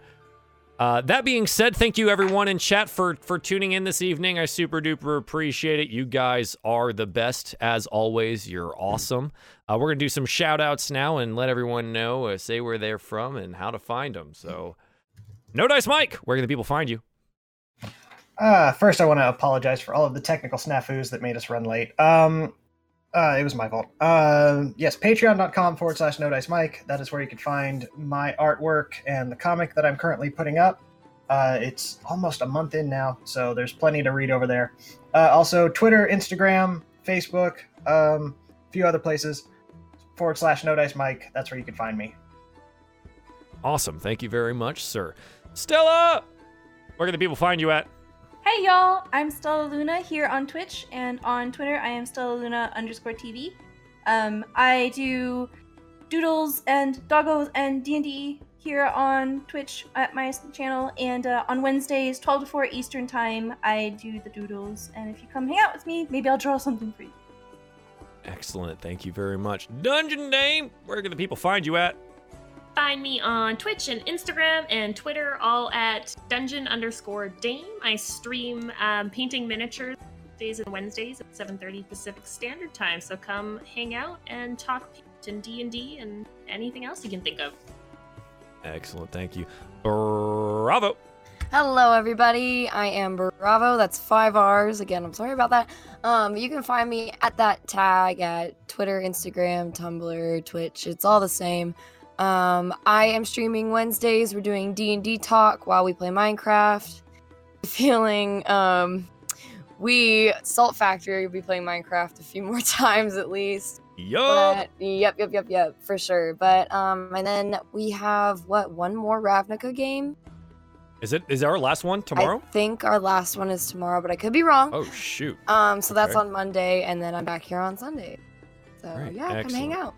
[SPEAKER 1] Uh, that being said, thank you everyone in chat for for tuning in this evening. I super duper appreciate it. You guys are the best as always. You're awesome. Uh, we're gonna do some shout outs now and let everyone know, uh, say where they're from and how to find them. So, no dice, Mike. Where can the people find you?
[SPEAKER 6] Uh, first, I want to apologize for all of the technical snafus that made us run late. Um, uh, it was my fault. Uh, yes, patreon.com forward slash no dice Mike. That is where you can find my artwork and the comic that I'm currently putting up. Uh, it's almost a month in now, so there's plenty to read over there. Uh, also, Twitter, Instagram, Facebook, um, a few other places. Forward slash no dice Mike. That's where you can find me.
[SPEAKER 1] Awesome. Thank you very much, sir. Stella, where can the people find you at?
[SPEAKER 5] Hey y'all, I'm Stella Luna here on Twitch and on Twitter I am Stella Luna underscore TV. Um, I do doodles and doggos and D&D here on Twitch at my channel and uh, on Wednesdays 12 to 4 Eastern time I do the doodles and if you come hang out with me maybe I'll draw something for you.
[SPEAKER 1] Excellent. Thank you very much. Dungeon Dame, where can the people find you at?
[SPEAKER 2] Find me on Twitch and Instagram and Twitter, all at dungeon underscore dame. I stream um, painting miniatures days and Wednesdays at 7:30 Pacific Standard Time. So come hang out and talk paint and D and D and anything else you can think of.
[SPEAKER 1] Excellent. Thank you. Bravo.
[SPEAKER 3] Hello, everybody. I am Bravo. That's five R's. Again, I'm sorry about that. Um, you can find me at that tag at Twitter, Instagram, Tumblr, Twitch. It's all the same. Um, I am streaming Wednesdays. We're doing D and D talk while we play Minecraft. Feeling um, we Salt Factory will be playing Minecraft a few more times at least.
[SPEAKER 1] Yo.
[SPEAKER 3] Yep, yep, yep, yep, for sure. But um, and then we have what one more Ravnica game.
[SPEAKER 1] Is it? Is our last one tomorrow?
[SPEAKER 3] I think our last one is tomorrow, but I could be wrong.
[SPEAKER 1] Oh shoot.
[SPEAKER 3] Um, so that's on Monday, and then I'm back here on Sunday. So
[SPEAKER 1] Alright,
[SPEAKER 3] yeah, come hang out.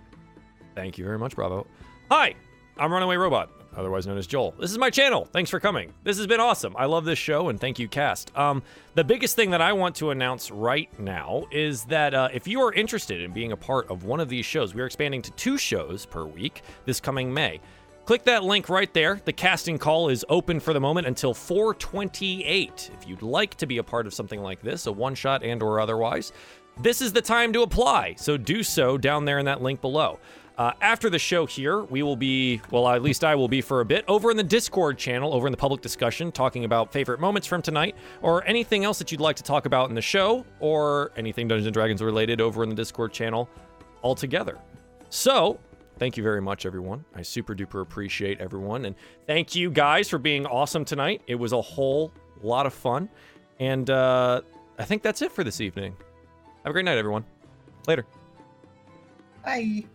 [SPEAKER 1] Thank you very much, Bravo. Hi, I'm Runaway Robot, otherwise known as Joel. This is my channel. Thanks for coming. This has been awesome. I love this show, and thank you, cast. Um, the biggest thing that I want to announce right now is that uh, if you are interested in being a part of one of these shows, we are expanding to two shows per week this coming May. Click that link right there. The casting call is open for the moment until 428. If you'd like to be a part of something like this, a one shot and or otherwise, this is the time to apply. So do so down there in that link below. Uh, after the show here, we will be, well, at least I will be for a bit, over in the Discord channel, over in the public discussion, talking about favorite moments from tonight, or anything else that you'd like to talk about in the show, or anything Dungeons and Dragons related over in the Discord channel altogether. So, thank you very much, everyone. I super duper appreciate everyone. And thank you guys for being awesome tonight. It was a whole lot of fun. And uh, I think that's it for this evening. Have a great night, everyone. Later.
[SPEAKER 6] Bye.